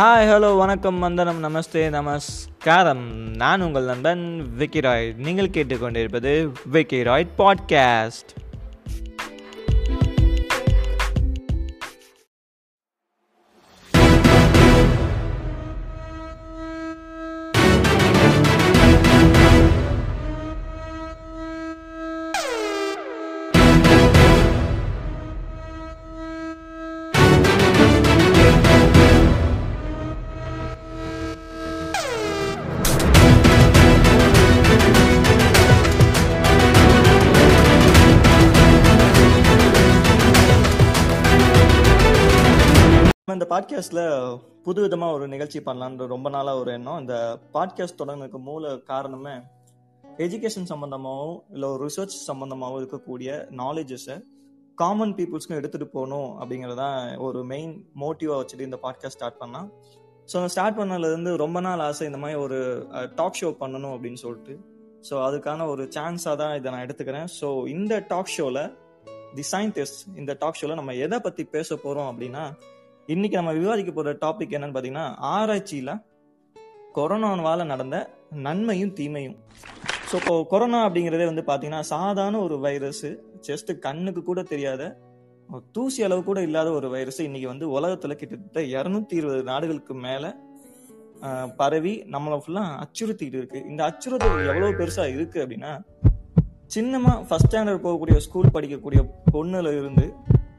Hi hello வணக்கம் வந்தனம் நமஸ்தே நமஸ்காரம். நான் உங்கள் நண்பன் விக்கிராய்ட். நீங்கள் கேட்டுக்கொண்டிருப்பது விக்கிராய்ட் பாட்காஸ்ட் பாட்காஸ்ட்ல புது விதமா ஒரு நிகழ்ச்சி பண்ணலான்ற ரொம்ப நாளா ஒரு எண்ணம். இந்த பாட்காஸ்ட் தொடங்கினதுக்கு மூல காரணமே எஜுகேஷன் சம்பந்தமாகவும் இல்லை ஒரு ரிசர்ச் சம்பந்தமாகவும் இருக்கக்கூடிய நாலேஜஸை காமன் பீப்புள்ஸ்க்கும் எடுத்துட்டு போகணும் அப்படிங்கறதான் ஒரு மெயின் மோட்டிவா வச்சுட்டு இந்த பாட்காஸ்ட் ஸ்டார்ட் பண்ணா ஸோ ஸ்டார்ட் பண்ணதுலேருந்து ரொம்ப நாள் ஆசை இந்த மாதிரி ஒரு டாக் ஷோ பண்ணணும் அப்படின்னு சொல்லிட்டு. ஸோ அதுக்கான ஒரு சான்ஸாக தான் இதை நான் எடுத்துக்கிறேன். ஸோ இந்த டாக் ஷோவில் தி சயின்டிஸ்ட் இந்த டாக் ஷோவில் நம்ம எதை பற்றி பேச போகிறோம் அப்படின்னா இன்னைக்கு நம்ம விவாதிக்க போகிற டாபிக் என்னன்னு பார்த்தீங்கன்னா ஆராய்ச்சியில் கொரோனாவால் நடந்த நன்மையும் தீமையும். ஸோ இப்போ கொரோனா அப்படிங்கிறதே வந்து பார்த்தீங்கன்னா சாதாரண ஒரு வைரஸ் ஜஸ்ட் கண்ணுக்கு கூட தெரியாத தூசி அளவு கூட இல்லாத ஒரு வைரஸ் இன்னைக்கு வந்து உலகத்துல கிட்டத்தட்ட இரநூத்தி இருபது நாடுகளுக்கு மேல பரவி நம்மளை ஃபுல்லா அச்சுறுத்திட்டு இருக்கு. இந்த அச்சுறுத்தல் எவ்வளவு பெருசா இருக்கு அப்படின்னா சின்னமா ஃபர்ஸ்ட் ஸ்டாண்டர்ட் போகக்கூடிய ஸ்கூல் படிக்கக்கூடிய பொண்ணுல இருந்து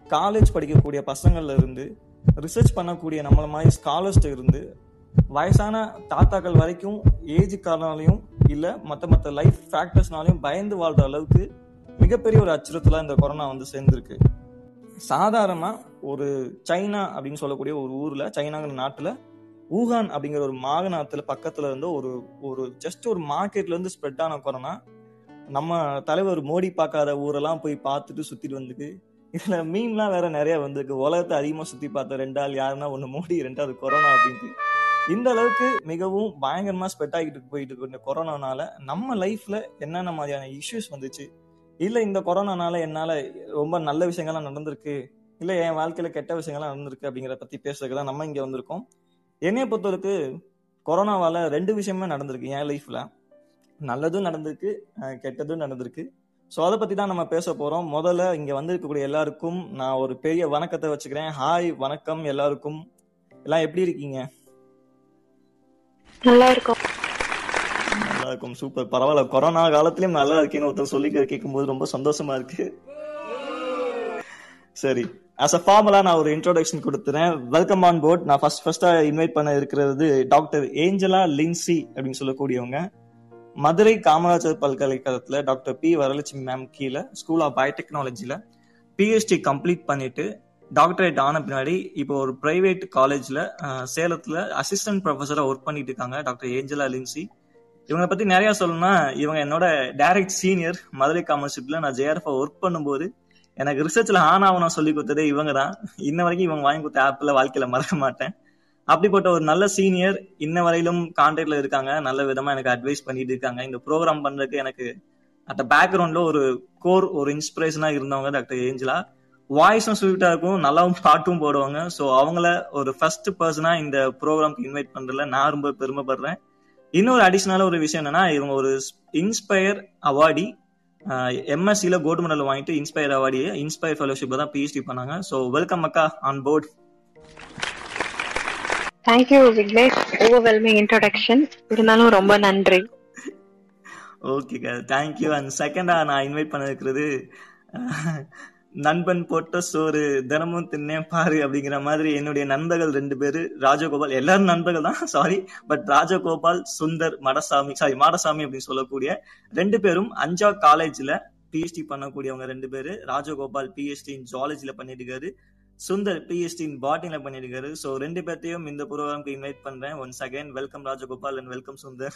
காலேஜ் படிக்கக்கூடிய பசங்கள்ல இருந்து ரிசர்ச் பண்ணக்கூடிய நம்மள மாதிரி ஸ்காலர்ஸ்ட் இருந்து வயசான தாத்தாக்கள் வரைக்கும் ஏஜ் காரணாலையும் இல்ல மத்த மத்த லைஃப் ஃபேக்டர்ஸ்னாலையும் பயந்து வாழ்ற அளவுக்கு மிகப்பெரிய ஒரு அச்சுறுத்தலாக இந்த கொரோனா வந்து சேர்ந்துருக்கு. சாதாரணமா ஒரு சைனா அப்படின்னு சொல்லக்கூடிய ஒரு ஊர்ல சைனாங்கிற நாட்டுல ஊகான் அப்படிங்கிற ஒரு மாகாணத்துல பக்கத்துல இருந்து ஒரு ஒரு ஜஸ்ட் ஒரு மார்க்கெட்ல இருந்து ஸ்ப்ரெட் ஆன கொரோனா நம்ம தலைவர் மோடி பார்க்காத ஊரெல்லாம் போய் பார்த்துட்டு சுத்திட்டு வந்துட்டு இதுல மீன்லாம் வேற நிறைய வந்திருக்கு. உலகத்தை அதிகமா சுத்தி பார்த்த ரெண்டாள் யாருன்னா ஒண்ணு மோடி ரெண்டாவது கொரோனா அப்படின்ட்டு. இந்த அளவுக்கு மிகவும் பயங்கரமா ஸ்ப்ரெட் ஆகிட்டு போயிட்டு இருக்கு இந்த கொரோனானால. நம்ம லைஃப்ல என்னென்ன மாதிரியான இஷ்யூஸ் வந்துச்சு? இல்ல இந்த கொரோனானால என்னால ரொம்ப நல்ல விஷயங்கள்லாம் நடந்திருக்கு? இல்ல என் வாழ்க்கையில கெட்ட விஷயங்கள்லாம் நடந்திருக்கு அப்படிங்கிற பத்தி பேசுறதுக்கு தான் நம்ம இங்க வந்திருக்கோம். என்னைய பொறுத்தவரைக்கு கொரோனாவால ரெண்டு விஷயமே நடந்திருக்கு என் லைஃப்ல நல்லதும் நடந்திருக்கு கெட்டதும் நடந்திருக்கு. ஸோ அதை பத்தி தான் நம்ம பேச போறோம். முதல்ல இங்க வந்திருக்கக்கூடிய எல்லாருக்கும் நான் ஒரு பெரிய வணக்கத்தை வச்சுக்கிறேன். ஹாய் வணக்கம் எல்லாருக்கும். எல்லாம் எப்படி இருக்கீங்க? நல்லா இருக்கும். நல்லா இருக்கும். சூப்பர் பரவாயில்ல. கொரோனா காலத்திலயும் நல்லா இருக்கேன்னு ஒருத்தர் சொல்லி கேட்கும்போது ரொம்ப சந்தோஷமா இருக்கு. சரி. அஸ் அ ஃபார்மலா நான் ஒரு இன்ட்ரோடக்ஷன் கொடுத்துறேன். வெல்கம் ஆன் போர்ட் நான் ஃபர்ஸ்ட் ஃபர்ஸ்டா இன்வைட் பண்ண இருக்கிறது டாக்டர் ஏஞ்சலா லின்சி அப்படின்னு சொல்லக்கூடியவங்க. மதுரை காமராஜர் பல்கலைக்கழகத்துல டாக்டர் பி வரலட்சுமி மேம் கீழே ஸ்கூல் ஆஃப் பயோடெக்னாலஜில பிஹெச்டி கம்ப்ளீட் பண்ணிட்டு டாக்டரேட் ஆன பின்னாடி இப்போ ஒரு பிரைவேட் காலேஜ்ல சேலத்துல அசிஸ்டன்ட் ப்ரொஃபஸரா ஒர்க் பண்ணிட்டு இருக்காங்க டாக்டர் ஏஞ்சலா லின்சி. இவங்களை பத்தி நிறைய சொல்லணும்னா இவங்க என்னோட டைரக்ட் சீனியர் மதுரை காமர்ஷிப்ல நான் ஜேஆர்எஃப் ஒர்க் பண்ணும்போது எனக்கு ரிசர்ச்ல ஆன் ஆகணும் சொல்லி கொடுத்ததே இவங்க தான். இன்ன வரைக்கும் இவங்க வாங்கி கொடுத்த ஆப்ல வாழ்க்கையில மறக்க மாட்டேன். அப்படிப்பட்ட ஒரு நல்ல சீனியர் இன்ன வரையிலும் கான்டாக்ட்ல இருக்காங்க. நல்ல விதமா எனக்கு அட்வைஸ் பண்ணிட்டு இருக்காங்க. இந்த ப்ரோக்ராம் பண்றதுக்கு எனக்கு அட் பேக்ரவுண்ட்ல ஒரு கோர் ஒரு இன்ஸ்பிரேஷனா இருந்தவங்க டாக்டர் ஏஞ்சலா. வாய்ஸும் ஸ்வீட்டா இருக்கும். நல்லாவும் பாட்டும் போடுவாங்க. ஸோ அவங்கள ஒரு ஃபர்ஸ்ட் பர்சனா இந்த ப்ரோக்ராம்க்கு இன்வைட் பண்றதுல நான் ரொம்ப பெருமைப்படுறேன். இன்னொரு அடிஷனலா ஒரு விஷயம் என்னன்னா இவங்க ஒரு இன்ஸ்பயர் அவார்டி எம்எஸ்சியில கோல்டு மெடல் வாங்கிட்டு இன்ஸ்பயர் அவார்டியை இன்ஸ்பயர் ஃபெலோஷிப்ல தான் பிஹெச்டி பண்ணாங்க. ஸோ வெல்கம் அக்கா on board thank you Vignesh overwhelming introduction இருந்தாலும் ரொம்ப நன்றி. ஓகேக்கா தேங்க்யூ அண்ட் செகண்டா நான் இன்வைட் பண்ணிருக்கிறது நண்பன் போட்ட சோறு தினமும் தின்னேன் பாரு அப்படிங்கிற மாதிரி என்னுடைய நண்பர்கள் ரெண்டு பேரு ராஜகோபால் எல்லாரும் நண்பர்கள் தான். Sorry but Rajagopal Sundar Madasamy sorry Madasamy அப்படின்னு சொல்லக்கூடிய ரெண்டு பேரும் அஞ்சா காலேஜ்ல பிஹெச்டி பண்ணக்கூடியவங்க ரெண்டு பேரு. ராஜகோபால் பிஹெச்டி ஜாலஜில பண்ணிட்டு இருக்காரு. சுந்தர் பிஹெச்டி இன் பாட்டிங்ல பண்ணிருக்காரு சோ ரெண்டு பேர்த்தையும் இந்த ப்ரோக்ராம்க்கு இன்வைட் பண்றேன். Once again welcome Rajagopal and welcome Sundar.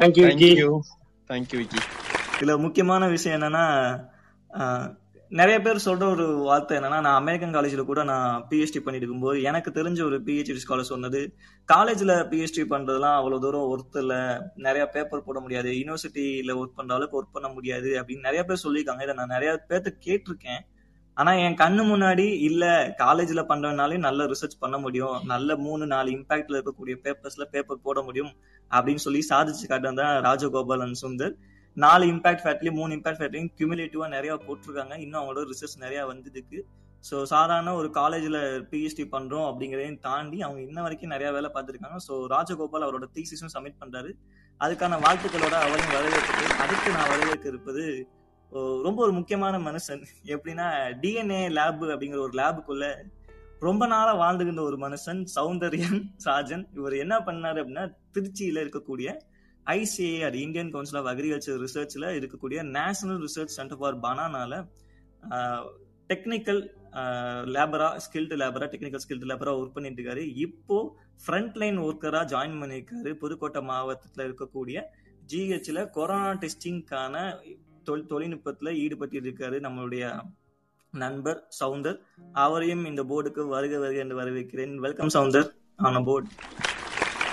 Thank you thank you thank you Vicky இதுல முக்கியமான விஷயம் என்னன்னா நிறைய பேர் சொல்ற ஒரு வார்த்தை என்னன்னா நான் அமெரிக்கன் காலேஜ்ல கூட நான் பிஹெச்டி பண்ணிட்டு இருக்கும்போது எனக்கு தெரிஞ்ச ஒரு பிஹெச்டி ஸ்காலர் சொன்னது காலேஜ்ல பிஹெச்டி பண்றதுலாம் அவ்வளவு தூரம் ஒர்த் இல்ல. நிறைய பேப்பர் போட முடியாது. யூனிவர்சிட்டியில ஒர்க் பண்ற அளவுக்கு ஒர்க் பண்ண முடியாது. அப்படின்னு நிறைய பேர் சொல்லியிருக்காங்க. இதை நான் நிறைய பேர்த்த கேட்டிருக்கேன். ஆனா என் கண்ணு முன்னாடி இல்ல காலேஜ்ல பண்றதுனாலே நல்ல ரிசர்ச் பண்ண முடியும் நல்ல மூணு நாலு இம்பாக்ட்ல இருக்கக்கூடிய பேப்பர்ஸ்ல பேப்பர் போட முடியும் அப்படின்னு சொல்லி சாதிச்சு காட்டுறது தான் ராஜகோபாலன் சுந்தர். நாலு இம்பாக்ட் ஃபேக்ட்லயும் மூணு இம்பாக்ட் ஃபேக்ட்லயும் கியூமுலேட்டிவா நிறைய போட்டிருக்காங்க. இன்னும் அவங்களோட ரிசர்ச் நிறைய வந்துருக்கு ஸோ சாதாரண ஒரு காலேஜ்ல பிஹெச்டி பண்றோம் அப்படிங்கிறதையும் தாண்டி அவங்க இன்ன வரைக்கும் நிறைய வேலை பார்த்துருக்காங்க. ஸோ ராஜகோபால் அவரோட தீசிஸும் சப்மிட் பண்றாரு. அதுக்கான வாழ்த்துக்களோட அவரையும் வரவேற்று அதுக்கு நான் வரவேற்க இருப்பது ரொம்ப ஒரு முக்கியமான மனுஷன். எப்படின்னா டிஎன்ஏ லேப் அப்படிங்கிற ஒரு லேபுக்குள்ள ரொம்ப நாளா வாழ்ந்துகின்ற ஒரு மனுஷன் சௌந்தர்யன் ராஜன் இவர் என்ன பண்ணாரு அப்படின்னா திருச்சியில இருக்கக்கூடிய ICAR Indian council of agriculture ரிசர்ச்ல இருக்கக்கூடிய நேஷனல் ரிசர்ச் சென்டர் ஃபார் பனானால டெக்னிக்கல் லேபரா ஸ்கில்டு லேபரா டெக்னிக்கல் ஸ்கில்டு லேபரா ஒர்க் பண்ணிட்டு இருக்காரு. இப்போ ஃப்ரண்ட் லைன் ஒர்க்கரா ஜாயின் பண்ணியிருக்காரு புதுக்கோட்டை மாவட்டத்தில் இருக்கக்கூடிய ஜிஹெச்ல கொரோனா டெஸ்டிங்கான தொழில் தொழில்நுட்பத்துல ஈடுபட்டு இருக்காரு நம்மளுடைய நண்பர் சவுந்தர். அவரையும் இந்த போர்டுக்கு வருக வருக என்று வரவேற்கிறேன். Welcome Soundar on board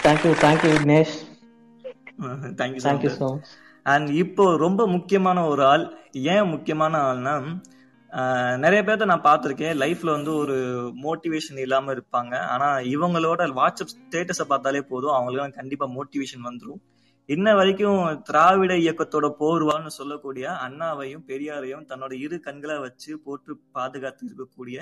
thank you thank you Vignesh thank you thank you so much and இப்போ ரொம்ப முக்கியமான ஒரு ஆள் ஏன் முக்கியமான ஆள்னா நிறைய பேர்த்த நான் பார்த்திருக்கேன். லைஃப்ல வந்து ஒரு மோட்டிவேஷன் இல்லாம இருப்பாங்க. ஆனா இவங்களோட வாட்ஸ்அப் ஸ்டேட்டஸை பார்த்தாலே போதும். அவங்களுக்கு கண்டிப்பா மோட்டிவேஷன் வந்துரும். இன்ன வரைக்கும் திராவிட இயக்கத்தோட போர்வான்னு சொல்லக்கூடிய அண்ணாவையும் பெரியாரையும் தன்னோட இரு கண்களை வச்சு போட்டு பாதுகாத்து இருக்கக்கூடிய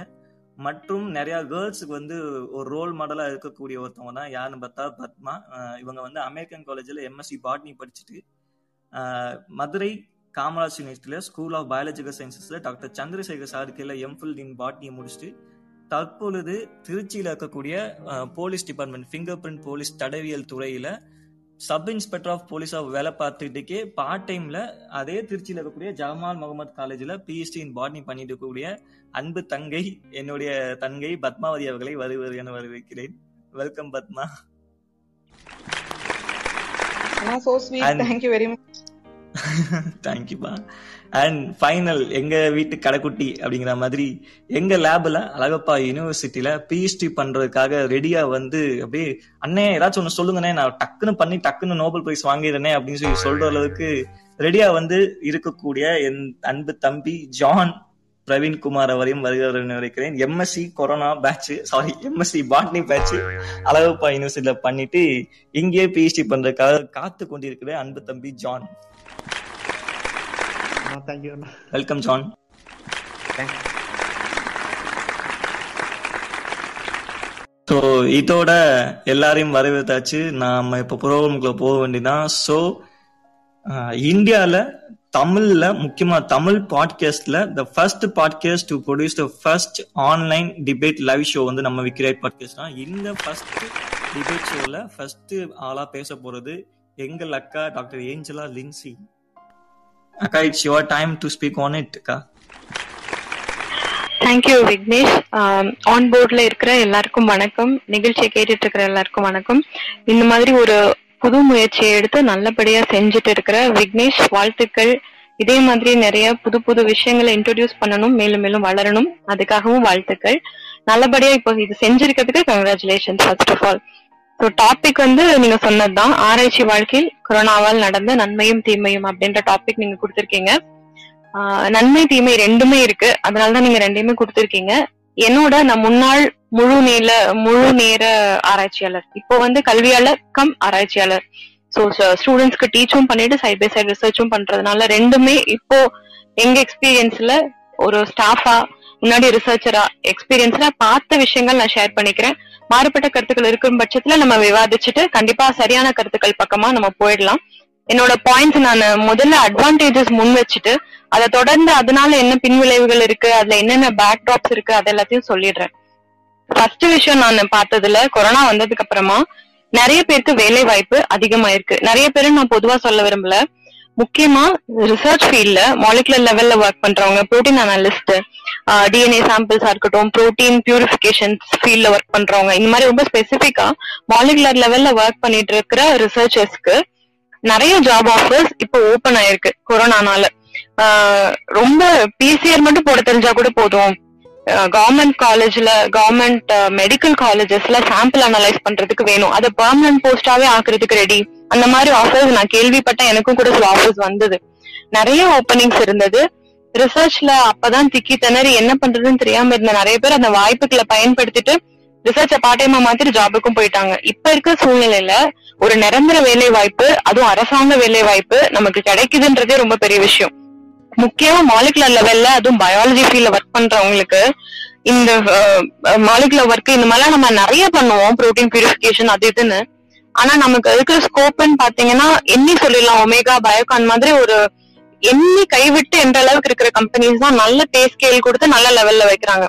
மற்றும் நிறைய கேர்ள்ஸுக்கு வந்து ஒரு ரோல் மாடலா இருக்கக்கூடிய ஒருத்தவங்க தான் யாருன்னு பார்த்தா பத்மா. இவங்க வந்து அமெரிக்கன் காலேஜ்ல எம்எஸ்சி பாட்னி படிச்சுட்டு மதுரை காமராஜ் யூனிவர்சிட்டியில school of biological சயின்சஸ்ல doctor Chandrasekar sir MPhil in பாட்னியை முடிச்சுட்டு தற்பொழுது திருச்சியில் இருக்கக்கூடிய police department finger print police தடவியல் துறையில சப் இன்ஸ்பெக்டர் ஆஃப் போலீஸா வேலை பார்த்துக்கிட்டே பார்ட் டைம்ல அதே திருச்சியில இருக்கக்கூடிய ஜமால் முகமது காலேஜ்ல பிஎஸ்டி இன் பாட்னி பண்ணிட்டு இருக்கக்கூடிய அன்பு தங்கை என்னுடைய தங்கை பத்மாவதி அவர்களை வருவது என வரவேற்கிறேன். Welcome Padma. You very much. தேங்க்யூப்பா அண்ட் ஃபைனல் எங்க வீட்டு கடைக்குட்டி அப்படிங்கிற மாதிரி எங்க லேப்ல அழகப்பா யூனிவர்சிட்டியில பிஹெச்டி பண்றதுக்காக ரெடியா வந்து அப்படியே அண்ணே ஏதாச்சும் ஒண்ணு சொல்லுங்கண்ணே நான் டக்குன்னு பண்ணி டக்குன்னு நோபல் பிரைஸ் வாங்கிடுறேனே அப்படின்னு சொல்லி சொல்ற அளவுக்கு ரெடியா வந்து இருக்கக்கூடிய என் அன்பு தம்பி ஜான் பிரவீன் குமார் அவரையும் வருகிற நினைக்கிறேன். MSc corona batch sorry MSc botany batch Alagappa யூனிவர்சிட்டியில பண்ணிட்டு இங்கேயே பிஹெச்டி பண்றதுக்காக காத்து கொண்டிருக்கிற அன்பு தம்பி ஜான். தேங்க்யூ அண்ணா வெல்கம் ஜான் ஸோ இதோட எல்லாரையும் வரவேற்றாச்சு. நாம இப்ப ப்ரோக்ராமுக்குள்ள போக வேண்டியதான் ஸோ இந்தியால தமிழ்ல முக்கியமா தமிழ் பாட்காஸ்ட்ல the first podcast to produce the first online debate live show வந்து நம்ம விக்ரேட் பாட்காஸ்ட் தான். இந்த ஃபர்ஸ்ட் டிபேட் ஷோல ஃபர்ஸ்ட் ஆளா பேச போறது எங்கள் அக்கா டாக்டர் ஏஞ்சலா லின்சி. அக்கா it's your time to speak on it அக்கா தேங்க்யூ விக்னேஷ் ஆன் போர்ட்ல இருக்கிற எல்லாருக்கும் வணக்கம். நிகழ்ச்சியை கேட்டுட்டு இருக்கிற எல்லாருக்கும் வணக்கம். இந்த மாதிரி ஒரு புது முயற்சியை எடுத்து நல்லபடியா செஞ்சுட்டு இருக்கிற விக்னேஷ் வாழ்த்துக்கள். இதே மாதிரி நிறைய புது புது விஷயங்களை இன்ட்ரோடியூஸ் பண்ணணும் மேலும் மேலும் வளரணும். அதுக்காகவும் வாழ்த்துக்கள். நல்லபடியா இப்போ இது செஞ்சிருக்கிறதுக்கு congratulation first of all topic வந்து நீங்க சொன்னதுதான். ஆராய்ச்சி வாழ்க்கையில் கொரோனாவால் நடந்த நன்மையும் தீமையும் அப்படின்ற டாபிக் நீங்க கொடுத்திருக்கீங்க. நன்மை தீமை ரெண்டுமே இருக்கு. அதனாலதான் நீங்க ரெண்டையுமே கொடுத்திருக்கீங்க. என்னோட நான் முன்னாள் முழு நேர முழு நேர ஆராய்ச்சியாளர். இப்போ வந்து கல்வியாளர் கம் ஆராய்ச்சியாளர். ஸோ ஸ்டூடெண்ட்ஸ்க்கு டீச்சும் பண்ணிட்டு சைட் பை சைட் ரிசர்ச்சும் பண்றதுனால ரெண்டுமே இப்போ எங்க எக்ஸ்பீரியன்ஸ்ல ஒரு ஸ்டாஃபா முன்னாடி ரிசர்ச்சரா எக்ஸ்பீரியன்ஸ்ல பார்த்த விஷயங்கள் நான் ஷேர் பண்ணிக்கிறேன். மாறுபட்ட கருத்துக்கள் இருக்கும் பட்சத்துல நம்ம விவாதிச்சுட்டு கண்டிப்பா சரியான கருத்துக்கள் பக்கமா நம்ம போயிடலாம். என்னோட பாயிண்ட்ஸ் நான் முதல்ல அட்வான்டேஜஸ் முன் வச்சுட்டு அதை தொடர்ந்து அதனால என்ன பின்விளைவுகள் இருக்கு அதுல என்னென்ன பேக் ட்ராப்ஸ் இருக்கு அது எல்லாத்தையும் சொல்லிடுறேன். ஃபர்ஸ்ட் விஷயம் நான் பார்த்ததுல கொரோனா வந்ததுக்கு அப்புறமா நிறைய பேருக்கு வேலை வாய்ப்பு அதிகமாயிருக்கு. நிறைய பேரு நான் பொதுவா சொல்ல விரும்பல. முக்கியமா ரிசர்ச் ஃபீல்ட்ல மாலிகுலர் லெவல்ல ஒர்க் பண்றவங்க ப்ரோட்டீன் அனாலிஸ்ட் டிஎன்ஏ சாம்பிள்ஸா இருக்கட்டும் ப்ரோட்டீன் பியூரிஃபிகேஷன் ஃபீல்ட்ல ஒர்க் பண்றவங்க இந்த மாதிரி ரொம்ப ஸ்பெசிஃபிக்கா மாலிகுலர் லெவல்ல ஒர்க் பண்ணிட்டு இருக்கிற ரிசர்ச்சர்ஸ்க்கு நிறைய ஜாப் ஆஃபர்ஸ் இப்போ ஓபன் ஆயிருக்கு கொரோனானால. ரொம்ப பிசிஆர் மட்டும் போட தெரிஞ்சா கூட போதும். கவர்மெண்ட் காலேஜ்ல கவர்மெண்ட் மெடிக்கல் காலேஜஸ்ல சாம்பிள் அனலைஸ் பண்றதுக்கு வேணும். அதை பர்மனன்ட் போஸ்டாவே ஆக்குறதுக்கு ரெடி அந்த மாதிரி ஆஃபர்ஸ் நான் கேள்விப்பட்டேன். எனக்கும் கூட சில ஆஃபர்ஸ் வந்தது. நிறைய ஓப்பனிங்ஸ் இருந்தது. ரிசர்ச்ல அப்பதான் திக்கி திணறி என்ன பண்றதுன்னு தெரியாம இருந்த நிறைய பேர் அந்த வாய்ப்புகளை பயன்படுத்திட்டு ரிசர்ச்ச பார்ட் டைமா மாத்திட்டு ஜாபுக்கும் போயிட்டாங்க. இப்ப இருக்க சூழ்நிலையில ஒரு நிரந்தர வேலை வாய்ப்பு அதுவும் அரசாங்க வேலை வாய்ப்பு நமக்கு கிடைக்குதுன்றதே ரொம்ப பெரிய விஷயம். முக்கியமா மாலிகுலர் லெவல்ல அதுவும் பயாலஜி ஃபீல்ட்ல ஒர்க் பண்றவங்களுக்கு இந்த மாலிகுலர் ஒர்க் இந்த மாதிரிலாம் நம்ம நிறைய பண்ணுவோம். புரோட்டீன் பியூரிஃபிகேஷன் அது இதுன்னு. ஆனா நமக்கு இருக்கிற ஸ்கோப்னு பாத்தீங்கன்னா எண்ணி சொல்லிடலாம். ஒமேகா பயோகான் மாதிரி ஒரு எண்ணி கைவிட்டு என்ற அளவுக்கு இருக்கிற கம்பெனிஸ் தான் நல்ல பே ஸ்கேல் கொடுத்து நல்ல லெவல்ல வைக்கிறாங்க.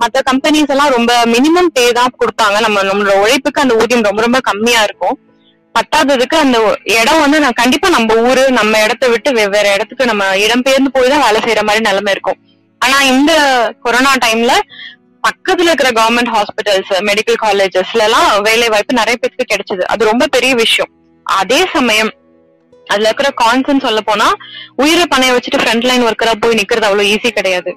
மத்த கம்பெனிஸ் எல்லாம் ரொம்ப மினிமம் பே தான் கொடுத்தாங்க நம்ம நம்மளோட உழைப்புக்கு அந்த ஊதியம் ரொம்ப ரொம்ப கம்மியா இருக்கும். பத்தாததுக்கு அந்த இடம் வந்து நான் கண்டிப்பா நம்ம ஊரு நம்ம இடத்த விட்டு வெவ்வேறு இடத்துக்கு நம்ம இடம்பெயர்ந்து போய் தான் வேலை செய்யற மாதிரி நிலைமை இருக்கும். ஆனா இந்த கொரோனா டைம்ல பக்கத்துல இருக்கிற கவர்மெண்ட் ஹாஸ்பிட்டல்ஸ் மெடிக்கல் காலேஜஸ்ல எல்லாம் வேலை வாய்ப்பு நிறைய பேருக்கு கிடைச்சது. அது ரொம்ப பெரிய விஷயம். அதே சமயம் அதுல இருக்கிற கான்சன் சொல்ல போனா உயிரை பணைய வச்சுட்டு ஃப்ரண்ட் லைன் ஒர்க்கரா போய் நிக்கிறது அவ்வளவு ஈஸி கிடையாது.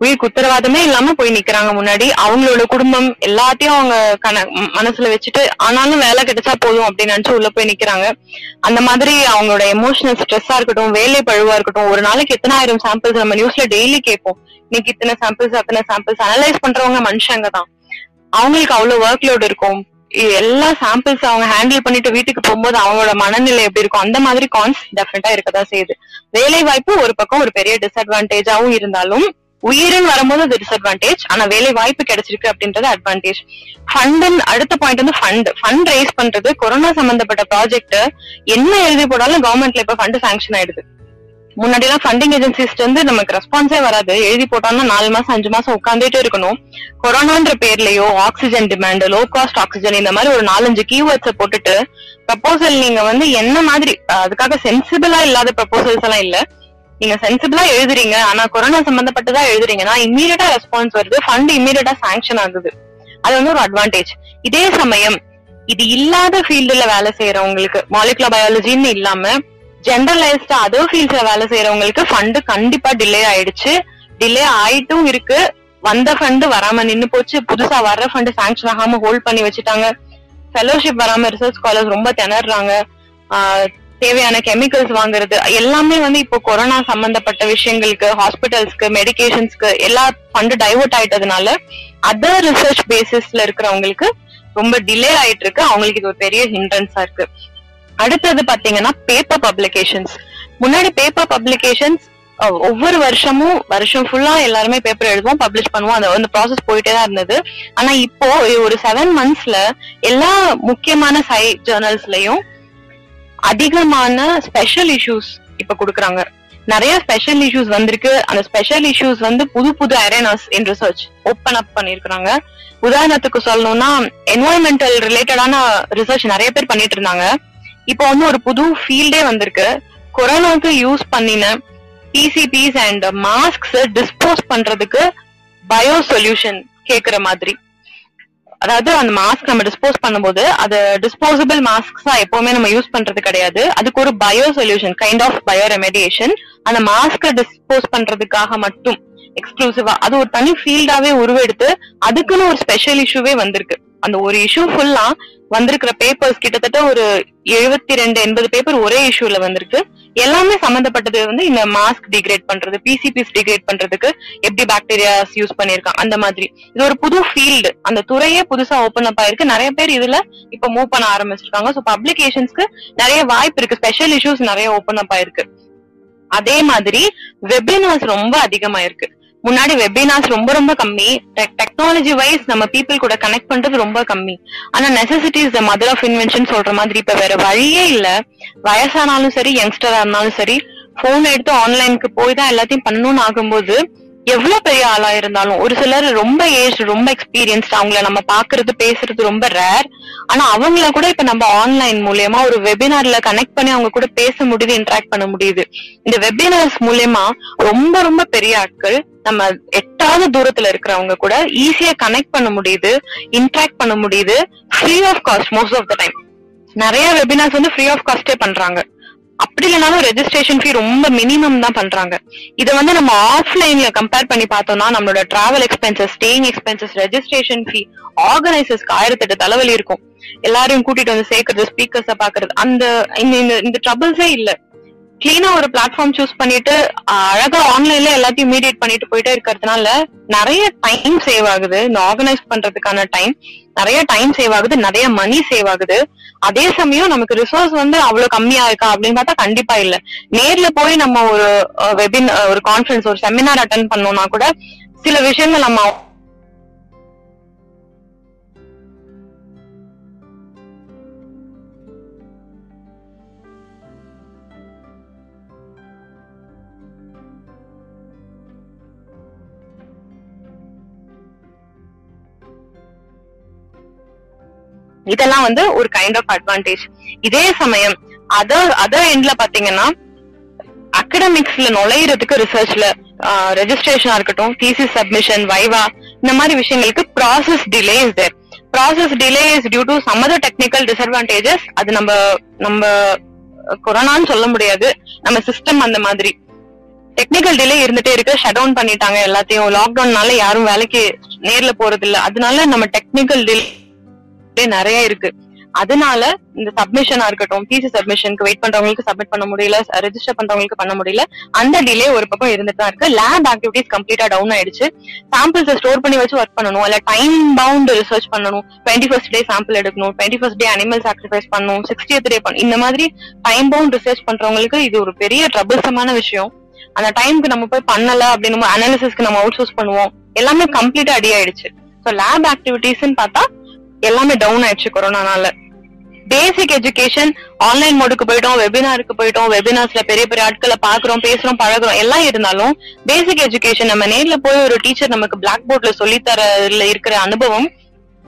உயிருக்கு உத்தரவாதமே இல்லாம போய் நிக்கிறாங்க முன்னாடி. அவங்களோட குடும்பம் எல்லாத்தையும் அவங்க கண மனசுல வச்சுட்டு ஆனாலும் வேலை கிடைச்சா போதும் அப்படின்னு நினைச்சு உள்ள போய் நிக்கிறாங்க. அந்த மாதிரி அவங்களோட எமோஷனல் ஸ்ட்ரெஸ்ஸா இருக்கட்டும் வேலை பழுவா இருக்கட்டும் ஒரு நாளைக்கு எத்தனை ஆயிரம் சாம்பிள்ஸ் நம்ம நியூஸ்ல டெய்லி கேட்போம். இன்னைக்கு இத்தனை சாம்பிள்ஸ் அத்தனை சாம்பிள்ஸ் அனலைஸ் பண்றவங்க மனுஷங்க தான். அவங்களுக்கு அவ்வளவு ஒர்க் லோட் இருக்கும் எல்லா சாம்பிள்ஸ் அவங்க ஹேண்டில் பண்ணிட்டு வீட்டுக்கு போகும்போது அவங்களோட மனநிலை எப்படி இருக்கும்? அந்த மாதிரி கான்ஸ் டெஃபினட்டா இருக்கதான் செய்யுது. வேலை வாய்ப்பு ஒரு பக்கம் ஒரு பெரிய டிஸ்அட்வான்டேஜாவும் இருந்தாலும் உயிரின் வரும்போது அது டிஸ்அட்வான்டேஜ் ஆனா வேலை வாய்ப்பு கிடைச்சிருக்கு அப்படின்றது அட்வான்டேஜ் ஃபண்ட் அடுத்த பாயிண்ட் வந்து ஃபண்ட் ஃபண்ட் ரைஸ் பண்றது கொரோனா சம்பந்தப்பட்ட ப்ராஜெக்ட் என்ன எழுதி போட்டாலும் கவர்மெண்ட்ல இப்ப ஃபண்ட் சாங்ஷன் ஆயிடுது. முன்னாடி எல்லாம் ஃபண்டிங் ஏஜென்சிஸ் வந்து நமக்கு ரெஸ்பான்ஸே வராது. எழுதி போட்டோம்னா நாலு மாசம் அஞ்சு மாசம் உட்காந்துட்டே இருக்கணும். கொரோனான்ற பேர்லயோ oxygen demand low cost oxygen இந்த மாதிரி ஒரு நாலஞ்சு கீவேர்ட்ஸை போட்டுட்டு ப்ரப்போசல் நீங்க வந்து என்ன மாதிரி அதுக்காக சென்சிபிளா இல்லாத ப்ரப்போசல்ஸ் எல்லாம் இல்ல. நீங்க சென்சிபிளா எழுதுறீங்க. ஆனா கொரோனா சம்பந்தப்பட்டதா எழுதுறீங்கன்னா இம்மீடியட்டா ரெஸ்பான்ஸ் வருது. ஃபண்ட் இம்மீடியட்டா சாங்ஷன் ஆகுது. அது வந்து ஒரு அட்வான்டேஜ் இதே சமயம் இது இல்லாத ஃபீல்டுல வேலை செய்யறவங்களுக்கு மாலிகுலர் பயாலஜின்னு இல்லாம ஜென்ரலைஸ்டா அதர் ஃபீல்ட்ஸ்ல வேலை செய்யறவங்களுக்கு ஃபண்டு கண்டிப்பா டிலே ஆயிடுச்சு. டிலே ஆயிட்டும் இருக்கு. வந்த ஃபண்டு வராம நின்னு போச்சு. புதுசா வர்ற ஃபண்ட் சாங்ஷன் ஆகாம ஹோல்ட் பண்ணி வச்சுட்டாங்க. ஃபெலோஷிப் வராம ரிசர்ச் ஸ்காலர்ஸ் ரொம்ப திணறாங்க. ஆஹ் தேவையான கெமிக்கல்ஸ் வாங்குறது எல்லாமே வந்து இப்போ கொரோனா சம்பந்தப்பட்ட விஷயங்களுக்கு ஹாஸ்பிட்டல்ஸ்க்கு மெடிகேஷன்ஸ்க்கு எல்லா ஃபண்ட் டைவர்ட் ஆயிட்டதுனால அதர் ரிசர்ச் பேசிஸ்ல இருக்கிறவங்களுக்கு ரொம்ப டிலே ஆயிட்டு இருக்கு அவங்களுக்கு இது ஒரு பெரிய ஹிண்ட்ரன்ஸா இருக்கு. அடுத்தது பாத்தீங்கன்னா பேப்பர் பப்ளிகேஷன்ஸ் முன்னாடி பேப்பர் பப்ளிகேஷன்ஸ் ஒவ்வொரு வருஷமும் வருஷம் ஃபுல்லா எல்லாருமே பேப்பர் எழுதுவோம் பப்ளிஷ் பண்ணுவோம். அந்த அந்த ப்ராசஸ் போயிட்டே தான் இருந்தது. ஆனா இப்போ ஒரு செவன் மந்த்ஸ்ல எல்லா முக்கியமான சை ஜேர்னல்ஸ்லயும் அதிகமான ஸ்பெஷல் இஷ்யூஸ் இப்ப குடுக்குறாங்க. நிறைய ஸ்பெஷல் இஷ்யூஸ் வந்திருக்கு. அந்த ஸ்பெஷல் இஷ்யூஸ் வந்து புது புது அரேனாஸ் இன் ரிசர்ச் ஓப்பன் அப் பண்ணிருக்காங்க உதாரணத்துக்கு சொல்லணும்னா என்வாயன்மெண்டல் ரிலேட்டடான ரிசர்ச் நிறைய பேர் பண்ணிட்டு இருந்தாங்க. இப்போ வந்து ஒரு புது ஃபீல்டே வந்திருக்கு. கொரோனாக்கு யூஸ் பண்ணின பிசிபிஸ் அண்ட் மாஸ்க்ஸ் டிஸ்போஸ் பண்றதுக்கு பயோ சொல்யூஷன் கேக்குற மாதிரி. அதாவது அந்த மாஸ்க் நம்ம டிஸ்போஸ் பண்ணும்போது அது டிஸ்போசபிள் மாஸ்க்ஸா எப்பவுமே நம்ம யூஸ் பண்றது கிடையாது. அதுக்கு ஒரு bio solution kind of bio remediation அந்த மாஸ்க டிஸ்போஸ் பண்றதுக்காக மட்டும் எக்ஸ்க்ளூசிவா அது ஒரு தனி ஃபீல்டாவே உருவெடுத்து அதுக்குன்னு ஒரு ஸ்பெஷல் இஷ்யூவே வந்திருக்கு. அந்த ஒரு இஷ்யூ ஃபுல்லா வந்திருக்கிற பேப்பர்ஸ் கிட்டத்தட்ட ஒரு எழுபத்தி ரெண்டு எண்பது பேப்பர் ஒரே இஷ்யூல வந்திருக்கு. எல்லாமே சம்பந்தப்பட்டது வந்து இந்த மாஸ்க் டிகிரேட் பண்றது பிசிபிஸ் டிகிரேட் பண்றதுக்கு எப்படி பாக்டீரியாஸ் யூஸ் பண்ணிருக்காங்க அந்த மாதிரி. இது ஒரு புது ஃபீல்டு அந்த துறையே புதுசா ஓபன் அப் ஆயிருக்கு. நிறைய பேர் இதுல இப்ப மூவ் பண்ண ஆரம்பிச்சிருக்காங்க. சோ பப்ளிகேஷன்ஸ்க்கு நிறைய வாய்ப்பு இருக்கு. ஸ்பெஷல் இஷ்யூஸ் நிறைய ஓபன் அப் ஆயிருக்கு. அதே மாதிரி வெபினார்ஸ் ரொம்ப அதிகமாயிருக்கு. முன்னாடி வெபினார்ஸ் ரொம்ப ரொம்ப கம்மி. டெக்னாலஜி வைஸ் நம்ம பீப்புள் கூட கனெக்ட் பண்றது ரொம்ப கம்மி. ஆனா necessity is the mother of invention சொல்ற மாதிரி இப்ப வேற வழியே இல்ல. வயசானாலும் சரி யங்ஸ்டரா இருந்தாலும் சரி போன் எடுத்து ஆன்லைனுக்கு போய் தான் எல்லாத்தையும் பண்ணணும்னு ஆகும்போது எவ்வளவு பெரிய ஆளா இருந்தாலும் ஒரு சிலர் ரொம்ப ஏஜ் ரொம்ப எக்ஸ்பீரியன்ஸ்ட் அவங்கள நம்ம பாக்குறது பேசுறது ரொம்ப ரேர் ஆனா அவங்கள கூட இப்ப நம்ம ஆன்லைன் மூலியமா ஒரு வெபினார்ல கனெக்ட் பண்ணி அவங்க கூட பேச முடியுது இன்டராக்ட் பண்ண முடியுது. இந்த வெபினார்ஸ் மூலியமா ரொம்ப ரொம்ப பெரிய ஆட்கள் நம்ம எட்டாவது தூரத்துல இருக்கிறவங்க கூட ஈஸியா கனெக்ட் பண்ண முடியுது இன்ட்ராக்ட் பண்ண முடியுது free of cost most of the time நிறைய வெபினார்ஸ் வந்து ஃப்ரீ ஆஃப் காஸ்டே பண்றாங்க. அப்படி இல்லைனாலும் ரெஜிஸ்ட்ரேஷன் ஃபீ ரொம்ப மினிமம் தான் பண்றாங்க. இதை வந்து நம்ம ஆஃப்லைன்ல கம்பேர் பண்ணி பார்த்தோம்னா நம்மளோட travel expenses staying expenses registration fee ஆர்கனைசர்ஸ்க்கு ஆயிரத்தெட்டு தலைவலி இருக்கும். எல்லாரையும் கூட்டிட்டு வந்து சேர்க்கறது ஸ்பீக்கர்ஸ பாக்குறது அந்த இந்த இந்த- இந்த ட்ரபிள்ஸே இல்ல. கிளீனா ஒரு பிளாட்ஃபார்ம் சூஸ் பண்ணிட்டு அழகா ஆன்லைன்ல எல்லாத்தையும் மீடியேட் பண்ணிட்டு போயிட்டே இருக்கிறதுனால நிறைய டைம் சேவ் ஆகுது. இந்த ஆர்கனைஸ் பண்றதுக்கான டைம் நிறைய டைம் சேவ் ஆகுது. நிறைய மணி சேவ் ஆகுது. அதே சமயம் நமக்கு ரிசோர்ஸ் வந்து அவ்வளவு கம்மியா இருக்கா அப்படின்னு பார்த்தா கண்டிப்பா இல்ல. நேர்ல போய் நம்ம ஒரு வெபின் ஒரு கான்ஃபரன்ஸ் ஒரு செமினார் அட்டன் பண்ணோம்னா கூட சில விஷயங்கள் நம்ம இதெல்லாம் வந்து ஒரு கைண்ட் ஆஃப் அட்வான்டேஜ் இதே சமயம் அதர் அதர் எண்ட்ல பாத்தீங்கன்னா அகடமிக்ஸ்ல நுழையிறதுக்கு ரிசர்ச்ல ரெஜிஸ்ட்ரேஷனா இருக்கட்டும் தீசிஸ் சப்மிஷன் வைவா இந்த மாதிரி விஷயங்களுக்கு process delay is there process delay is due to some other technical disadvantages அது நம்ம நம்ம கொரோனான்னு சொல்ல முடியாது. நம்ம சிஸ்டம் அந்த மாதிரி. டெக்னிக்கல் டிலே இருந்துட்டே இருக்கு. ஷட் டவுன் பண்ணிட்டாங்க எல்லாத்தையும். லாக்டவுன்னால யாரும் வேலைக்கு நேர்ல போறது இல்ல அதனால நம்ம டெக்னிக்கல் டிலே நிறைய இருக்கு. அதனால இந்த சப்மிஷனா இருக்கட்டும் பிசி சப்மிஷனுக்கு வெயிட் பண்றவங்களுக்கு சப்மிட் பண்ண முடியல ரெஜிஸ்டர் பண்றவங்களுக்கு பண்ண முடியல அந்த டிலே ஒரு பக்கம் இருந்துட்டு தான் இருக்கு. லேப் ஆக்டிவிட்டிஸ் கம்ப்ளீட்டா டவுன் ஆயிடுச்சு. சாம்பிள்ஸ் ஸ்டோர் பண்ணி வச்சு ஒர்க் பண்ணணும். இல்ல டைம் பவுண்ட் ரிசர்ச் பண்ணணும். டுவெண்ட்டி ஃபர்ஸ்ட் டே சாம்பிள் எடுக்கணும். Twenty first day animal sacrifice பண்ணணும். சிக்ஸ்டியத் டே பண்ணணும் இந்த மாதிரி டைம் பவுண்ட் ரிசர்ச் பண்றவங்களுக்கு இது ஒரு பெரிய ட்ரபிள்சமான விஷயம். அந்த டைம்க்கு நம்ம போய் பண்ணல அப்படின்னு அனாலிசிஸ்க்கு நம்ம அவுட் சோர்ஸ் பண்ணுவோம். எல்லாமே கம்ப்ளீட்டா அடி ஆயிடுச்சு. ஸோ லேப் ஆக்டிவிட்டிஸ்ன்னு பார்த்தா எல்லாமே டவுன் ஆயிடுச்சு கொரோனானால. பேசிக் எஜுகேஷன் ஆன்லைன் மோடுக்கு போயிட்டோம் வெபினாருக்கு போயிட்டோம் வெபினார்ஸ்ல பெரிய பெரிய ஆட்களை பாக்குறோம் பேசுறோம் பழகுறோம் எல்லாம் இருந்தாலும் பேசிக் எஜுகேஷன் நம்ம நேர்ல போய் ஒரு டீச்சர் நமக்கு பிளாக் போர்ட்ல சொல்லித்தரல இருக்கிற அனுபவம்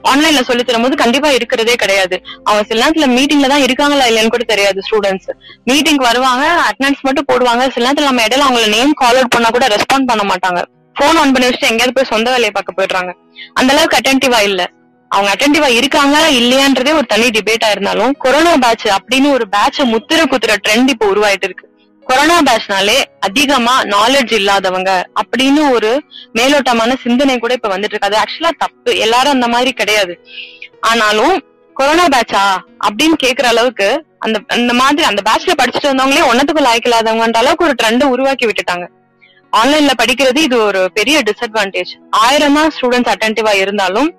ஆன்லைன்ல சொல்லி தரும்போது கண்டிப்பா இருக்கிறதே கிடையாது. அவங்க சில நேரத்துல மீட்டிங்ல தான் இருக்காங்களா இல்லையான்னு கூட தெரியாது ஸ்டூடெண்ட்ஸ் மீட்டிங் வருவாங்க அட்டண்டன்ஸ் மட்டும் போடுவாங்க சில நேரத்துல நம்ம இடையில அவங்கள நேம் கால் அவுட் பண்ணா கூட ரெஸ்பாண்ட் பண்ண மாட்டாங்க. போன் ஆன் பண்ணி வச்சுட்டு எங்கேயாவது போய் சொந்த வேலையை பார்க்க போயிடுறாங்க. அந்த அளவுக்கு அட்டென்டிவா இல்ல. அவங்க அட்டென்டிவா இருக்காங்க இல்லையான்றதே ஒரு தனி டிபேட்டா இருந்தாலும் கொரோனா பேட்ச் அப்படின்னு ஒரு பேட்ச முத்திர குத்துற ட்ரெண்ட் இப்போ உருவாயிட்டு இருக்கு. கொரோனா பேட்ச்னாலே அதிகமா நாலேஜ் இல்லாதவங்க அப்படின்னு ஒரு மேலோட்டமான சிந்தனை கூட இப்ப வந்துட்டு இருக்கு. அது ஆக்சுவலா தப்பு. எல்லாரும் அந்த மாதிரி கிடையாது. ஆனாலும் கொரோனா பேட்சா அப்படின்னு கேக்குற அளவுக்கு அந்த அந்த மாதிரி அந்த பேட்ச்ல படிச்சுட்டு வந்தவங்களே ஒன்னத்துக்கு லாய்க்கலாதவங்கன்ற அளவுக்கு ஒரு ட்ரெண்ட் உருவாக்கி விட்டுட்டாங்க. ஆன்லைன்ல படிக்கிறது இது ஒரு பெரிய டிஸ்அட்வான்டேஜ் ஆயிரமா ஸ்டூடெண்ட்ஸ் அட்டன்டிவா இருந்தாலும்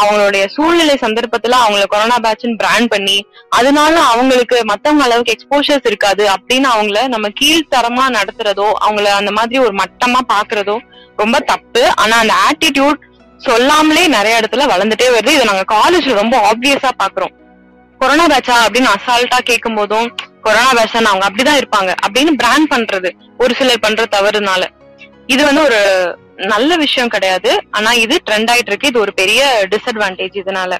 அவங்களுடைய சூழ்நிலை சந்தர்ப்பத்துல அவங்கள கொரோனா பேட்ச்னு பிராண்ட் பண்ணி அதனால அவங்களுக்கு மத்தவங்க அளவுக்கு எக்ஸ்போஷர்ஸ் இருக்காது அப்படின்னு அவங்கள நம்ம கீழ்த்தரமா நடத்துறதோ அவங்கள அந்த மாதிரி ஒரு மட்டமா பாக்குறதோ ரொம்ப தப்பு. ஆனா அந்த ஆட்டிடியூட் சொல்லாமலே நிறைய இடத்துல வளர்ந்துட்டே வருது. இதை நாங்க காலேஜ்ல ரொம்ப ஆப்வியஸா பாக்குறோம். கொரோனா பேட்சா அப்படின்னு அசால்ட்டா கேட்கும் போதும் கொரோனா பேட்சா அவங்க அப்படிதான் இருப்பாங்க அப்படின்னு பிராண்ட் பண்றது. ஒரு சிலர் பண்ற தவறுனால. இது வந்து ஒரு நல்ல விஷயம் கிடையாது. ஆனா இது ட்ரெண்ட் ஆயிட்டு இருக்கு. இது ஒரு பெரிய டிஸ்அட்வான்டேஜ் இதனால.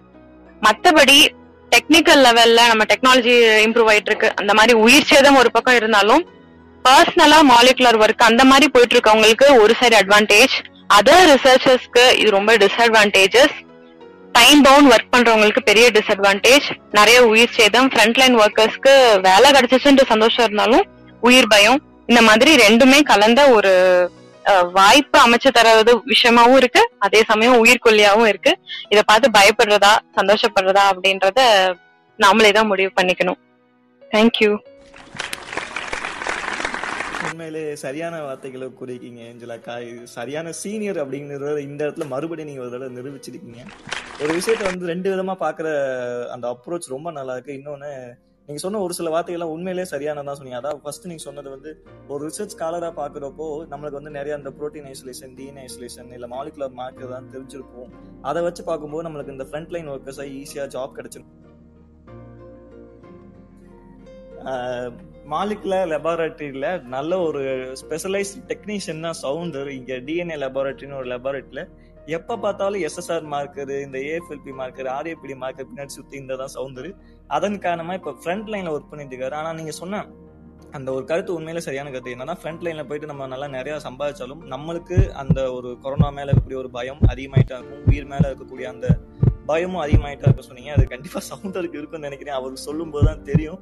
மத்தபடி டெக்னிக்கல் லெவல்ல நம்ம டெக்னாலஜி இம்ப்ரூவ் ஆயிட்டு இருக்கு. அந்த மாதிரி உயிர் சேதம் ஒரு பக்கம் இருந்தாலும் பர்சனலா மாலிகுலர் ஒர்க் அந்த மாதிரி போயிட்டு இருக்கவங்களுக்கு ஒரு சைடு அட்வான்டேஜ் அதர் ரிசர்ச்சர்ஸ்க்கு இது ரொம்ப டிஸ்அட்வான்டேஜஸ் டைம் பவுண்ட் ஒர்க் பண்றவங்களுக்கு பெரிய டிஸ்அட்வான்டேஜ் நிறைய உயிர் சேதம். ஃப்ரண்ட்லைன் ஒர்க்கர்ஸ்க்கு வேலை கிடைச்சிச்சுன்ற சந்தோஷம் இருந்தாலும் உயிர் பயம். இந்த மாதிரி ரெண்டுமே கலந்த ஒரு வாய்ப்பு அமைச்சு தரது விஷயமாவும் இருக்கு. அதே சமயம் உயிர்கொல்லியாவும் இருக்கு. இத பார்த்து பயப்படுறதா சந்தோஷப்படுறதா அப்படின்றத நாமளே தான் முடிவு பண்ணிக்கணும். தேங்க்யூ உண்மையிலே சரியான வார்த்தைகளை கூறியிருக்கீங்க ஏஞ்சலாக்கா இது சரியான சீனியர் அப்படிங்கிறத இந்த இடத்துல மறுபடியும் நீங்க ஒரு தடவை நிரூபிச்சிருக்கீங்க. ஒரு விஷயத்த வந்து ரெண்டு விதமா பாக்குற அந்த அப்ரோச் ரொம்ப நல்லா இருக்கு. இன்னொன்னு நீங்க சொன்ன ஒரு சில வார்த்தைகள்லாம் உண்மையிலே சரியானதா சொன்னீங்க. அதாவது ஃபர்ஸ்ட் நீங்க சொன்னது வந்து ஒரு ரிசர்ச் ஸ்காலரா பாக்குறப்போ நம்மளுக்கு வந்து நிறைய அந்த புரோட்டீன் ஐசோலேஷன் டிஎன் ஐசோலேஷன் இல்ல மாலிகுலர் மார்க்கர் தான் தெரிஞ்சிருக்கும். அதை வச்சு பார்க்கும்போது நம்மளுக்கு இந்த ஃப்ரண்ட் லைன் ஒர்க்கர்ஸா ஈஸியா ஜாப் கிடைச்சிரும். மாலிகுலர் லெபார்டரியில நல்ல ஒரு ஸ்பெஷலைஸ்ட் டெக்னீஷியன் தான் சவுண்டர் இங்க டிஎன்ஏ லெபார்டரின்னு ஒரு லெபார்டரியில எப்ப பார்த்தாலும் எஸ்எஸ்ஆர் மார்க்கரு இந்த ஏஎஃப்எல்பி மார்க்கர் ஆர்ஏபிடி மார்க்கர் பின்னாடி சுத்தி இந்த தான் அதன் காரணமா இப்ப ஃப்ரண்ட் லைன்ல ஒர்க் பண்ணிட்டு இருக்காரு. ஆனா நீங்க சொன்ன அந்த ஒரு கருத்து உண்மையில சரியான கருத்து. என்னன்னா ஃப்ரண்ட் லைன்ல போயிட்டு நம்ம நல்லா நிறைய சம்பாதிச்சாலும் நம்மளுக்கு அந்த ஒரு கொரோனா மேல இருக்கக்கூடிய ஒரு பயம் அதிகமாயிட்டா இருக்கும். உயிர் மேல இருக்கக்கூடிய அந்த பயமும் அதிகமாயிட்டா இருக்க சொன்னீங்க. அது கண்டிப்பா சவுந்தருக்கு இருக்கும்னு நினைக்கிறேன். அவருக்கு சொல்லும் போதுதான் தெரியும்.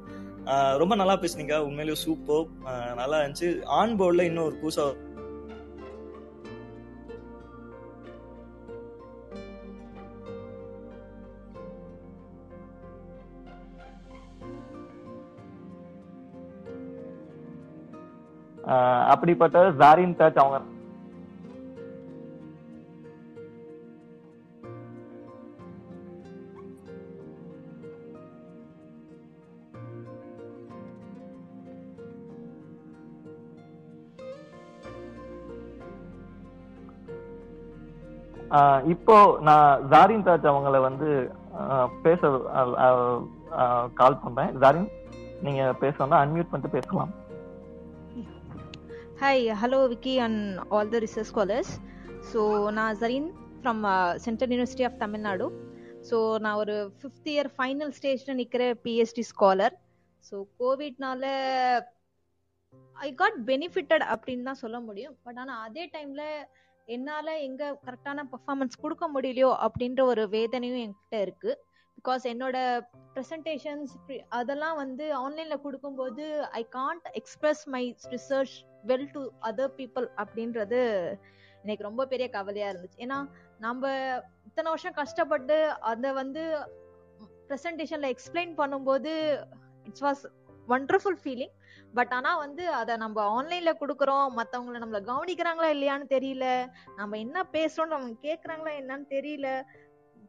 ரொம்ப நல்லா பேசுனீங்க. உண்மையிலேயே சூப்பர் நல்லா இருந்துச்சு. ஆன் போர்டில் இன்னும் ஒரு புதுசா அப்படிப்பட்ட ஜாரின் சர்ச் அவங்க. ஆஹ் இப்போ நான் ஜாரின் தாஜ் அவங்கள வந்து ஆஹ் பேச கால் பண்றேன். ஜாரின் நீங்க பேசணும்னா அன்மியூட் பண்ணிட்டு பேசலாம். Hi, hello Vicky and all the research scholars. So நான் Zareen from central university of Tamil Nadu so நான் ஒரு ஃபிஃப்த் இயர் ஃபைனல் ஸ்டேஜில் நிற்கிற பிஹெச்டி ஸ்காலர் ஸோ கோவிட்னால ஐ காட் பெனிஃபிட்டட் அப்படின்னு தான் சொல்ல முடியும். பட் ஆனால் அதே டைமில் என்னால் எங்கே கரெக்டான பர்ஃபார்மன்ஸ் கொடுக்க முடியலையோ அப்படின்ற ஒரு வேதனையும் என்கிட்ட இருக்குது பிகாஸ் என்னோட ப்ரெசன்டேஷன்ஸ் அதெல்லாம் வந்து ஆன்லைனில் கொடுக்கும்போது I can't express my research well to other people அப்படின்றது எனக்கு ரொம்ப பெரிய கவலையா இருந்துச்சு. ஏன்னா நம்ம இத்தனை வருஷம் கஷ்டப்பட்டு அதை வந்து ப்ரெசன்டேஷன்ல எக்ஸ்பிளைன் பண்ணும்போது it's was wonderful feeling but ஆனா வந்து அதை நம்ம ஆன்லைன்ல கொடுக்குறோம் மத்தவங்கள நம்மள கவனிக்கிறாங்களா இல்லையான்னு தெரியல. நம்ம என்ன பேசுறோம் அவங்க கேக்குறாங்களா என்னன்னு தெரியல.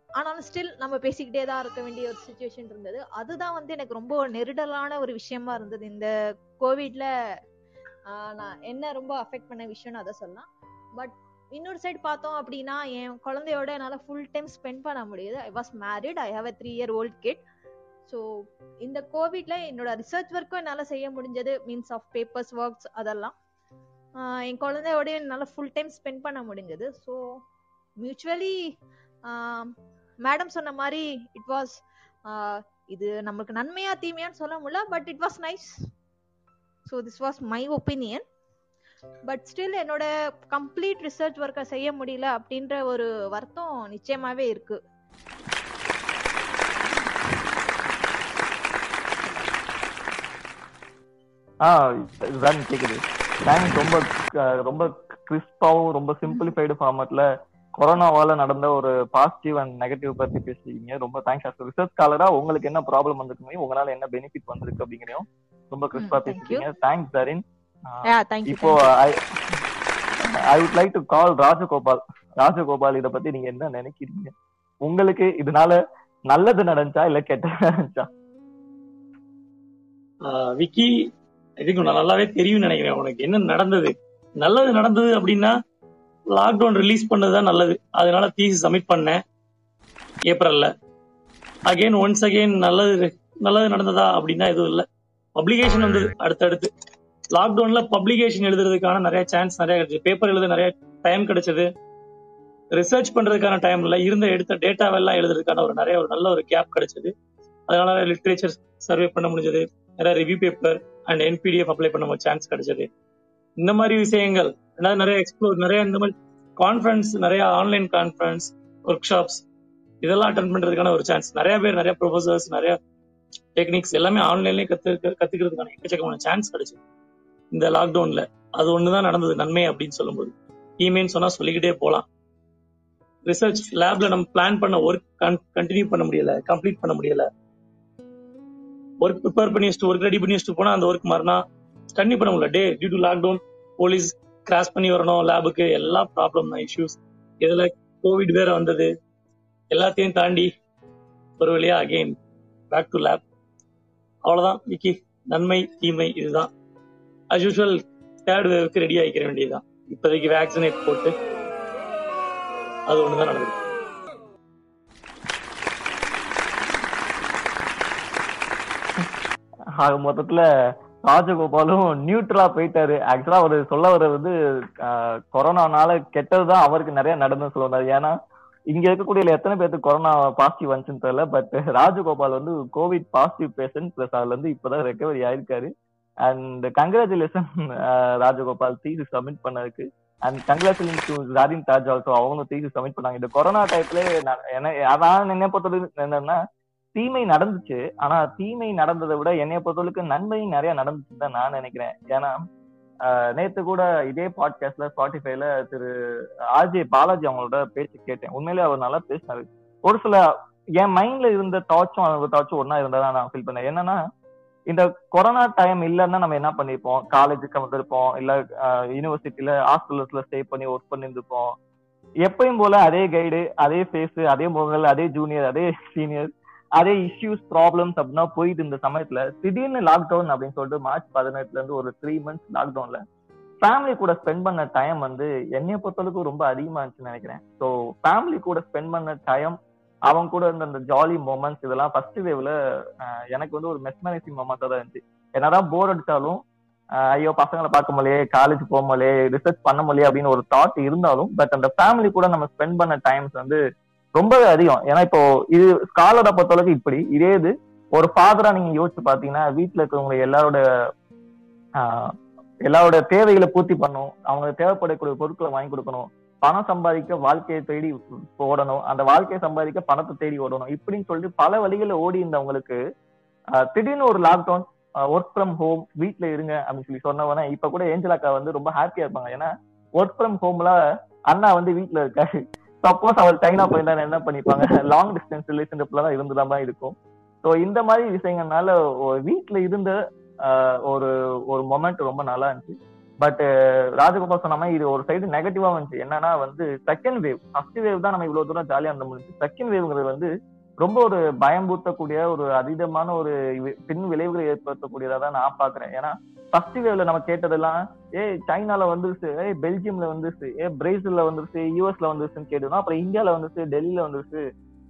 ஆனாலும் ஸ்டில் நம்ம பேசிக்கிட்டே தான் இருக்க வேண்டிய ஒரு சுச்சுவேஷன் இருந்தது. அதுதான் வந்து எனக்கு ரொம்ப நெருடலான ஒரு விஷயமா இருந்தது இந்த கோவிட்ல நான் என்ன ரொம்ப அஃபெக்ட் பண்ண விஷயம்னு அதை சொல்லலாம். பட் இன்னொரு சைடு பார்த்தோம் அப்படின்னா என் குழந்தையோட என்னால் ஃபுல் டைம் ஸ்பெண்ட் பண்ண முடியுது. I was married I have a three year old kid so இந்த கோவிட்ல என்னோட ரிசர்ச் ஒர்க்கும் என்னால் செய்ய முடிஞ்சது. மீன்ஸ் ஆஃப் பேப்பர்ஸ் ஒர்க்ஸ் அதெல்லாம். என் குழந்தையோட என்னால் ஃபுல் டைம் ஸ்பெண்ட் பண்ண முடிஞ்சது. ஸோ மியூச்சுவலி மேடம் சொன்ன மாதிரி இட் வாஸ் இது நம்மளுக்கு நன்மையா தீமையான்னு சொல்ல முடியல but it was nice so this was my opinion but still என்னோட கம்ப்ளீட் ரிசர்ச் ஒர்க்கை செய்ய முடியல அப்படின்ற ஒரு வருத்தம் நிச்சயமாவே இருக்கு. ஆ இதுதான் கேக்குது. தேங்க்ஸ் ரொம்ப ரொம்ப கிறிஸ்பாவும் ரொம்ப சிம்பிளிஃபைடு ஃபார்மட்ல கொரோனாவால நடந்த ஒரு பாசிட்டிவ் அண்ட் நெகட்டிவ் பத்தி பேசுறீங்க. ரொம்ப தேங்க்ஸ் ரிசர்ச் காலரா உங்களுக்கு என்ன ப்ராப்ளம் வந்திருக்கு உங்களால என்ன பெனிஃபிட் வந்திருக்கு அப்படிங்கறதையும் ரொம்ப கிறிஸ்பா பேசிருக்கீங்க தேங்க்ஸ் தரின் இப்போ I I would like to call Rajagopal Rajagopal இத பத்தி நீங்க என்ன நினைக்கிறீங்க? உங்களுக்கு இதனால நல்லது நடந்துச்சா இல்ல கெட்டது நடந்துச்சா? ஆஹ் விக்கி இதுக்கு நான் நல்லாவே தெரியும்னு நினைக்கிறேன். உனக்கு என்ன நடந்தது? நல்லது நடந்தது அப்படின்னா லாக்டவுன் ரிலீஸ் பண்ணதுதான் நல்லது. அதனால தீசி சப்மிட் பண்ணேன். ஏப்ரல்ல அகைன் ஒன்ஸ் அகைன் நல்லது நல்லது நடந்ததா அப்படின்னா எதுவும் இல்லை. பப்ளிகேஷன் வந்தது அடுத்தடுத்து. லாக்டவுன்ல பப்ளிகேஷன் எழுதுறதுக்கான நிறைய சான்ஸ் நிறைய கிடைச்சது பேப்பர் எழுத நிறைய டைம் கிடைச்சது. ரிசர்ச் பண்றதுக்கான டைம் இல்ல. இருந்த எடுத்த டேட்டாவெல்லாம் எழுதுறதுக்கான ஒரு நிறைய ஒரு நல்ல ஒரு கேப் கிடைச்சது. அதனால லிட்ரேச்சர் சர்வே பண்ண முடிஞ்சது. நிறைய review paper and NPDF apply பண்ண சான்ஸ் கிடைச்சது. இந்த மாதிரி விஷயங்கள் ரெண்டாவது நிறைய எக்ஸ்ப்ளோர் நிறைய இந்த மாதிரி கான்ஃபரன்ஸ் நிறைய ஆன்லைன் கான்ஃபரன்ஸ் ஒர்க் ஷாப்ஸ் இதெல்லாம் அட்டன் பண்றதுக்கான ஒரு சான்ஸ் நிறைய பேர் நிறைய ப்ரொஃபசர்ஸ் நிறைய டெக்னிக்ஸ் எல்லாமே ஆன்லைன்லயே கத்து கத்துக்கிறதுக்கான எக்கச்சக்கமான சான்ஸ் கிடைச்சது இந்த லாக்டவுன்ல அது ஒண்ணுதான் நடந்தது நன்மை அப்படின்னு சொல்லும்போது. தீமைன்னு சொன்னா சொல்லிக்கிட்டே போலாம். ரிசர்ச் லேப்ல நம்ம பிளான் பண்ண ஒர்க் கண்டினியூ பண்ண முடியல கம்ப்ளீட் பண்ண முடியல. ஒர்க் ப்ரிப்பேர் பண்ணி வச்சுட்டு ஒர்க் ரெடி பண்ணி வச்சுட்டு போனா அந்த ஒர்க் மாறினா கண்டினியூ பண்ண முடியல. Day due to lockdown police cross பண்ணி வரணும் லேபுக்கு எல்லா ப்ராப்ளம் தான் இஷ்யூஸ் இதுல கோவிட் வேற வந்தது. எல்லாத்தையும் தாண்டி ஒரு வழியா அகைன் பேக் டு லேப் அவ்வளவுதான் விக்கி. நன்மை தீமை இதுதான். அஸ் யூஷுவல் தேர்ட் வேவுக்கு ரெடி ஆகிக்கிற வேண்டியதுதான். இப்போதைக்கு வேக்சினேட் போட்டு அது ஒண்ணுதான் நடந்தது ஆக மொத்தத்துல ராஜகோபாலும் நியூட்ரலா போயிட்டாரு. ஆக்சுவலா அவர் சொல்ல வர்றது வந்து கொரோனானால கெட்டதுதான் அவருக்கு நிறைய நடந்து சொல்லுவாரு ஏன்னா இங்க இருக்கக்கூடிய எத்தனை பேருக்கு கொரோனா பாசிட்டிவ் வந்துச்சுன்னு தெரியல பட் ராஜகோபால் வந்து கோவிட் பாசிட்டிவ் பேஷண்ட் பிளஸ் அதுல இருந்து இப்பதான் ரெக்கவரி ஆயிருக்காரு. And congratulation Rajagopal thesis submit பண்ணதுக்கு. And congratulation to Zareen Taj also அவங்க தீசு சப்மிட் பண்ணாங்க. இந்த கொரோனா டைப்ல என்ன அதான் என்ன பொறுத்தவரைக்கும் என்னன்னா தீமை நடந்துச்சு. ஆனா தீமை நடந்ததை விட என்னைய பொறுத்தவரைக்கும் நன்மை நிறைய நடந்துச்சுன்னு தான் நான் நினைக்கிறேன். ஏன்னா நேத்து கூட இதே பாட்காஸ்ட்ல ஸ்பாட்டிஃபைல திரு ஆர்ஜே பாலாஜி அவங்களோட பேச்சு கேட்டேன். உண்மையிலே அவர் நல்லா பேசினாரு. ஒரு சில என் மைண்ட்ல இருந்த தாட்சும் அவங்க தாட்சும் ஒன்னா இருந்ததா நான் ஃபீல் பண்ணேன். என்னன்னா இந்த கொரோனா டைம் இல்லைன்னா நம்ம என்ன பண்ணிருப்போம்? காலேஜுக்கு வந்திருப்போம். இல்ல யூனிவர்சிட்டியில ஹாஸ்டல்ஸ்ல ஸ்டே பண்ணி ஒர்க் பண்ணியிருந்திருப்போம் எப்பயும் போல அதே கைடு அதே ஃபேஸ் அதே முகங்கள் அதே ஜூனியர் அதே சீனியர் அதே இஷ்யூஸ் ப்ராப்ளம்ஸ் அப்படின்னா போயிட்டு இந்த சமயத்துல திடீர்னு லாக்டவுன் அப்படின்னு சொல்லிட்டு மார்ச் பதினெட்டுல இருந்து ஒரு த்ரீ மந்த்ஸ் லாக்டவுன்ல ஃபேமிலி கூட ஸ்பெண்ட் பண்ண டைம் வந்து என்னைய பொறுத்தளவுக்கு ரொம்ப அதிகமா இருந்துச்சுன்னு நினைக்கிறேன். ஸோ ஃபேமிலி கூட ஸ்பெண்ட் பண்ண டைம் அவங்க கூட இருந்த அந்த ஜாலி மூமெண்ட்ஸ் இதெல்லாம் ஃபர்ஸ்ட் வேவ்ல எனக்கு வந்து ஒரு மெஸ்மரைசிங் மூமெண்டா தான் இருந்துச்சு. என்னதான் போர் அடிச்சாலும் ஐயோ பசங்களை பார்க்க முடியே காலேஜ் போக முடியே ரிசர்ச் பண்ண முடியே அப்படின்னு ஒரு தாட் இருந்தாலும் பட் அந்த ஃபேமிலி கூட நம்ம ஸ்பெண்ட் பண்ண டைம்ஸ் வந்து ரொம்பவே அதிகம். ஏன்னா இப்போ இது ஸ்காலரை பொறுத்தளவுக்கு இப்படி. இதே இது ஒரு ஃபாதரா நீங்க யோசிச்சு பாத்தீங்கன்னா வீட்டுல இருக்கிறவங்க எல்லாரோட ஆஹ் எல்லாரோட தேவைகளை பூர்த்தி பண்ணும் அவங்களுக்கு தேவைப்படக்கூடிய பொருட்களை வாங்கி கொடுக்கணும். பணம் சம்பாதிக்க வாழ்க்கையை தேடி ஓடணும். அந்த வாழ்க்கையை சம்பாதிக்க பணத்தை தேடி ஓடணும். இப்படின்னு சொல்லிட்டு பல வழிகளில் ஓடி இருந்தவங்களுக்கு திடீர்னு ஒரு லாக்டவுன் ஒர்க் ஃப்ரம் ஹோம் வீட்டுல இருங்க அப்படின்னு சொல்லி சொன்னவன இப்ப கூட ஏஞ்சலாக்கா வந்து ரொம்ப ஹாப்பியா இருப்பாங்க. ஏன்னா ஒர்க் ஃப்ரம் ஹோம்ல அண்ணா வந்து வீட்டுல இருக்காரு. சப்போஸ் அவர் சைனா போயிருந்தா என்ன பண்ணிப்பாங்க? லாங் டிஸ்டன்ஸ் ரிலேஷன்ஷிப்ல தான் இருந்துதான் இருக்கும். ஸோ இந்த மாதிரி விஷயங்கள்னால ஒரு வீட்ல இருந்த ஆஹ் ஒரு ஒரு மொமெண்ட் ரொம்ப நல்லா இருந்துச்சு. பட் ராஜகோபால் சொன்ன மாதிரி இது ஒரு சைடு நெகட்டிவா வந்துச்சு என்னன்னா வந்து செகண்ட் வேவ் ஃபர்ஸ்ட் வேவ் தான் நம்ம இவ்வளவு தூரம் ஜாலியா இருந்த முடிஞ்சு செகண்ட் வேவ்ங்கிறது வந்து ரொம்ப ஒரு பயம்பூத்தக்கூடிய ஒரு அதீதமான ஒரு பின் விளைவுகளை ஏற்படுத்தக்கூடியதா தான் நான் பாக்குறேன் ஏன்னா ஃபர்ஸ்ட் வேவ்ல நம்ம கேட்டதெல்லாம் ஏ சைனால வந்துருச்சு ஏ பெல்ஜியம்ல வந்துருச்சு ஏ பிரேசில்ல வந்துருச்சு யூஎஸ்ல வந்துருச்சுன்னு கேட்டுருந்தோம் அப்புறம் இந்தியால வந்துருச்சு டெல்லியில வந்துருச்சு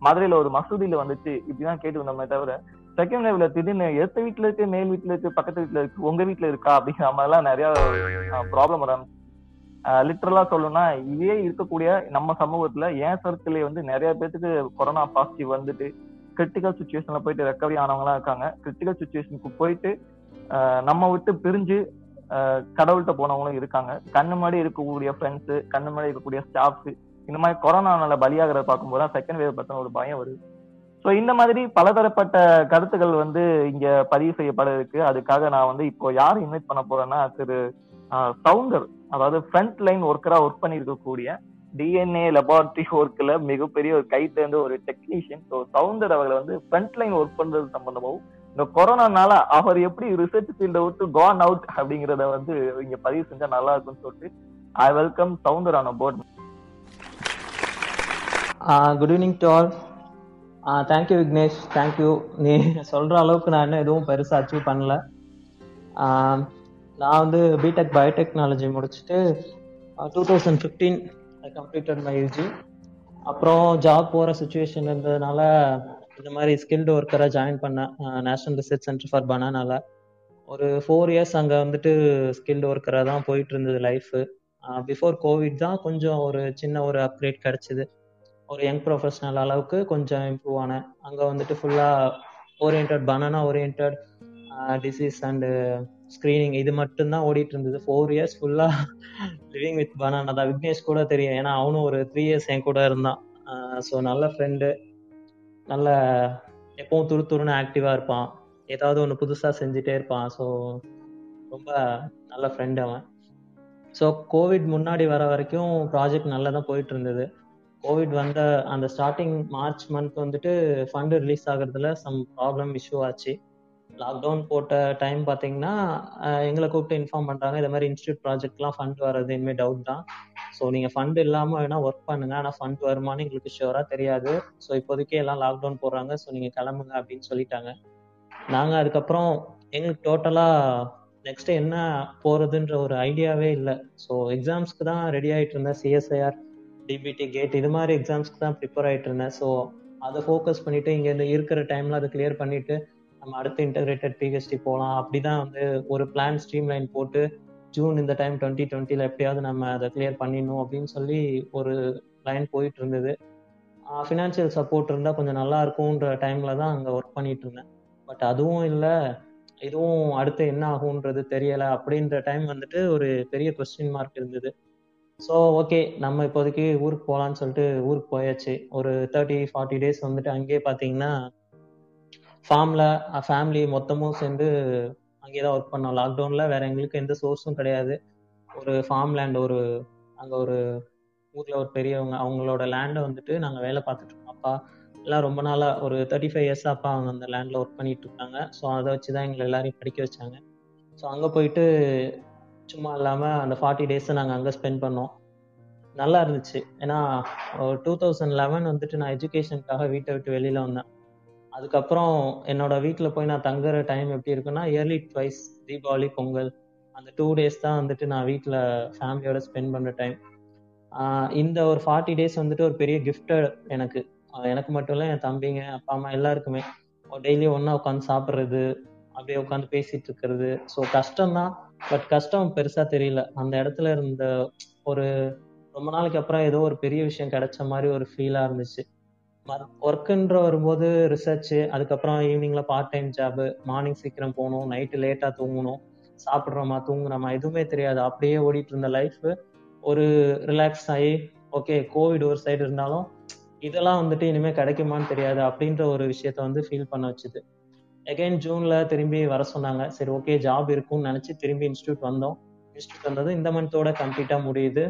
மதுரையில ஒரு மசூதியில வந்துச்சு இப்படிதான் கேட்டு வந்தோமே தவிர செகண்ட் வேவ்ல திடீர்னு எத்த வீட்டுல இருக்கு மேல் வீட்டுல இருக்கு பக்கத்து வீட்டுல இருக்கு உங்க வீட்டுல இருக்கா அப்படிங்கிற மாதிரிலாம் நிறைய ப்ராப்ளம் வர லிட்டரலா சொல்லணும்னா இதே இருக்கக்கூடிய நம்ம சமூகத்துல ஏன் சர்க்கிளே வந்து நிறைய பேத்துக்கு கொரோனா பாசிட்டிவ் வந்துட்டு கிரிட்டிக்கல் சுச்சுவேஷன்ல போயிட்டு ரெக்கவரி ஆனவங்களா இருக்காங்க. கிரிட்டிக்கல் சுச்சுவேஷனுக்கு போயிட்டு நம்ம விட்டு பிரிஞ்சு ஆஹ் கடவுள்கிட்ட போனவங்களும் இருக்காங்க. கண்ணு முன்னாடி இருக்கக்கூடிய ஃப்ரெண்ட்ஸ் கண்ணு மாதிரி இருக்கக்கூடிய ஸ்டாஃப்ஸ் இந்த மாதிரி கொரோனானால பலியாகிறத பார்க்கும்போது தான் செகண்ட் வேவ் பத்தின ஒரு பயம் வருது. ஸோ இந்த மாதிரி பலதரப்பட்ட கருத்துக்கள் வந்து இங்க பதிவு செய்யப்பட இருக்கு அதுக்காக நான் வந்து இப்போ யார் இன்வைட் பண்ண போறேன்னா திரு சவுண்டர் அதாவது ஃப்ரண்ட் லைன் ஒர்க்கரா ஒர்க் பண்ணியிருக்கக்கூடிய டிஎன்ஏ லெபார்டரி ஒர்க்ல மிகப்பெரிய ஒரு கை தேர்ந்த ஒரு டெக்னீஷியன் ஸோ சவுந்தர் அவர்களை வந்து ஃப்ரண்ட் லைன் ஒர்க் பண்றது சம்பந்தமாகவும் இந்த கொரோனானால அவர் எப்படி ரிசர்ச் ஃபீல்ட விட்டு கான் அவுட் அப்படிங்கறத வந்து இங்க பதிவு செஞ்சா நல்லா இருக்கும்னு சொல்லிட்டு I welcome Soundar on board good evening to all thank you Vignesh thank you நீ சொல்கிற அளவுக்கு நான் இன்னும் எதுவும் பெருசாக அச்சீவ் பண்ணல. நான் வந்து பிடெக் பயோடெக்னாலஜி முடிச்சுட்டு two thousand fifteen I completed my UG அப்புறம் ஜாப் போகிற சுச்சுவேஷன் இருந்ததுனால இந்த மாதிரி ஸ்கில்டு ஒர்க்கராக ஜாயின் பண்ணேன் நேஷனல் ரிசர்ச் சென்டர் ஃபார் பனானால ஒரு ஃபோர் இயர்ஸ் அங்கே வந்துட்டு ஸ்கில்டு ஒர்க்கராக தான் போயிட்டு இருந்தது லைஃபு பிஃபோர் கோவிட் தான் கொஞ்சம் ஒரு சின்ன ஒரு அப்கிரேட் கிடச்சிது. ஒரு யங் ப்ரொஃபஷனல் அளவுக்கு கொஞ்சம் இம்ப்ரூவ் ஆனேன். அங்கே வந்துட்டு ஃபுல்லாக orient banana orient disease and screening இது மட்டும்தான் ஓடிட்டு இருந்தது ஃபோர் இயர்ஸ் ஃபுல்லாக லிவிங் வித் பனானா தான். விக்னேஷ் கூட தெரியும். ஏன்னா அவனும் ஒரு த்ரீ இயர்ஸ் என் கூட இருந்தான். ஸோ நல்ல ஃப்ரெண்டு நல்ல எப்பவும் துரு துருன்னு ஆக்டிவாக இருப்பான். ஏதாவது ஒன்று புதுசாக செஞ்சுட்டே இருப்பான். ஸோ ரொம்ப நல்ல ஃப்ரெண்டு அவன். ஸோ கோவிட் முன்னாடி வர வரைக்கும் ப்ராஜெக்ட் நல்லா தான் போயிட்டு இருந்தது கோவிட் வந்த அந்த ஸ்டார்டிங் மார்ச் மந்த் வந்துட்டு ஃபண்டு ரிலீஸ் ஆகுறதுல சம் ப்ராப்ளம் இஷ்யூ ஆச்சு. லாக்டவுன் போட்ட டைம் பார்த்தீங்கன்னா எங்களை கூப்பிட்டு இன்ஃபார்ம் பண்ணுறாங்க இந்த மாதிரி இன்ஸ்டியூட் ப்ராஜெக்ட்லாம் ஃபண்ட் வர்றது இனிமேல் டவுட் தான். ஸோ நீங்கள் ஃபண்ட் இல்லாமல் வேணால் ஒர்க் பண்ணுங்க. ஆனால் ஃபண்ட் வருமானு எங்களுக்கு ஷியோராக தெரியாது. ஸோ இப்போதைக்கே எல்லாம் லாக்டவுன் போடுறாங்க. ஸோ நீங்கள் கிளம்புங்க அப்படின்னு சொல்லிட்டாங்க. நாங்கள் அதுக்கப்புறம் எங்களுக்கு டோட்டலாக நெக்ஸ்ட் என்ன போகிறதுன்ற ஒரு ஐடியாவே இல்லை. ஸோ எக்ஸாம்ஸ்க்கு தான் ரெடி ஆகிட்டு இருந்தேன். சிஎஸ்ஐஆர் டிபிடி கேட் இது மாதிரி எக்ஸாம்ஸ்க்கு தான் ப்ரிப்பேர் ஆகிட்டு இருந்தேன். ஸோ அதை ஃபோக்கஸ் பண்ணிட்டு இங்கே இந்த இருக்கிற டைமில் அதை கிளியர் பண்ணிட்டு நம்ம அடுத்து இன்டகிரேட்டட் பிஹெச்டி போகலாம் அப்படி தான் வந்து ஒரு பிளான் ஸ்ட்ரீம் லைன் போட்டு ஜூன் இந்த டைம் டுவெண்ட்டி டுவெண்ட்டியில் எப்படியாவது நம்ம அதை கிளியர் பண்ணிடணும் அப்படின்னு சொல்லி ஒரு லைன் போயிட்டு இருந்தது. ஃபினான்ஷியல் சப்போர்ட் இருந்தால் கொஞ்சம் நல்லா இருக்கும்ன்ற டைமில் தான் அங்கே ஒர்க் பண்ணிட்டு இருந்தேன். பட் அதுவும் இல்லை இதுவும் அடுத்து என்ன ஆகுன்றது தெரியலை அப்படின்ற டைம் வந்துட்டு ஒரு பெரிய கொஸ்டின் மார்க் இருந்தது. ஸோ ஓகே நம்ம இப்போதைக்கு ஊருக்கு போகலான்னு சொல்லிட்டு ஊருக்கு போயாச்சு. ஒரு தேர்ட்டி ஃபார்ட்டி டேஸ் வந்துட்டு அங்கேயே பார்த்தீங்கன்னா ஃபார்மில் ஃபேமிலி மொத்தமும் சேர்ந்து அங்கேயே தான் ஒர்க் பண்ணோம். லாக்டவுனில் வேற எங்களுக்கு எந்த சோர்ஸும் கிடையாது. ஒரு ஃபார்ம் லேண்ட் ஒரு அங்கே ஒரு ஊரில் ஒரு பெரியவங்க அவங்களோட லேண்டை வந்துட்டு நாங்கள் வேலை பார்த்துட்டு இருக்கோம். அப்பா எல்லாம் ரொம்ப நாளா ஒரு தேர்ட்டி ஃபைவ் இயர்ஸ் அப்பா அவங்க அந்த லேண்ட்ல ஒர்க் பண்ணிட்டு இருக்காங்க. ஸோ அதை வச்சு தான் எங்களை எல்லாரையும் படிக்க வச்சாங்க. ஸோ அங்கே போயிட்டு சும்மா இல்லாமல் அந்த ஃபார்ட்டி டேஸை நாங்கள் அங்கே ஸ்பெண்ட் பண்ணோம். நல்லா இருந்துச்சு. ஏன்னா டூ தௌசண்ட் லெவன் வந்துட்டு நான் எஜுகேஷனுக்காக வீட்டை விட்டு வெளியில வந்தேன். அதுக்கப்புறம் என்னோட வீட்டில் போய் நான் தங்குற டைம் எப்படி இருக்குன்னா இயர்லி ட்வைஸ் தீபாவளி பொங்கல் அந்த டூ டேஸ் தான் வந்துட்டு நான் வீட்டில் ஃபேமிலியோட ஸ்பெண்ட் பண்ணுற டைம் இந்த ஒரு ஃபார்ட்டி டேஸ் வந்துட்டு ஒரு பெரிய கிஃப்ட் எனக்கு. எனக்கு மட்டும் இல்லை என் தம்பிங்க அப்பா அம்மா எல்லாருக்குமே. டெய்லி ஒன்றா உட்காந்து சாப்பிட்றது அப்படியே உட்காந்து பேசிட்டு இருக்கிறது. ஸோ கஷ்டம்தான் பட் கஷ்டம் பெருசாக தெரியல. அந்த இடத்துல இருந்த ஒரு ரொம்ப நாளைக்கு அப்புறம் ஏதோ ஒரு பெரிய விஷயம் கிடைச்ச மாதிரி ஒரு ஃபீலாக இருந்துச்சு. ஒர்க்குன்ற வரும்போது ரிசர்ச் அதுக்கப்புறம் ஈவினிங்ல பார்ட் டைம் ஜாப் மார்னிங் சீக்கிரம் போகணும் நைட்டு லேட்டா தூங்கணும் சாப்பிட்றோமா தூங்குறோமா எதுவுமே தெரியாது. அப்படியே ஓடிட்டு இருந்த லைஃப் ஒரு ரிலாக்ஸ் ஆகி ஓகே கோவிட் ஒரு சைடு இருந்தாலும் இதெல்லாம் வந்துட்டு இனிமே கிடைக்குமான்னு தெரியாது அப்படின்ற ஒரு விஷயத்த வந்து ஃபீல் பண்ண வச்சுது. அகைன் ஜூன்ல திரும்பி வர சொன்னாங்க. சரி ஓகே ஜாப் இருக்கும்னு நினைச்சு திரும்பி இன்ஸ்டியூட் வந்தோம். இன்ஸ்டியூட் வந்தது இந்த மந்தோட கம்ப்ளீட்டா முடியுது.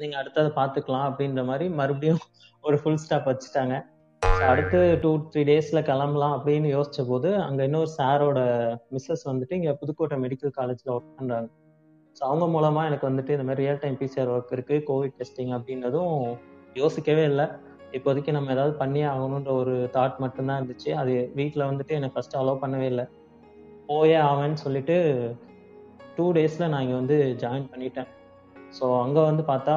நீங்க அடுத்ததை பார்த்துக்கலாம் அப்படின்ற மாதிரி மறுபடியும் ஒரு ஃபுல் ஸ்டாப் வச்சுட்டாங்க. அடுத்து டூ த்ரீ டேஸ்ல கிளம்பலாம் அப்படின்னு யோசிச்ச போது அங்க இன்னொரு சாரோட மிஸ்ஸஸ் வந்துட்டு இங்க புதுக்கோட்டை மெடிக்கல் காலேஜ்ல ஒர்க் பண்றாங்க. ஸோ அவங்க மூலமா எனக்கு வந்துட்டு இந்த மாதிரி ரியல் டைம் பிசிஆர் ஒர்க் இருக்கு கோவிட் டெஸ்டிங் அப்படின்றதும் யோசிக்கவே இல்லை. இப்போதைக்கு நம்ம ஏதாவது பண்ணி ஆகணுன்ற ஒரு தாட் மட்டும்தான் இருந்துச்சு. அது வீட்டில் வந்துட்டு எனக்கு ஃபர்ஸ்ட் அலோவ் பண்ணவே இல்லை. போயே ஆவேன்னு சொல்லிட்டு டூ டேஸில் நான் இங்கே வந்து ஜாயின் பண்ணிட்டேன். ஸோ அங்கே வந்து பார்த்தா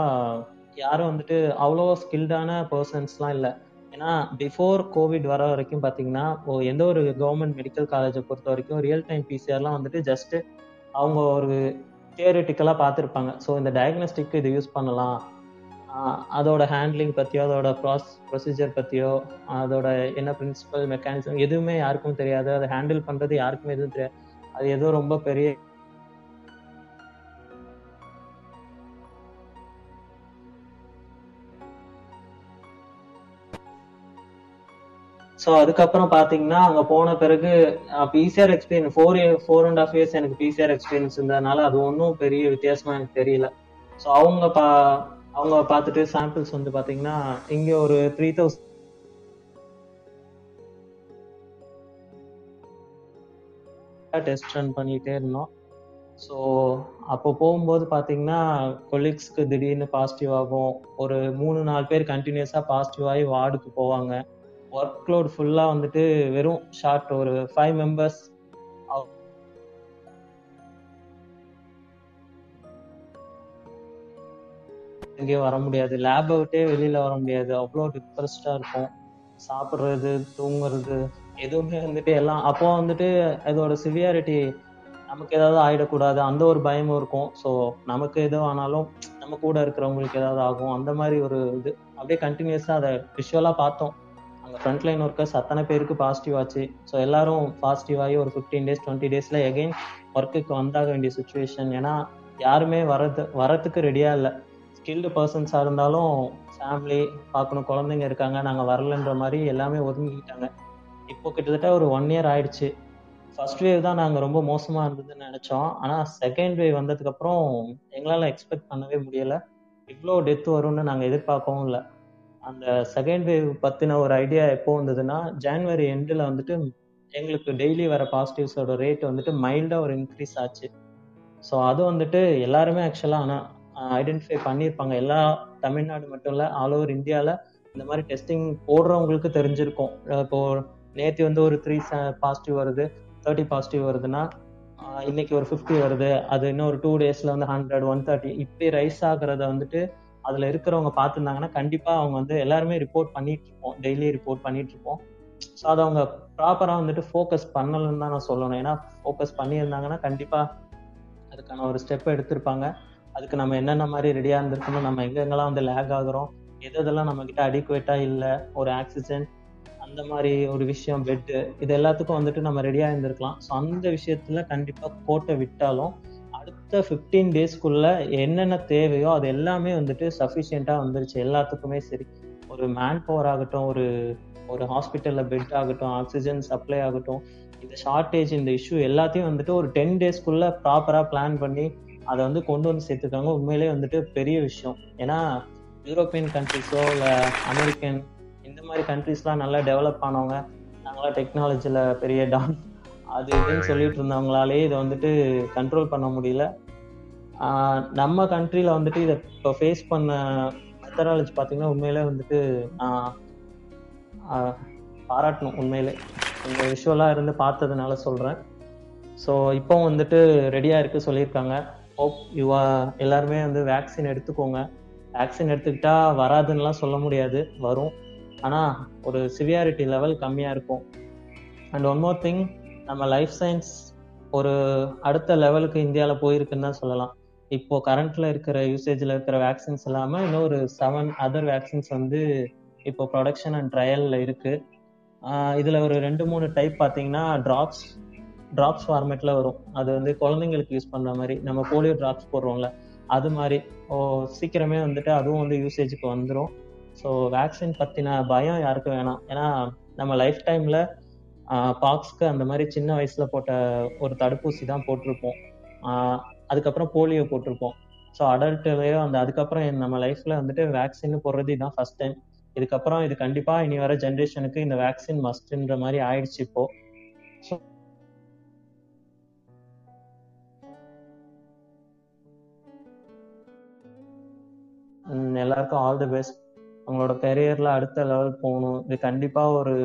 யாரும் வந்துட்டு அவ்வளோ ஸ்கில்டான பர்சன்ஸ்லாம் இல்லை. ஏன்னா பிஃபோர் கோவிட் வர வரைக்கும் பார்த்தீங்கன்னா ஓ எந்த ஒரு கவர்மெண்ட் மெடிக்கல் காலேஜை பொறுத்த வரைக்கும் ரியல் டைம் பிசிஆர்லாம் வந்துட்டு ஜஸ்ட் அவங்க ஒரு தியரிட்டிக்கலாக பார்த்துருப்பாங்க. ஸோ இந்த டயக்னோஸ்டிக் இது யூஸ் பண்ணலாம். அதோட ஹேண்ட்லிங் பற்றியோ அதோட ப்ராஸ் ப்ரொசீஜர் பற்றியோ அதோட என்ன பிரின்சிபல் மெக்கானிசம் எதுவுமே யாருக்கும் தெரியாது. அதை ஹேண்டில் பண்ணுறது யாருக்குமே எதுவும் தெரியாது. அது ஏதோ ரொம்ப பெரிய ஸோ அதுக்கப்புறம் பார்த்தீங்கன்னா அங்கே போன பிறகு PCR experience four four and half years எனக்கு பிசிஆர் எக்ஸ்பீரியன்ஸ் இருந்ததுனால அது ஒன்றும் பெரிய வித்தியாசமாக எனக்கு தெரியல. ஸோ அவங்க பா அவங்க பார்த்துட்டு சாம்பிள்ஸ் வந்து பார்த்தீங்கன்னா இங்கே ஒரு த்ரீ தௌசண்ட் டெஸ்ட் ரன் பண்ணிகிட்டே இருந்தோம். ஸோ அப்போ போகும்போது பார்த்தீங்கன்னா கொலீக்ஸ்க்கு திடீர்னு பாசிட்டிவ் ஆகும். ஒரு மூணு நாலு பேர் கண்டினியூஸாக பாசிட்டிவ் ஆகி வார்டுக்கு போவாங்க. ஒர்க் லோட் ஃபுல்லாக வந்துட்டு வெறும் ஷார்ட் ஒரு ஃபைவ் மெம்பர்ஸ் எங்கேயும் வர முடியாது. லேபை விட்டே வெளியில் வர முடியாது. அவ்வளோ டிப்ரெஸ்டாக இருக்கும். சாப்பிட்றது தூங்குறது எதுவுமே வந்துட்டு எல்லாம் அப்போ வந்துட்டு இதோட சிவியாரிட்டி நமக்கு ஏதாவது ஆயிடக்கூடாது. அந்த ஒரு பயமும் இருக்கும். ஸோ நமக்கு எதுவும் ஆனாலும் நம்ம கூட இருக்கிறவங்களுக்கு ஏதாவது ஆகும். அந்த மாதிரி ஒரு இது. அப்படியே கண்டினியூஸாக அதை விஷுவலாக பார்த்தோம். அவங்க ஃப்ரண்ட் லைன் ஒர்க்கர்ஸ் அத்தனை பேருக்கு பாசிட்டிவ் ஆச்சு. ஸோ எல்லாரும் பாசிட்டிவ் ஆகி ஒரு ஃபிஃப்டீன் டேஸ் டுவெண்ட்டி டேஸில் எகெயின் ஒர்க்குக்கு வந்தாக வேண்டிய சுச்சுவேஷன் ஏன்னா யாருமே வரது வரத்துக்கு ரெடியாக இல்லை. ஸ்கில்டு பர்சன்ஸாக இருந்தாலும் ஃபேமிலி பார்க்கணும் குழந்தைங்க இருக்காங்க நாங்கள் வரலன்ற மாதிரி எல்லாமே ஒதுங்கிக்கிட்டாங்க. இப்போ கிட்டத்தட்ட ஒரு ஒன் இயர் ஆயிடுச்சு. ஃபர்ஸ்ட் வேவ் தான் நாங்கள் ரொம்ப மோசமாக இருந்ததுன்னு நினச்சோம். ஆனால் செகண்ட் வேவ் வந்ததுக்கப்புறம் எங்களால் எக்ஸ்பெக்ட் பண்ணவே முடியலை. இவ்வளோ டெத் வரும்னு நாங்கள் எதிர்பார்க்கவும் இல்லை. அந்த செகண்ட் வேவ் பற்றின ஒரு ஐடியா எப்போ வந்ததுன்னா ஜான்வரி எண்டில் வந்துட்டு எங்களுக்கு டெய்லி வர பாசிட்டிவ்ஸோட ரேட் வந்துட்டு மைல்டாக ஒரு இன்க்ரீஸ் ஆச்சு. ஸோ அது வந்துட்டு எல்லாருமே ஆக்சுவலாக ஆனால் ஐடென்டிஃபை பண்ணியிருப்பாங்க. எல்லா தமிழ்நாடு மட்டும் இல்லை ஆல் ஓவர் இந்தியாவில் இந்த மாதிரி டெஸ்டிங் போடுறவங்களுக்கு தெரிஞ்சிருக்கும். இப்போ நேற்று வந்து ஒரு த்ரீ பாசிட்டிவ் வருது தேர்ட்டி பாசிட்டிவ் வருதுன்னா இன்னைக்கு ஒரு ஃபிஃப்டி வருது. அது இன்னும் ஒரு டூ டேஸில் வந்து ஹண்ட்ரட் ஒன் தேர்ட்டி இப்படி ரைஸ் ஆகுறத வந்துட்டு அதுல இருக்கிறவங்க பார்த்துருந்தாங்கன்னா கண்டிப்பா அவங்க வந்து எல்லாருமே ரிப்போர்ட் பண்ணிட்டு இருப்போம். டெய்லி ரிப்போர்ட் பண்ணிட்டு இருப்போம். ஸோ அதை அவங்க ப்ராப்பரா வந்துட்டு ஃபோக்கஸ் பண்ணலன்னு தான் நான் சொல்லணும். ஏன்னா ஃபோக்கஸ் பண்ணியிருந்தாங்கன்னா கண்டிப்பா அதுக்கான ஒரு ஸ்டெப் எடுத்திருப்பாங்க. அதுக்கு நம்ம என்னென்ன மாதிரி ரெடியா இருந்திருக்கணும் நம்ம எங்கெங்கெல்லாம் வந்து லேக் ஆகுறோம் எது எதெல்லாம் நம்ம கிட்ட அடிக்குவேட்டா இல்லை ஒரு ஆக்சிஜன் அந்த மாதிரி ஒரு விஷயம் பெட்டு இது எல்லாத்துக்கும் வந்துட்டு நம்ம ரெடியா இருந்திருக்கலாம். ஸோ அந்த விஷயத்துல கண்டிப்பா கோட்டை விட்டாலும் அடுத்த ஃபிஃப்டீன் டேஸ்க்குள்ள என்னென்ன தேவையோ அது எல்லாமே வந்துட்டு சஃபிஷியண்ட்டாக வந்துருச்சு. எல்லாத்துக்குமே சரி. ஒரு மேன் பவர் ஆகட்டும் ஒரு ஒரு ஹாஸ்பிட்டலில் பெட் ஆகட்டும் ஆக்சிஜன் சப்ளை ஆகட்டும் இந்த ஷார்ட்டேஜ் இந்த இஷ்யூ எல்லாத்தையும் வந்துட்டு ஒரு டென் டேஸ்க்குள்ள ப்ராப்பராக பிளான் பண்ணி அதை வந்து கொண்டு வந்து சேர்த்துருக்காங்க உண்மையிலேயே வந்துட்டு பெரிய விஷயம். ஏன்னா யூரோப்பியன் கண்ட்ரிஸோ இல்லை அமெரிக்கன் இந்த மாதிரி கண்ட்ரீஸ்லாம் நல்லா டெவலப் ஆனவங்க. நாங்களாம் டெக்னாலஜியில் பெரிய டான் அது இதுன்னு சொல்லிட்டு இருந்தவங்களாலே இதை வந்துட்டு கண்ட்ரோல் பண்ண முடியல. நம்ம கண்ட்ரியில் வந்துட்டு இதை இப்போ ஃபேஸ் பண்ண மெத்தடாலஜி பார்த்தீங்கன்னா உண்மையிலே வந்துட்டு நான் பாராட்டணும் உண்மையிலே. இந்த விஷுவலாக இருந்து பார்த்ததுனால சொல்கிறேன் ஸோ இப்போ வந்துட்டு ரெடியாக இருக்கு சொல்லியிருக்காங்க. ஹோப் யுவா எல்லாருமே வந்து வேக்சின் எடுத்துக்கோங்க. வேக்சின் எடுத்துக்கிட்டா வராதுன்னெலாம் சொல்ல முடியாது. வரும். ஆனால் ஒரு சிவியாரிட்டி லெவல் கம்மியாக இருக்கும். அண்ட் ஒன் மோர் திங் நம்ம லைஃப் சயின்ஸ் ஒரு அடுத்த லெவலுக்கு இந்தியாவில் போயிருக்குன்னு தான் சொல்லலாம். இப்போ கரண்ட்ல இருக்கிற யூசேஜில் இருக்கிற வேக்சின்ஸ் இல்லாமல் இன்னும் ஒரு செவன் அதர் வேக்சின்ஸ் வந்து இப்போ ப்ரொடக்ஷன் அண்ட் ட்ரையலில் இருக்கு. இதில் ஒரு ரெண்டு மூணு டைப் பார்த்தீங்கன்னா ட்ராப்ஸ் ட்ராப்ஸ் ஃபார்மேட்டில் வரும். அது வந்து குழந்தைங்களுக்கு யூஸ் பண்ணுற மாதிரி. நம்ம போலியோ ட்ராப்ஸ் போடுறோம்ல அது மாதிரி. ஓ சீக்கிரமே வந்துட்டு அதுவும் வந்து யூசேஜுக்கு வந்துடும் ஸோ வேக்சின் பற்றின பயம் யாருக்கும் வேணாம். ஏன்னா நம்ம லைஃப் டைமில் பாக்ஸ்க்கு அந்த மாதிரி சின்ன வயசுல போட்ட ஒரு தடுப்பூசி தான் போட்டிருப்போம். அதுக்கப்புறம் போலியோ போட்டிருப்போம். ஸோ அடல்ட்லயோ அந்த அதுக்கப்புறம் நம்ம லைஃப்ல வந்துட்டு வேக்சின் போடுறது இதுதான் ஃபர்ஸ்ட் டைம் இதுக்கப்புறம் இது கண்டிப்பா இனி வர ஜென்ரேஷனுக்கு இந்த வேக்சின் மஸ்ட்ன்ற மாதிரி ஆயிடுச்சு இப்போ. எல்லாருக்கும் ஆல் தி பெஸ்ட் உங்களோட கெரியர்ல அடுத்த லெவல் போகணும். இது கண்டிப்பா ஒரு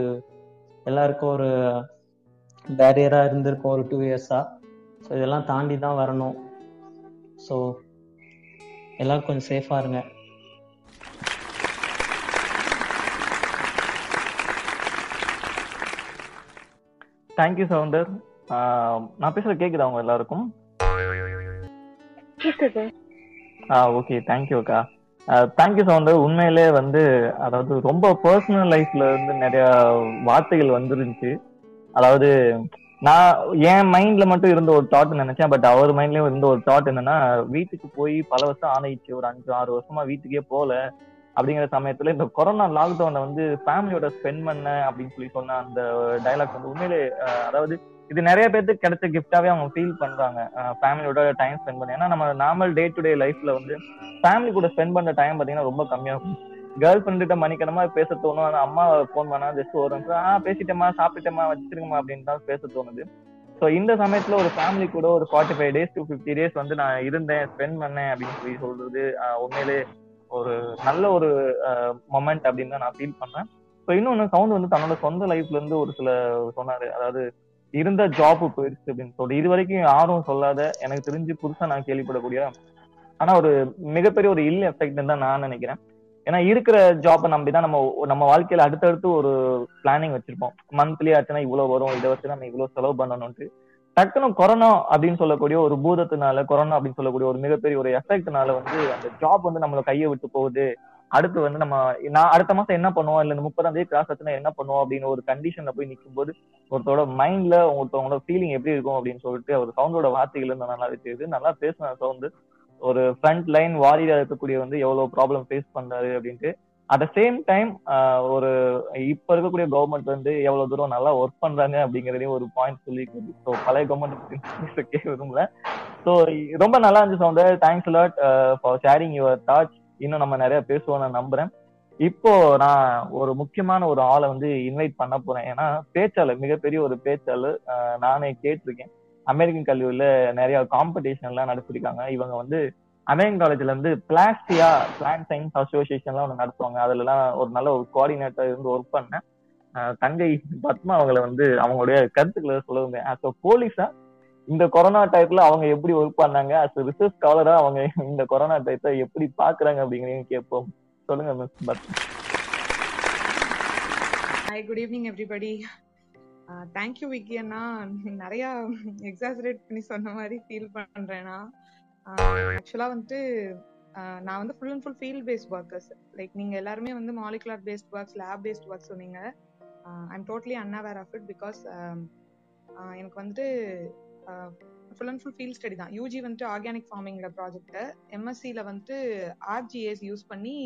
எல்லாருக்கும் ஒரு பேரியரா இருந்திருக்கும் ஒரு டூ இயர்ஸா ஸோ இதெல்லாம் தாண்டி தான் வரணும். ஸோ எல்லாரும் கொஞ்சம் சேஃபா இருங்க. தேங்க்யூ சவுண்டர் நான் பேசுறது கேக்குதா உங்க எல்லாருக்கும்? கேக்குது. ஆ ஓகே தேங்க்யூ அக்கா. தேங்க்யூ சவுண்டர் உண்மையிலே வந்து அதாவது ரொம்ப பர்சனல் லைஃப்ல இருந்து நிறைய வார்த்தைகள் வந்துருந்துச்சு. அதாவது நான் என் மைண்ட்ல மட்டும் இருந்த ஒரு தாட் நினைச்சேன். பட் அவர் மைண்ட்லயும் இருந்த ஒரு தாட் என்னன்னா வீட்டுக்கு போய் பல வருஷம் ஆணையிச்சு ஒரு அஞ்சு ஆறு வருஷமா வீட்டுக்கே போல அப்படிங்கிற சமயத்துல இந்த கொரோனா லாக்டவுனை வந்து ஃபேமிலியோட ஸ்பெண்ட் பண்ண அப்படின்னு சொல்லி சொன்ன அந்த டைலாக் வந்து உண்மையிலே அதாவது இது நிறைய பேருக்கு கிடைச்ச கிஃப்டாவே அவங்க ஃபீல் பண்றாங்க. ஃபேமிலியோட டைம் ஸ்பெண்ட் பண்ணி. ஏன்னா நம்ம நார்மல் டே டு டே லைஃப்ல வந்து ஃபேமிலி கூட ஸ்பெண்ட் பண்ற டைம் பாத்தீங்கன்னா ரொம்ப கம்மியா இருக்கும். கேர்ள் ஃப்ரெண்ட் கிட்ட மணிக்கணமா பேச தோணும். ஆனா அம்மா ஃபோன் பண்ணா ஜஸ்ட் ஒரு நிமிஷம் ஆ பேசிட்டேமா சாப்பிட்டேமா வச்சிருக்கமா அப்படின்னு தான் பேச தோணுது. ஸோ இந்த சமயத்துல ஒரு ஃபேமிலி கூட ஒரு forty five days to fifty days வந்து நான் இருந்தேன் ஸ்பெண்ட் பண்ணேன் அப்படின்னு சொல்லி சொல்றது உண்மையிலே ஒரு நல்ல ஒரு மொமெண்ட் அப்படின்னு தான் நான் ஃபீல் பண்ணேன். ஸோ இன்னொன்னு சவுண்ட் வந்து தன்னோட சொந்த லைஃப்ல இருந்து ஒரு சில சொன்னாரு. அதாவது இருந்த ஜாப் போயிடுச்சு அப்படின்னு சொல்லிட்டு இது வரைக்கும் யாரும் சொல்லாத எனக்கு தெரிஞ்சு புதுசா நான் கேள்விப்படக்கூடிய ஆனா ஒரு மிகப்பெரிய ஒரு இல் எஃபெக்ட் தான் நான் நினைக்கிறேன். ஏன்னா இருக்கிற ஜாப்பை நம்பி தான் நம்ம நம்ம வாழ்க்கையில அடுத்தடுத்து ஒரு பிளானிங் வச்சிருப்போம். மந்த்லி ஆச்சுன்னா இவ்வளவு வரும் இதை வச்சு நம்ம இவ்வளவு செலவு பண்ணணும்ட்டு டக்குனு கொரோனா அப்படின்னு சொல்லக்கூடிய ஒரு பூதத்தினால கொரோனா அப்படின்னு சொல்லக்கூடிய ஒரு மிகப்பெரிய ஒரு எஃபெக்ட்னால வந்து அந்த ஜாப் வந்து நம்மள கையை விட்டு போகுது. அடுத்து வந்து நம்ம நான் அடுத்த மாசம் என்ன பண்ணுவோம்? இல்ல இந்த முப்பதாம் தேதி கிராஸ் ஆச்சுன்னா என்ன பண்ணுவோம்? அப்படின்னு ஒரு கண்டிஷன்ல போய் நிற்கும் போது ஒருத்தரோட மைண்ட்ல ஒருத்தவங்களோட ஃபீலிங் எப்படி இருக்கும் அப்படின்னு சொல்லிட்டு அவர் சவுண்டோட வார்த்தைகள் இருந்து நல்லா தெரியுது. நல்லா பேசின சவுண்டு ஒரு ஃப்ரண்ட் லைன் வாரியரா இருக்கக்கூடிய வந்து எவ்வளவு ப்ராப்ளம் ஃபேஸ் பண்றாரு அப்படின்ட்டு அட் த சேம் டைம் ஒரு இப்ப இருக்கக்கூடிய கவர்மெண்ட் வந்து எவ்வளவு தூரம் நல்லா ஒர்க் பண்றாங்க அப்படிங்கறதையும் ஒரு பாயிண்ட் சொல்லி ஸோ பழைய கவர்மெண்ட் விரும்பல. ஸோ ரொம்ப நல்லா இருந்துச்சு Soundar thanks lot for sharing your thoughts இன்னும் நம்ம நிறைய பேசுவோம் நான் நம்புறேன். இப்போ நான் ஒரு முக்கியமான ஒரு ஆளை வந்து இன்வைட் பண்ண போறேன். ஏன்னா பேச்சாளர் மிகப்பெரிய ஒரு பேச்சாளர் நானே கேட்டிருக்கேன். அமெரிக்கன் கல்லூரியில நிறைய காம்படிஷன் எல்லாம் நடத்திருக்காங்க. இவங்க வந்து அமெரிக்கன் காலேஜ்ல இருந்து பிளாஸ்டியா பிளான் சயின்ஸ் அசோசியேஷன் எல்லாம் ஒன்று நடத்துவாங்க. அதுல எல்லாம் ஒரு நல்ல ஒரு கோஆர்டினேட்டர் இருந்து ஒர்க் பண்ணேன். தங்கை பத்மா அவங்கள வந்து அவங்களுடைய கருத்துக்களை சொல்லுங்க போலீஸா இந்த கொரோனா டயத்துல அவங்க எப்படி ஒர்க் பண்ணாங்க? அஸ் ரிசர்ச் ஸ்காலரா அவங்க இந்த கொரோனா டயத்தை எப்படி பாக்குறாங்க அப்படிங்கிறதையும் கேட்போம். சொல்லுங்க miss but. Hi good evening everybody thank you Vicky அண்ணா. நிறைய எக்ஸாசரேட் பண்ணி சொன்ன மாதிரி ஃபீல் பண்றேன்னா ஆக்சுவலா வந்துட்டு uh, நான் வந்து full and full field based workers like நீங்க எல்லாருமே வந்து molecular based works lab based work சொன்னீங்க I am totally unaware of it because எனக்கு வந்துட்டு full and full field study தான். யூஜி வந்துட்டு ஆர்கானிக் ஃபார்மிங்கிற ப்ராஜெக்ட் எம்எஸ்சியில் வந்துட்டு ஆர்ஜிஎஸ் யூஸ் பண்ணி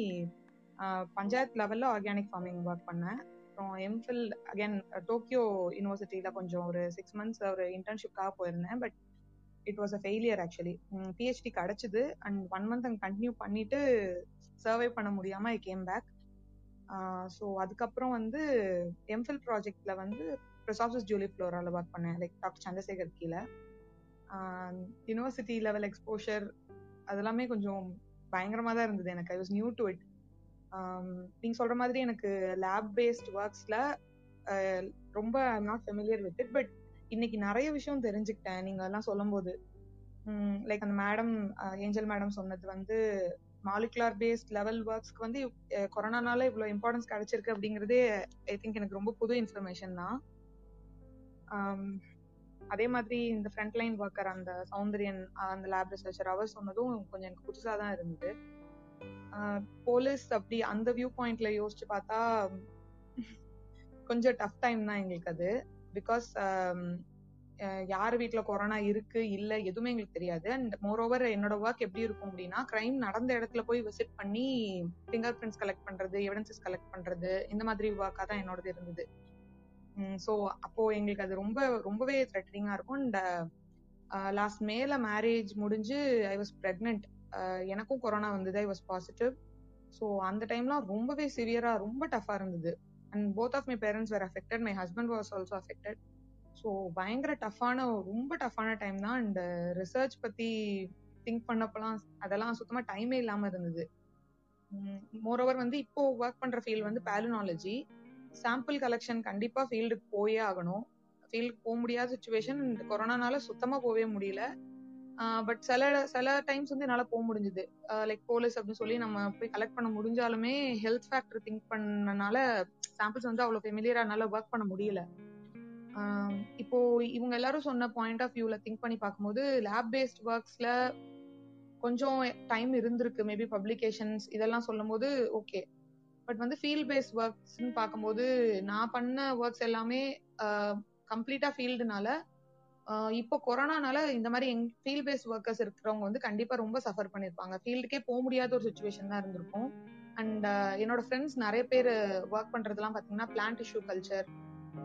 பஞ்சாயத்து லெவலில் ஆர்கானிக் ஃபார்மிங் ஒர்க் பண்ணேன். அப்புறம் எம்ஃபில் அகைன் டோக்கியோ யூனிவர்சிட்டியில் கொஞ்சம் ஒரு சிக்ஸ் மந்த்ஸ் ஒரு இன்டர்ன்ஷிப்காக போயிருந்தேன். But it was a failure actually PhD கிடச்சிது. அண்ட் ஒன் மந்த் அங்கே கண்டினியூ பண்ணிட்டு சர்வே பண்ண முடியாமல் ஐ கேம் பேக் ஸோ அதுக்கப்புறம் வந்து எம்ஃபில் ப்ராஜெக்டில் வந்து ப்ரிசாப்சஸ் ஜூலி ஃப்ளோரால ஒர்க் பண்ணேன். லைக் டாக்டர் சந்திரசேகர் கீழே. யூனிவர்சிட்டி லெவல் எக்ஸ்போஷர் அதெல்லாமே கொஞ்சம் பயங்கரமா தான் இருந்தது எனக்கு. I was new to it நீங்க சொல்ற மாதிரி எனக்கு லேப் பேஸ்ட் ஒர்க்ஸ்ல ரொம்ப I'm not familiar with it but இன்னைக்கு நிறைய விஷயம் தெரிஞ்சுக்கிட்டேன். நீங்க எல்லாம் சொல்லும்போது. லைக் அந்த மேடம் ஏஞ்சல் மேடம் சொன்னது வந்து மாலிகுலார் பேஸ்ட் லெவல் ஒர்க்ஸ்க்கு வந்து uh, கொரோனானால இவ்வளவு இம்பார்ட்டன்ஸ் கிடைச்சிருக்கு அப்படிங்கறதே ஐ திங்க் எனக்கு ரொம்ப புது இன்ஃபர்மேஷன் தான். அதே மாதிரி இந்த ஃப்ரண்ட் லைன் ஒர்க்கர் அந்த சௌந்தரியன் அந்த லேப் ரிசர்ச்சர் அவர் சொன்னதும் கொஞ்சம் எனக்கு புதுசா தான் இருந்தது. போலீஸ் அப்படி அந்த வியூ பாயிண்ட்ல யோசிச்சு பார்த்தா கொஞ்சம் டஃப் டைம் தான் எங்களுக்கு அது. பிகாஸ் யார் வீட்டில் கொரோனா இருக்கு இல்லை எதுவுமே எங்களுக்கு தெரியாது. அண்ட் மோர் ஓவர் என்னோட ஒர்க் எப்படி இருக்கும் அப்படின்னா கிரைம் நடந்த இடத்துல போய் விசிட் பண்ணி ஃபிங்கர் பிரிண்ட்ஸ் கலெக்ட் பண்றது எவிடன்சஸ் கலெக்ட் பண்றது இந்த மாதிரி ஒர்க்காக தான் என்னோடது இருந்தது. ஸோ அப்போ எங்களுக்கு அது ரொம்ப ரொம்பவே த்ரெட்டனிங்கா இருக்கும். அண்ட் லாஸ்ட் uh, uh, மேல மேரேஜ் முடிஞ்சு ஐ வாஸ் ப்ரெக்னென்ட் எனக்கும் கொரோனா வந்தது ஐ வாஸ் பாசிட்டிவ் ஸோ அந்த டைம்லாம் ரொம்பவே சிவியரா ரொம்ப டஃபா இருந்தது. And both of my parents were affected my husband was also affected so பயங்கர டஃப்பான ரொம்ப டஃப்பான டைம் தான். அண்ட் ரிசர்ச் uh, பத்தி திங்க் பண்ணப்பெல்லாம் அதெல்லாம் சுத்தமா டைமே இல்லாம இருந்தது. மோர் ஓவர் வந்து இப்போ ஒர்க் பண்ற ஃபீல்ட் வந்து பேலனாலஜி சாம்பிள் கலெக்ஷன் கண்டிப்பா ஃபீல்டுக்கு போயே ஆகணும். ஃபீல்டுக்கு போக முடியாத சுச்சுவேஷன் இந்த கொரோனானால சுத்தமா போவே முடியல. பட் சில சில டைம்ஸ் வந்து என்னால போக முடிஞ்சது. லைக் போலீஸ் அப்படின்னு சொல்லி நம்ம போய் கலெக்ட் பண்ண முடிஞ்சாலுமே ஹெல்த் ஃபேக்டர் திங்க் பண்ணனால சாம்பிள்ஸ் வந்து அவ்வளவு ஃபெமிலியரா என்னால ஒர்க் பண்ண முடியல. இப்போ இவங்க எல்லாரும் சொன்ன பாயிண்ட் ஆஃப் வியூல திங்க் பண்ணி பார்க்கும்போது லேப் பேஸ்ட் ஒர்க்ஸ்ல கொஞ்சம் டைம் இருந்திருக்கு. மேபி பப்ளிகேஷன்ஸ் இதெல்லாம் சொல்லும் போது ஓகே பட் வந்து ஃபீல்ட் பேஸ்ட் ஒர்க்ஸ்னு பார்க்கும்போது நான் பண்ண ஒர்க்ஸ் எல்லாமே கம்ப்ளீட்டா ஃபீல்டுனால இப்போ கொரோனானால இந்த மாதிரி எங் ஃபீல்ட் பேஸ்ட் ஒர்க்கர்ஸ் இருக்கிறவங்க வந்து கண்டிப்பா ரொம்ப சஃபர் பண்ணிருப்பாங்க. ஃபீல்டுக்கே போக முடியாத ஒரு சுச்சுவேஷன் தான் இருந்திருக்கும். அண்ட் என்னோட ஃப்ரெண்ட்ஸ் நிறைய பேர் ஒர்க் பண்றதுலாம் பாத்தீங்கன்னா பிளான்ட் இஷ்யூ கல்ச்சர்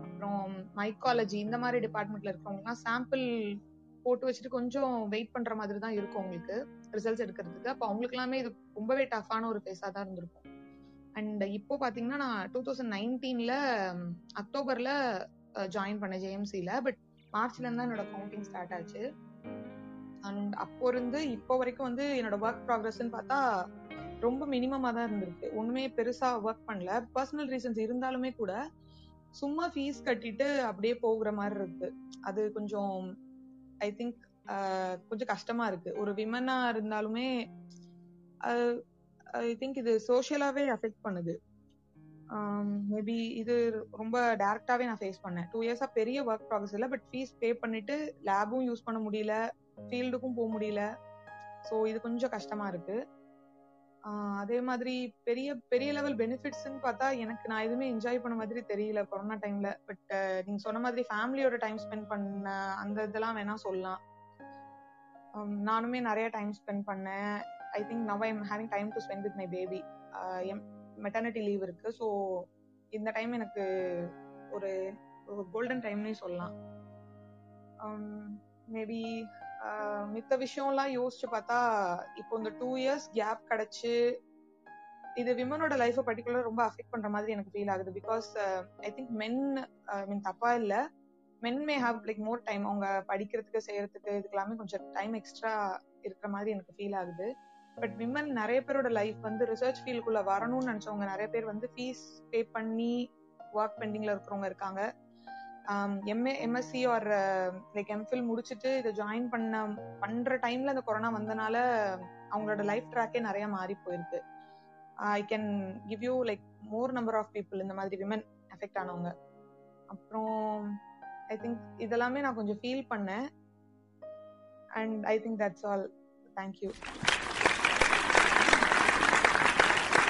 அப்புறம் மைக்காலஜி இந்த மாதிரி டிபார்ட்மெண்ட்ல இருக்கிறவங்கலாம் சாம்பிள் போட்டு வச்சுட்டு கொஞ்சம் வெயிட் பண்ற மாதிரி தான் இருக்கும் உங்களுக்கு ரிசல்ட்ஸ் எடுக்கிறதுக்கு. அப்போ அவங்களுக்கு எல்லாமே இது ரொம்பவே டஃபான ஒரு ஃபேஸா தான் இருந்திருக்கும். அண்ட் இப்போ பாத்தீங்கன்னா நான் டூ தௌசண்ட் நைன்டீன்ல அக்டோபர்ல ஜாயின் பண்ணேன் ஜேஎம்சில பட் மார்ச்ல இருந்தா என்னோட கவுண்டிங் ஸ்டார்ட் ஆச்சு. அண்ட் அப்போ இருந்து இப்போ வரைக்கும் வந்து என்னோட ஒர்க் ப்ராக்ரஸ்ன்னு பார்த்தா ரொம்ப மினிமமா தான் இருந்திருக்கு. ஒண்ணுமே பெருசா ஒர்க் பண்ணல. பர்சனல் ரீசன்ஸ் இருந்தாலுமே கூட சும்மா ஃபீஸ் கட்டிட்டு அப்படியே போகிற மாதிரி இருக்கு. அது கொஞ்சம் ஐ திங்க் கொஞ்சம் கஷ்டமா இருக்கு. ஒரு விமனா இருந்தாலுமே ஐ திங்க் இது சோஷியலாவே அஃபெக்ட் பண்ணுது. Um, மேபி இது ரொம்ப டேரக்டாவே நான் ஃபேஸ் பண்ணேன். டூ இயர்ஸா பெரிய ஒர்க் ப்ராசஸ் இல்லை பட் ஃபீஸ் பே பண்ணிட்டு லேபும் யூஸ் பண்ண முடியல ஃபீல்டுக்கும் போக முடியல. ஸோ இது கொஞ்சம் கஷ்டமா இருக்கு. Uh, அதே மாதிரி பெரிய பெரிய லெவல் பெனிஃபிட்ஸ்ன்னு பார்த்தா எனக்கு நான் எதுவுமே என்ஜாய் பண்ண மாதிரி தெரியல கொரோனா டைம்ல பட் நீங்க சொன்ன மாதிரி ஃபேமிலியோட டைம் ஸ்பெண்ட் பண்ண அந்த இதெல்லாம் வேணா சொல்லலாம். Um, நானுமே நிறைய டைம் ஸ்பெண்ட் பண்ணேன். I think now I'm having time to spend with my baby maternity leave இருக்கு. ஸோ இந்த டைம் எனக்கு ஒரு கோல்டன் டைம்னே சொல்லலாம். Um, மேபி uh, மித்த விஷயம்லாம் யோசிச்சு பார்த்தா இப்போ இந்த டூ இயர்ஸ் கேப் கிடைச்சு இது விமனோட லைஃப் பர்டிகுலர் ரொம்ப அஃபெக்ட் பண்ற மாதிரி எனக்கு ஃபீல் ஆகுது. Because I think men I mean தப்பா இல்ல. Men may have like more time அவங்க படிக்கிறதுக்கு செய்யறதுக்கு இதுக்கெல்லாமே கொஞ்சம் டைம் எக்ஸ்ட்ரா இருக்கிற மாதிரி எனக்கு ஃபீல் ஆகுது. பட் விமன் நிறைய பேரோட லைஃப் வந்து ரிசர்ச் ஃபீல்டுக்குள்ள வரணும்னு நினைச்சவங்க நிறைய பேர் வந்து ஃபீஸ் பே பண்ணி ஒர்க் பெண்டிங்ல இருக்கிறவங்க இருக்காங்க. MA MSc or like MPhil முடிச்சுட்டு இதை ஜாயின் பண்ண பண்ற டைம்ல இந்த கொரோனா வந்தனால அவங்களோட லைஃப் ட்ராக்கே நிறைய மாறி போயிருக்கு. I can give you like more number of people இந்த மாதிரி விமன் எஃபெக்ட் ஆனவங்க. அப்புறம் ஐ திங்க் இதெல்லாமே நான் கொஞ்சம் ஃபீல் பண்ணேன். And I think that's all thank you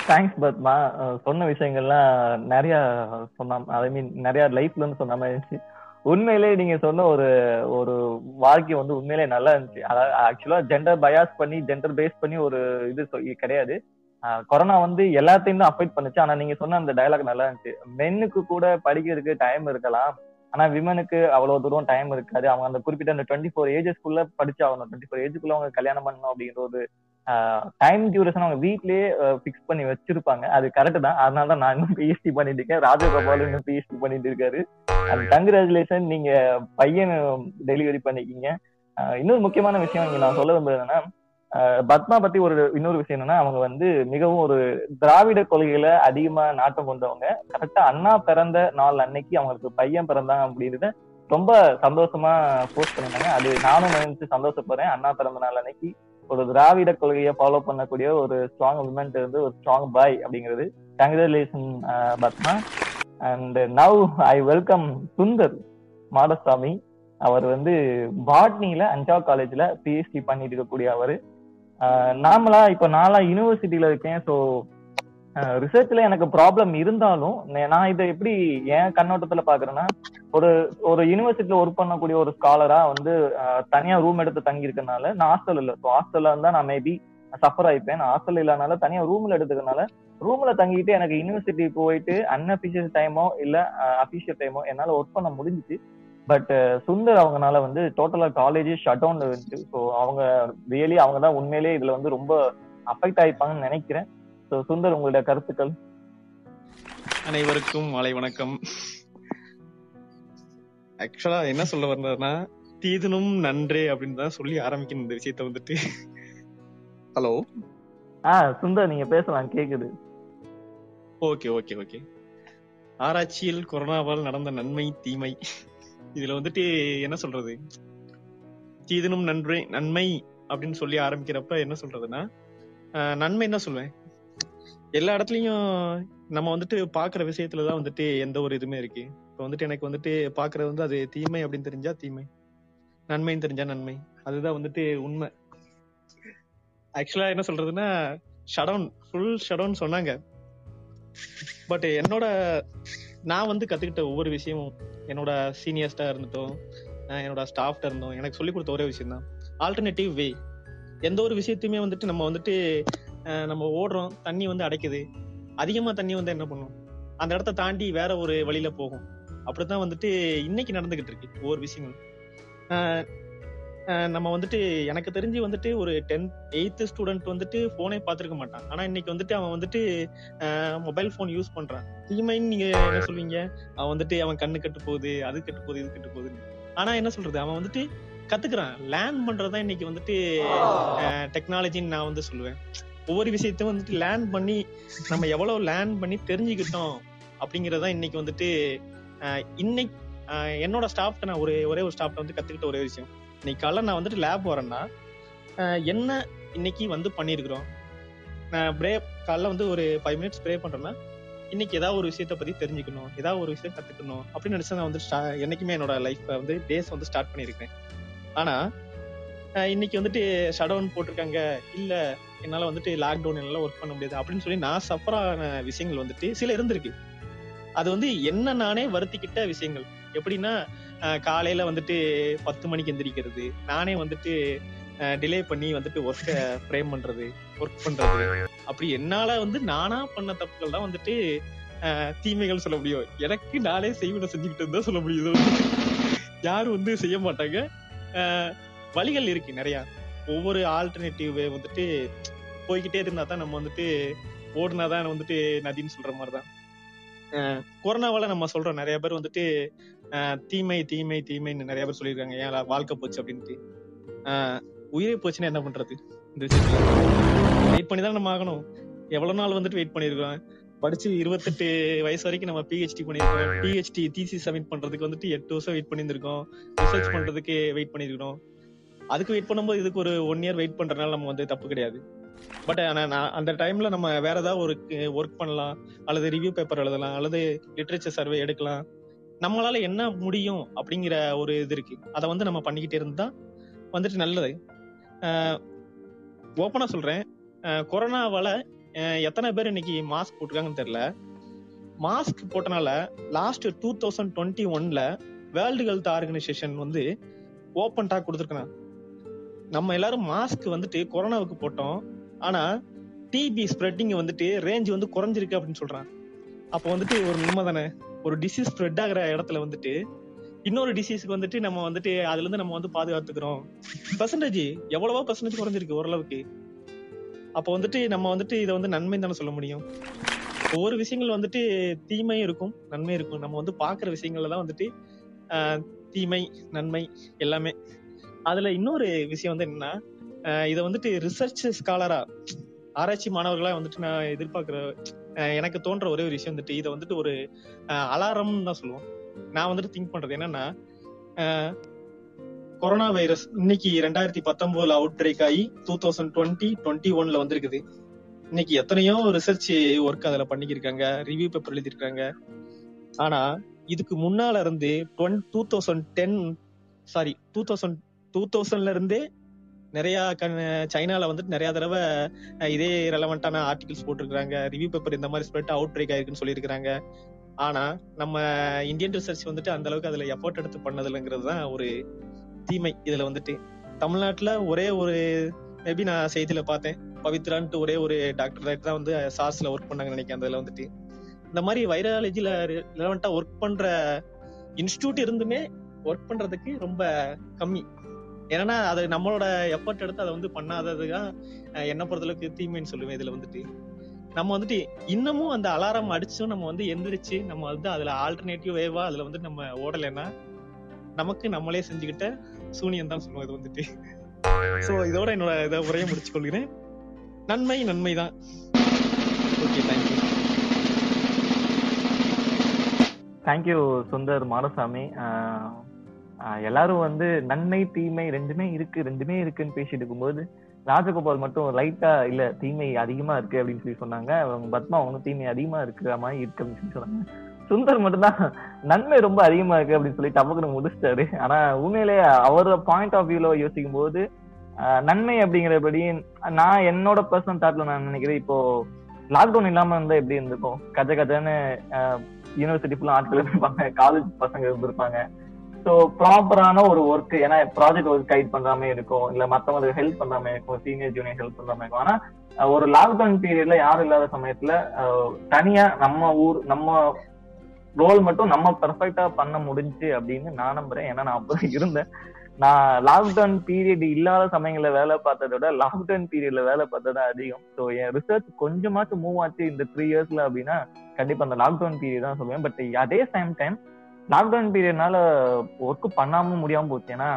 thanks Padma சொன்ன விஷயங்கள்லாம் நிறைய சொன்ன ஐ மீன் நிறைய லைஃப்ல இருந்து சொன்ன மாதிரி இருந்துச்சு. உண்மையிலே நீங்க சொன்ன ஒரு ஒரு வாழ்க்கை வந்து உண்மையிலே நல்லா இருந்துச்சு. அதாவது ஆக்சுவலா ஜெண்டர் பயாஸ் பண்ணி ஜெண்டர் பேஸ் பண்ணி ஒரு இது கிடையாது. கொரோனா வந்து எல்லாத்தையும் தான் அஃபெக்ட் பண்ணுச்சு. ஆனா நீங்க சொன்ன அந்த டயலாக் நல்லா இருந்துச்சு. மென்னுக்கு கூட படிக்கிறதுக்கு டைம் இருக்கலாம். ஆனா விமனுக்கு அவ்வளவு தூரம் டைம் இருக்காது. அவங்க அந்த குறிப்பிட்ட அந்த டுவெண்ட்டி ஃபோர் ஏஜஸ்க்குள்ள படிச்சு ஆகணும். டுவெண்ட்டி ஃபோர் ஏஜ்க்குள்ள அவங்க கல்யாணம் பண்ணணும் அப்படின்ற ஒரு டைம் டியூரேஷன் அவங்க வீட்லயே ஃபிக்ஸ் பண்ணி வச்சிருப்பாங்க. அது கரெக்ட் தான். அதனால தான் நான் இன்னும் பிஎஸ்டி பண்ணிட்டு இருக்கேன். ராஜகோபால் இன்னும் பிஎஸ்டி பண்ணிட்டு இருக்காரு. அது கங்க்ராச்சுலேஷன் நீங்க பையன் டெலிவரி பண்ணிக்கிங்க. இன்னொரு முக்கியமான விஷயம் இங்க நான் சொல்ல விரும்புறது என்னன்னா பத்மா பத்தி ஒரு இன்னொரு விஷயம் என்னன்னா அவங்க வந்து மிகவும் ஒரு திராவிட கொள்கையில அதிகமா நாட்டம் கொண்டவங்க. கரெக்டா அண்ணா பிறந்த நாள் அன்னைக்கு அவங்களுக்கு பையன் பிறந்தாங்க அப்படின்றத ரொம்ப சந்தோஷமா போஸ்ட் பண்ணிருந்தாங்க அது நானும் நினைச்சு சந்தோஷப்படுறேன். அண்ணா பிறந்த நாள் அன்னைக்கு ஒரு திராவிட கொள்கையை ஃபாலோ பண்ணக்கூடிய ஒரு ஸ்ட்ராங் உமன் இருந்து ஒரு ஸ்ட்ராங் பாய் அப்படிங்கிறது congratulation Padma. And now I welcome Sundar Madasamy அவர் வந்து பாட்னியில அஞ்சா காலேஜ்ல பிஹெச்டி பண்ணிட்டு இருக்கக்கூடிய அவர். நாமளா இப்ப நாளா யூனிவர்சிட்டியில இருக்கேன் ஸோ ரிசர்ச்ல எனக்கு ப்ராப்ளம் இருந்தாலும் நான் இதை எப்படி என் கண்ணோட்டத்துல பாக்குறேன்னா ஒரு ஒரு யூனிவர்சிட்டியில ஒர்க் பண்ணக்கூடிய ஒரு ஸ்காலரா வந்து தனியா ரூம் எடுத்து தங்கி இருக்கனால நான் ஹாஸ்டல் இல்ல. ஸோ ஹாஸ்டல்ல இருந்தா நான் மேபி சஃபர் ஆயிப்பேன். ஹாஸ்டல் இல்லாதனால தனியா ரூம்ல எடுத்துக்கனால ரூம்ல தங்கிட்டு எனக்கு யூனிவர்சிட்டி போயிட்டு அன்அபிஷியல் டைமோ இல்ல அபிஷியல் டைமோ என்னால ஒர்க் பண்ண முடிஞ்சுச்சு. பட் சுந்தர் அவங்கனால வந்து டோட்டலா காலேஜே ஷட் டவுன்ல இருந்துச்சு ஸோ அவங்க ரியலி அவங்க தான் உண்மையிலேயே இதுல வந்து ரொம்ப அஃபெக்ட் ஆயிருப்பாங்கன்னு நினைக்கிறேன். சுந்தர் உங்களுடைய கருத்துக்கள்? அனைவருக்கும் மாலை வணக்கம். ஆக்சுவலா என்ன சொல்ல வர்றதுன்னா தீதனும் நன்றே அப்படின்னு தான் சொல்லி ஆரம்பிக்கணும் இந்த விஷயத்த வந்துட்டு. ஹலோ ஆ சுந்தர் நீங்க பேசலாம் கேக்குது. ஓகே ஓகே ஓகே ஆராய்ச்சியில் கொரோனாவால் நடந்த நன்மை தீமை. இதுல வந்துட்டு என்ன சொல்றது? தீதனும் நன்றே நன்மை அப்படின்னு சொல்லி ஆரம்பிக்கிறப்ப என்ன சொல்றதுன்னா நன்மை என்ன சொல்லுவேன் எல்லா இடத்துலயும் நம்ம வந்துட்டு பாக்குற விஷயத்துலதான் வந்துட்டு எந்த ஒரு இதுவுமே இருக்கு. இப்ப வந்துட்டு எனக்கு வந்துட்டு பாக்குறது வந்து அது தீமை அப்படின்னு தெரிஞ்சா தீமை. நன்மைன்னு தெரிஞ்சா நன்மை. அதுதான் வந்துட்டு உண்மை. ஆக்சுவலா என்ன சொல்றதுன்னா ஷடவுன் ஃபுல் ஷடவுன் சொன்னாங்க. பட் என்னோட நான் வந்து கத்துக்கிட்ட ஒவ்வொரு விஷயமும் என்னோட சீனியர்ஸ்டா இருந்துட்டும் என்னோட ஸ்டாஃப்ட இருந்தோம் எனக்கு சொல்லி கொடுத்த ஒரே விஷயம் தான் ஆல்டர்னேட்டிவ் வே எந்த ஒரு விஷயத்தையுமே வந்துட்டு நம்ம வந்துட்டு நம்ம ஓடுறோம் தண்ணி வந்து அடைக்குது. அதிகமா தண்ணி வந்து என்ன பண்ணும்? அந்த இடத்த தாண்டி வேற ஒரு வழியில போகும். அப்படித்தான் வந்துட்டு இன்னைக்கு நடந்துகிட்டு இருக்கு ஒவ்வொரு விஷயங்களும். நம்ம வந்துட்டு எனக்கு தெரிஞ்சு வந்துட்டு ஒரு டென்த் எயித்து ஸ்டூடெண்ட் வந்துட்டு போனே பார்த்திருக்க மாட்டான். ஆனா இன்னைக்கு வந்துட்டு அவன் வந்துட்டு மொபைல் போன் யூஸ் பண்றான். தீமைன்னு நீங்க என்ன சொல்வீங்க? அவன் வந்துட்டு அவன் கண்ணு கெட்டு போகுது அது கெட்டு போகுது இது கெட்டு போகுதுன்னு. ஆனா என்ன சொல்றது? அவன் வந்துட்டு கத்துக்கிறான். லேர்ன் பண்றதுதான் இன்னைக்கு வந்துட்டு டெக்னாலஜின்னு நான் வந்து சொல்லுவேன். ஒவ்வொரு விஷயத்தையும் வந்துட்டு லேர்ன் பண்ணி நம்ம எவ்வளவு லேர்ன் பண்ணி தெரிஞ்சுக்கிட்டோம் அப்படிங்கறதா இன்னைக்கு வந்துட்டு இன்னைக்கு என்னோட ஸ்டாஃப்ட்ட நான் ஒரே ஒரே ஒரு ஸ்டாஃப்ட்ட வந்து கத்துக்கிட்ட ஒரே விஷயம். இன்னைக்கு காலைல நான் வந்துட்டு லேப் வரேன்னா என்ன இன்னைக்கு வந்து பண்ணியிருக்கிறோம்? நான் ப்ரே காலைல வந்து ஒரு ஃபைவ் மினிட்ஸ் ப்ரே பண்றேன்னா இன்னைக்கு ஏதாவது ஒரு விஷயத்த பத்தி தெரிஞ்சுக்கணும் ஏதாவது ஒரு விஷயம் கத்துக்கணும் அப்படின்னு நினைச்சு நான் வந்து ஸ்டா- என்னைக்குமே என்னோட லைஃப் வந்து டேஸ் வந்து ஸ்டார்ட் பண்ணியிருக்கேன் ஆனா இன்னைக்கு வந்துட்டு ஷடவுன் போட்டிருக்காங்க. இல்ல என்னால வந்துட்டு லாக்டவுன் என்னால ஒர்க் பண்ண முடியாது அப்படின்னு சொல்லி நான் சஃபர் ஆன விஷயங்கள் வந்துட்டு சில இருந்திருக்கு. அது வந்து என்ன நானே வருத்திக்கிட்ட விஷயங்கள். எப்படின்னா காலையில வந்துட்டு பத்து மணிக்கு எந்திரிக்கிறது நானே வந்துட்டு டிலே பண்ணி வந்துட்டு ஒர்க்கை ஃப்ரேம் பண்றது ஒர்க் பண்றது. அப்படி என்னால வந்து நானா பண்ண தப்புகள் தான் வந்துட்டு அஹ், தீமைகள் சொல்ல முடியும். எனக்கு நானே செய்வன செஞ்சுக்கிட்டு இருந்தா சொல்ல முடியுது யாரும் வந்து செய்ய மாட்டாங்க. வழிகள் இருக்கு நிறைய. ஒவ்வொரு ஆல்டர்னேட்டிவ் வந்துட்டு போய்கிட்டே இருந்தா தான் நம்ம வந்துட்டு ஓடுனாதான் வந்துட்டு நதின்னு சொல்ற மாதிரிதான். அஹ், கொரோனாவால நம்ம சொல்றோம் நிறைய பேர் வந்துட்டு அஹ், தீமை தீமை தீமைன்னு நிறைய பேர் சொல்லியிருக்காங்க. ஏன் வாழ்க்கை போச்சு அப்படின்ட்டு. அஹ், உயிரே போச்சுன்னா என்ன பண்றது? இந்த விஷயத்துல. வெயிட் பண்ணி தான் நம்ம ஆகணும். எவ்வளவு நாள் வந்துட்டு வெயிட் பண்ணிருக்கோம்? படிச்சு இருபத்தெட்டு வயசு வரைக்கும் நம்ம பிஹெச்டி பண்ணிருக்கோம். பிஹெச்டி டிசி சப்மிட் பண்றதுக்கு வந்துட்டு எட்டு வருஷம் வெயிட் பண்ணியிருந்திருக்கோம் ரிசர்ச் பண்றதுக்கு வெயிட் பண்ணிருக்கோம் அதுக்கு வெயிட் பண்ணும்போது இதுக்கு ஒரு ஒன் இயர் வெயிட் பண்றதுனால நம்ம வந்து தப்பு கிடையாது. பட் ஆனா நான் அந்த டைம்ல நம்ம வேற ஏதாவது ஒரு ஒர்க் பண்ணலாம் அல்லது ரிவ்யூ பேப்பர் எழுதலாம் அல்லது லிட்ரேச்சர் சர்வே எடுக்கலாம். நம்மளால என்ன முடியும் அப்படிங்கிற ஒரு இது இருக்கு. அதை வந்து நம்ம பண்ணிக்கிட்டே இருந்தா வந்துட்டு நல்லது. ஓப்பனா சொல்றேன். கொரோனாவால எத்தனை பேர் இன்னைக்கு மாஸ்க் போட்டிருக்காங்கன்னு தெரியல. மாஸ்க் போட்டனால லாஸ்ட் டூ தௌசண்ட் டுவெண்ட்டி ஒன்ல வேர்ல்டு ஹெல்த் ஆர்கனைசேஷன் வந்து ஓப்பன் டாக் கொடுத்துருக்காங்க நம்ம எல்லாரும் மாஸ்க் வந்துட்டு கொரோனாவுக்கு போட்டோம். ஆனா டிபி ஸ்ப்ரெட்டிங் வந்துட்டு ரேஞ்ச் வந்து குறைஞ்சிருக்கு அப்படின்னு சொல்றான் அப்போ வந்துட்டு ஒரு உண்மை தானே ஒரு டிசீஸ் ஸ்ப்ரெட் ஆகுற இடத்துல வந்துட்டு இன்னொரு டிசீஸ்க்கு வந்துட்டு நம்ம வந்துட்டு அதுல இருந்து நம்ம வந்து பாதுகாத்துக்கிறோம். பர்சன்டேஜ் எவ்வளவோ பர்சன்டேஜ் குறைஞ்சிருக்கு ஓரளவுக்கு. அப்போ வந்துட்டு நம்ம வந்துட்டு இதை வந்து நன்மை தானே சொல்ல முடியும்? ஒவ்வொரு விஷயங்கள் வந்துட்டு தீமையும் இருக்கும் நன்மை இருக்கும். நம்ம வந்து பாக்குற விஷயங்கள்ல தான் வந்துட்டு தீமை நன்மை எல்லாமே. அதுல இன்னொரு விஷயம் வந்து என்னன்னா இதை வந்துட்டு ரிசர்ச் ஸ்காலரா ஆராய்ச்சி மாணவர்களா வந்துட்டு நான் எதிர்பார்க்கிற எனக்கு தோன்ற ஒரே ஒரு விஷயம் வந்துட்டு இதை வந்துட்டு ஒரு அலாரம் தான் சொல்லுவோம். நான் வந்துட்டு திங்க் பண்றது என்னன்னா கொரோனா வைரஸ் இன்னைக்கு ரெண்டாயிரத்தி பத்தொன்பதுல அவுட் பிரேக் ஆகி டூ தௌசண்ட் டுவெண்ட்டி டுவெண்ட்டி ஒன்ல வந்திருக்குது. இன்னைக்கு எத்தனையோ ரிசர்ச் ஒர்க் அதுல பண்ணிக்கிருக்காங்க ரிவ்யூ பேப்பர் எழுதிருக்காங்க. ஆனா இதுக்கு முன்னால இருந்து two thousand ten sorry two thousand two தௌசண்ட்ல இருந்தே நிறைய சைனால வந்துட்டு நிறைய தடவை இதே ரெலவெண்டான ஆர்டிகல்ஸ் போட்டிருக்காங்க ரிவ்யூ பேப்பர் இந்த மாதிரி ஸ்ப்ரெட் அவுட் பிரேக் ஆயிருக்குன்னு சொல்லியிருக்காங்க ஆனா நம்ம இந்தியன் ரிசர்ச் வந்துட்டு அந்த அளவுக்கு அதுல எஃபோர்ட் எடுத்து பண்ணதில்லைங்கிறது தான் ஒரு தீமை இதுல வந்துட்டு. தமிழ்நாட்டுல ஒரே ஒரு மேபி நான் செய்தியில பார்த்தேன். பவித்ரான்ட்டு ஒரே ஒரு டாக்டர் தான் வந்து சார்ஸ்ல ஒர்க் பண்ணாங்கன்னு நினைக்கிறேன் அதுல வந்துட்டு. இந்த மாதிரி வைரலஜில ரிலவெண்டா ஒர்க் பண்ற இன்ஸ்டியூட் இருந்துமே ஒர்க் பண்றதுக்கு ரொம்ப கம்மி. ஏன்னா அது நம்மளோட எஃபர்ட் எடுத்து அதை வந்து பண்ணாததுதான் என்ன பொறுத்தளவுக்கு தீமைன்னு சொல்லுவேன் இதுல வந்துட்டு. நம்ம வந்துட்டு இன்னமும் அந்த அலாரம் அடிச்சும் நம்ம வந்து எந்திரிச்சு நம்ம வந்து அதுல ஆல்டர்னேட்டிவ் வேவா அதுல வந்து நம்ம ஓடலைன்னா நமக்கு நம்மளே செஞ்சுக்கிட்ட சூனியம் தான் சொல்லுவோம் இது வந்துட்டு. சோ இதோட என்னோட இதை உரையை முடிச்சு கொள்கிறேன். நன்மை நன்மை தான். Okay thank you thank you Sundar Madasamy. எல்லாரும் வந்து நன்மை தீமை ரெண்டுமே இருக்கு ரெண்டுமே இருக்குன்னு பேசிட்டு இருக்கும்போது ராஜகோபால் மட்டும் லைட்டா இல்ல தீமை அதிகமா இருக்கு அப்படின்னு சொல்லி சொன்னாங்க. அவங்க பத்மா அவங்க தீமை அதிகமா இருக்கிற மாதிரி இருக்கு அப்படின்னு சொல்லி சொன்னாங்க. சுந்தர் மட்டும்தான் நன்மை ரொம்ப அதிகமா இருக்கு அப்படின்னு சொல்லி டபக்குன்னு முடிச்சிட்டாரு. ஆனா உண்மையிலேயே அவரோட பாயிண்ட் ஆஃப் வியூல யோசிக்கும் போது நன்மை அப்படிங்கிறபடி நான் என்னோட பர்சனல் தாட்ல நான் நினைக்கிறேன் இப்போ லாக்டவுன் இல்லாம இருந்தா எப்படி இருந்திருக்கும்? கஜ கஜன்னு யூனிவர்சிட்டி ஃபுல்லா ஆட்கள் இருப்பாங்க காலேஜ் பசங்க இருந்திருப்பாங்க. ஸோ ப்ராப்பரான ஒரு ஒர்க் ஏன்னா ப்ராஜெக்ட் ஒர்க் கைட் பண்ணாம இருக்கும். இல்ல மத்தவங்களுக்கு ஹெல்ப் பண்ணாம இருக்கும். சீனியர் ஜூனியர் ஹெல்ப் பண்ணாம இருக்கும். ஆனா ஒரு லாக்டவுன் பீரியட்ல யாரும் இல்லாத சமயத்துல தனியா நம்ம ஊர் நம்ம ரோல் மட்டும் நம்ம பெர்ஃபெக்டா பண்ண முடிஞ்சு அப்படின்னு நான் நம்புறேன். ஏன்னா நான் அப்போ இருந்தேன். நான் லாக்டவுன் பீரியட் இல்லாத சமயங்கள்ல வேலை பார்த்ததை விட லாக்டவுன் பீரியட்ல வேலை பார்த்தது அதிகம். ஸோ என் ரிசர்ச் கொஞ்சமாச்சும் மூவ் ஆச்சு இந்த த்ரீ இயர்ஸ்ல அப்படின்னா கண்டிப்பா அந்த லாக்டவுன் பீரியட் தான் சொல்லுவேன். பட் அதே சேம் டைம் லாக்டவுன் பீரியட்னால ஒர்க் பண்ணாம முடியாம போச்சு. ஏன்னா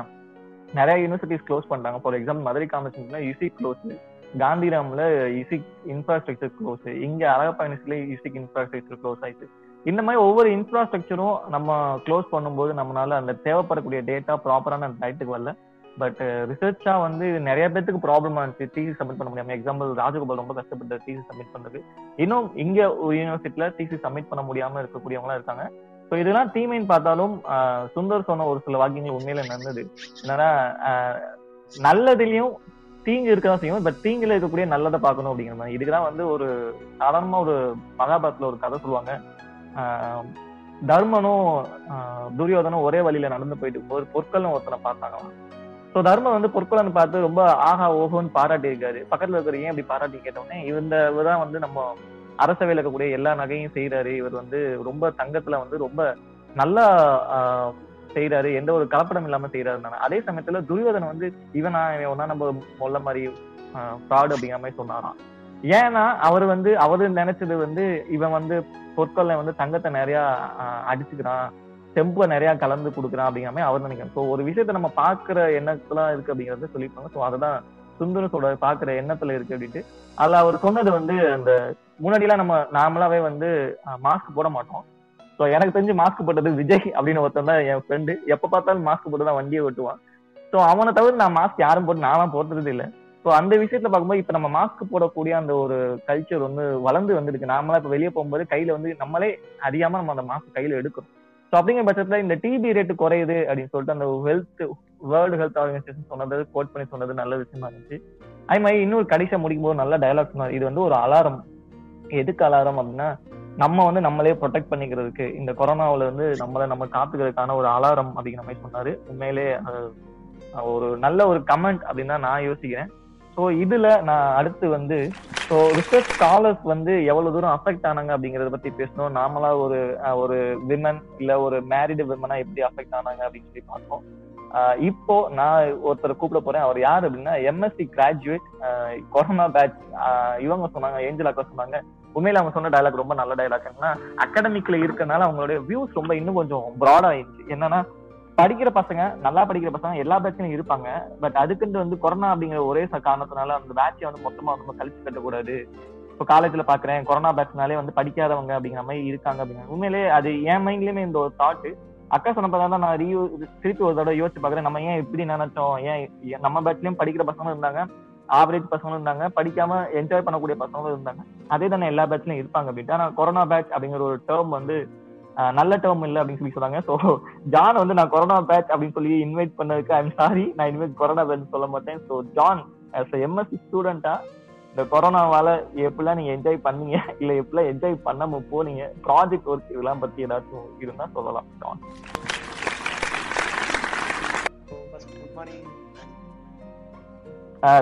நிறைய யூனிவர்சிட்டிஸ் க்ளோஸ் பண்றாங்க ஃபார் எக்ஸாம்பிள் மதுரை காமர்ஸ்ல யூசிக் க்ளோஸ் காந்திராம்ல இசிக் இன்ஃப்ராஸ்ட்ரக்சர் க்ளோஸ் இங்க அழகப்பா யூனிவர்சிட்டில யூசிக் இன்ஃப்ராஸ்ட்ரக்சர் க்ளோஸ் ஆயிடுச்சு இந்த மாதிரி ஒவ்வொரு இன்ஃப்ராஸ்ட்ரக்சரும் நம்ம க்ளோஸ் பண்ணும்போது நம்மளால அந்த தேவைப்படக்கூடிய டேட்டா ப்ராப்பரான அந்த டயத்துக்கு வரல. பட் ரிசர்ச்சா வந்து நிறைய பேத்துக்கு ப்ராப்ளம் ஆச்சு டிசி சப்மிட் பண்ண முடியாம. எக்ஸாம்பிள் ராஜகோபால் ரொம்ப கஷ்டப்பட்டு டிசி சப்மிட் பண்றது. இன்னும் இங்க ஒரு யூனிவர்சிட்டியில டிசி சப்மிட் பண்ண முடியாம இருக்கக்கூடியவங்களா இருக்காங்க. ஸோ இதெல்லாம் தீமைன்னு பார்த்தாலும் சுந்தர் சொன்ன ஒரு சில வாக்கியங்கள் உண்மையில நடந்தது. என்னன்னா நல்லதுலயும் தீங்கு இருக்கதான் செய்யும் பட் தீங்குல இருக்கக்கூடிய நல்லதை பார்க்கணும் அப்படிங்கிற மாதிரி. இதுக்குதான் வந்து ஒரு சாதாரணமா ஒரு மகாபாரத்துல ஒரு கதை சொல்லுவாங்க. ஆஹ், தர்மனும் ஆஹ், துரியோதனும் ஒரே வழியில நடந்து போயிட்டு இருக்கும்போது பொற்களும் ஒருத்தனை பார்த்தாங்களாம். ஸோ தர்மன் வந்து பொற்கொலன் பார்த்து ரொம்ப ஆஹா ஓஹோன்னு பாராட்டி இருக்காரு பக்கத்துல இருக்கிற ஏன் இப்படி பாராட்டி கேட்டோடனே இந்த தான் வந்து நம்ம அரசவையில் இருக்கக்கூடிய எல்லா நகையும் செய்யறாரு இவர் வந்து ரொம்ப தங்கத்துல வந்து ரொம்ப நல்லா செய்யறாரு எந்த ஒரு கலப்படம் இல்லாம செய்யறாரு அதே சமயத்துல துரியோதனன் வந்து இவன் ஒன்னா நம்ம மொல்ல மாதிரி ஃப்ராடு அப்படிங்கிற மாதிரி சொன்னாராம். ஏன்னா அவர் வந்து அவரு நினைச்சது வந்து இவன் வந்து பொற்கொள்ள வந்து தங்கத்தை நிறைய அடிச்சுக்கிறான். செம்பை நிறைய கலந்து கொடுக்குறான் அப்படிங்கிற மாதிரி அவர் நினைக்கிறேன் ஸோ ஒரு விஷயத்த நம்ம பாக்குற எண்ணத்துல இருக்கு அப்படிங்கறத சொல்லியிருப்பாங்க. ஸோ அதுதான் சுந்தர பாக்குற எண்ணத்துல இருக்கு அப்படின்ட்டு. அதுல அவர் சொன்னது வந்து அந்த முன்னாடிலாம் நம்ம நார்மலாவே வந்து மாஸ்க் போட மாட்டோம். ஸோ எனக்கு தெரிஞ்சு மாஸ்க் போட்டது விஜய் அப்படின்னு ஒருத்தன் தான் என் ஃப்ரெண்டு எப்ப பார்த்தாலும் மாஸ்க் போட்டு தான் வண்டியை ஓட்டுவான். ஸோ அவனை தவிர நான் மாஸ்க் யாரும் போட்டு நான்லாம் போட்டுறது இல்லை. ஸோ அந்த விஷயத்துல பார்க்கும்போது இப்ப நம்ம மாஸ்க் போடக்கூடிய அந்த ஒரு கல்ச்சர் வந்து வளர்ந்து வந்திருக்கு நாமளா இப்ப வெளியே போகும்போது கையில வந்து நம்மளே அறியாம நம்ம அந்த மாஸ்க் கையில எடுக்கிறோம். ஸோ அப்படிங்கிற பட்சத்துல இந்த டிபி ரேட்டு குறையுது அப்படின்னு சொல்லிட்டு அந்த ஹெல்த் வேர்ல்டு ஹெல்த் ஆர்கனைசேஷன் சொன்னது கோட் பண்ணி சொன்னது நல்ல விஷயமா இருந்துச்சு. அதே மாதிரி இன்னொரு கடைசியா முடிக்கும் போது நல்ல டயலாக் சொன்னார். இது வந்து ஒரு அலாரம் எதுக்கு அலாரம் அப்படின்னா நம்ம வந்து நம்மளே ப்ரொடெக்ட் பண்ணிக்கிறதுக்கு இந்த கொரோனாவில இருந்து நம்மளை நம்ம காத்துக்கிறதுக்கான ஒரு அலாரம் அப்படிங்கிற மாதிரி சொன்னாரு. உண்மையிலே ஒரு நல்ல ஒரு கமெண்ட் அப்படின்னு தான் நான் யோசிக்கிறேன். ஸோ இதுல நான் அடுத்து வந்து ஸோ ரிசர்ச் ஸ்காலர்ஸ் வந்து எவ்வளவு தூரம் அஃபெக்ட் ஆனாங்க அப்படிங்கறத பத்தி பேசணும். நார்மலா ஒரு ஒரு விமன் இல்ல ஒரு மேரிடு விமனா எப்படி அஃபெக்ட் ஆனாங்க அப்படின்னு சொல்லி பார்த்தோம் இப்போ நான் ஒருத்தர் கூப்பிட போறேன். அவர் யார் அப்படின்னா எம்எஸ்சி கிராஜுவேட் கொரோனா பேட்ச் இவங்க சொன்னாங்க ஏஞ்சல் அக்கா சொன்னாங்க. உண்மையில அவங்க சொன்ன டயலாக் ரொம்ப நல்ல டைலாக் என்னன்னா அகாடமிக்ல இருக்கனால அவங்களுடைய வியூஸ் ரொம்ப இன்னும் கொஞ்சம் ப்ராட் ஆயிடுச்சு என்னன்னா படிக்கிற பசங்க நல்லா படிக்கிற பசங்க எல்லா பேட்ச்லயும் இருப்பாங்க. பட் அதுக்குன்ட்டு வந்து கொரோனா அப்படிங்கிற ஒரே காரணத்தினால அந்த பேட்சை வந்து மொத்தமா வந்து கழிச்சு கட்டக்கூடாது. இப்போ காலேஜ்ல பாக்குறேன் கொரோனா பேட்ச்னாலே வந்து படிக்காதவங்க அப்படிங்கிற மாதிரி இருக்காங்க அப்படிங்கிற உண்மையிலேயே அது என் மைண்ட்லயுமே இந்த ஒரு தாட் அக்கா சொன்னப்பதான் தான் நான் ரீயூ திருப்பி ஒரு தடவை யோசிச்சு பாக்குறேன் நம்ம ஏன் இப்படி நினைச்சோம்? ஏன் நம்ம பேட்ச்லயும் படிக்கிற பசங்களும் இருந்தாங்க ஆவரேஜ் பசங்களும் இருந்தாங்க படிக்காம என்ஜாய் பண்ணக்கூடிய பசங்களும் இருந்தாங்க. அதே தானே எல்லா பேட்ச்லயும் இருப்பாங்க அப்படின்ட்டு. ஆனா கொரோனா பேட்ச் அப்படிங்கிற ஒரு டேர்ம் வந்து நல்ல டேர்ம் இல்ல அப்படின்னு சொல்லி சொன்னாங்க. ஸோ ஜான் வந்து நான் கொரோனா பேட்ச் அப்படின்னு சொல்லி இன்வைட் பண்ணதுக்கு ஐம் சாரி நான் இனிமேல் கொரோனா பேட்ச் சொல்ல மாட்டேன். ஸோ ஜான் ஆஸ் எம்எஸ்சி ஸ்டூடெண்டா இந்த கொரோனாவால எப்படிலாம் நீங்க என்ஜாய் பண்ணீங்க? இல்ல எப்படிலாம் என்ஜாய் பண்ணாம போனீங்க? ப்ராஜெக்ட் ஒர்க் இதெல்லாம் பத்தி ஏதாச்சும் இருந்தா சொல்லலாம் John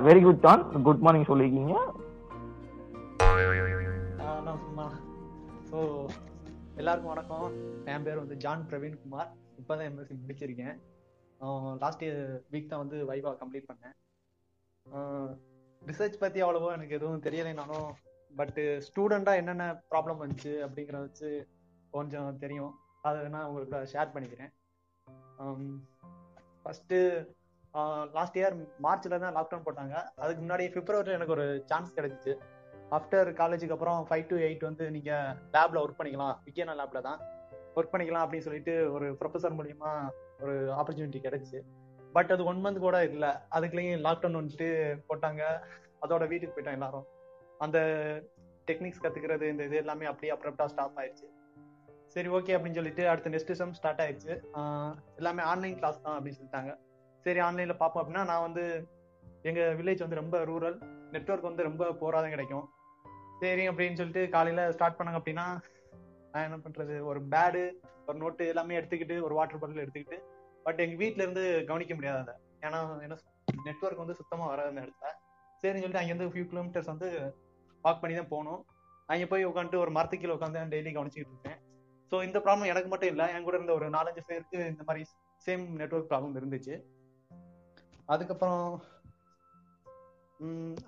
very good John good morning சொல்லிருக்கீங்க நான் சும்மா ஸோ எல்லாருக்கும் வணக்கம். என் பேர் வந்து ஜான் பிரவீன் குமார் இப்போதான் எம்எஸ்சி முடிச்சிருக்கேன். லாஸ்ட் இயர் வீக் தான் வந்து வைவா கம்ப்ளீட் பண்ணேன். ரிசர்ச் பத்தி அவ்வளவோ எனக்கு எதுவும் தெரியலைனாலும் பட் ஸ்டூடெண்டா என்னென்ன ப்ராப்ளம் வந்துச்சு அப்படிங்கிறத வச்சு கொஞ்சம் தெரியும். அதை நான் உங்களுக்கு ஷேர் பண்ணிக்கிறேன். ஃபர்ஸ்ட் லாஸ்ட் இயர் மார்ச்ல தான் லாக்டவுன் போட்டாங்க. அதுக்கு முன்னாடி பிப்ரவரியில் எனக்கு ஒரு சான்ஸ் கிடைச்சிச்சு. ஆஃப்டர் காலேஜுக்கு அப்புறம் ஃபைவ் டு எயிட் வந்து நீங்க லேப்ல ஒர்க் பண்ணிக்கலாம். விஜயனா லேப்ல தான் ஒர்க் பண்ணிக்கலாம் அப்படின்னு சொல்லிட்டு ஒரு ப்ரொஃபஸர் மூலியமா ஒரு ஆப்பர்ச்சுனிட்டி கிடைச்சு. பட் அது ஒன் மந்த் கூட இல்லை. அதுக்குள்ளேயும் லாக்டவுன் வந்துட்டு போட்டாங்க. அதோட வீட்டுக்கு போயிட்டோம் எல்லாரும். அந்த டெக்னிக்ஸ் கத்துக்கிறது இந்த இது எல்லாமே அப்படியே அப்ரப்டா ஸ்டாப் ஆயிடுச்சு. சரி ஓகே அப்படின்னு சொல்லிட்டு அடுத்த நெக்ஸ்ட் செம் ஸ்டார்ட் ஆயிடுச்சு. எல்லாமே ஆன்லைன் கிளாஸ் தான் அப்படின்னு சொல்லிட்டாங்க. சரி ஆன்லைன்ல பார்ப்போம் அப்படின்னா நான் வந்து எங்க வில்லேஜ் வந்து ரொம்ப ரூரல் நெட்வொர்க் வந்து ரொம்ப போராதம் கிடைக்கும். சரி அப்படின்னு சொல்லிட்டு காலையில ஸ்டார்ட் பண்ணாங்க அப்படின்னா நான் என்ன பண்றது? ஒரு பேடு ஒரு நோட்டு எல்லாமே எடுத்துக்கிட்டு ஒரு வாட்டர் பாட்டில் எடுத்துக்கிட்டு பட் எங்க வீட்ல இருந்து கவனிக்க முடியாது அதை. ஏன்னா என்ன நெட்வொர்க் வந்து சுத்தமா வராது அந்த இடத்துல. சரின்னு சொல்லிட்டு அங்கேருந்து ஃபியூ கிலோமீட்டர்ஸ் வந்து வாக் பண்ணி தான் போகணும் அங்கே போய் உட்காந்துட்டு ஒரு மரத்து கீழே உட்காந்து டெய்லி கவனிச்சிக்கிட்டு இருக்கேன் ஸோ இந்த ப்ராப்ளம் எனக்கு மட்டும் இல்லை. என் கூட இருந்த ஒரு நாலஞ்சு பேருக்கு இந்த மாதிரி சேம் நெட்வொர்க் ப்ராப்ளம் இருந்துச்சு. அதுக்கப்புறம்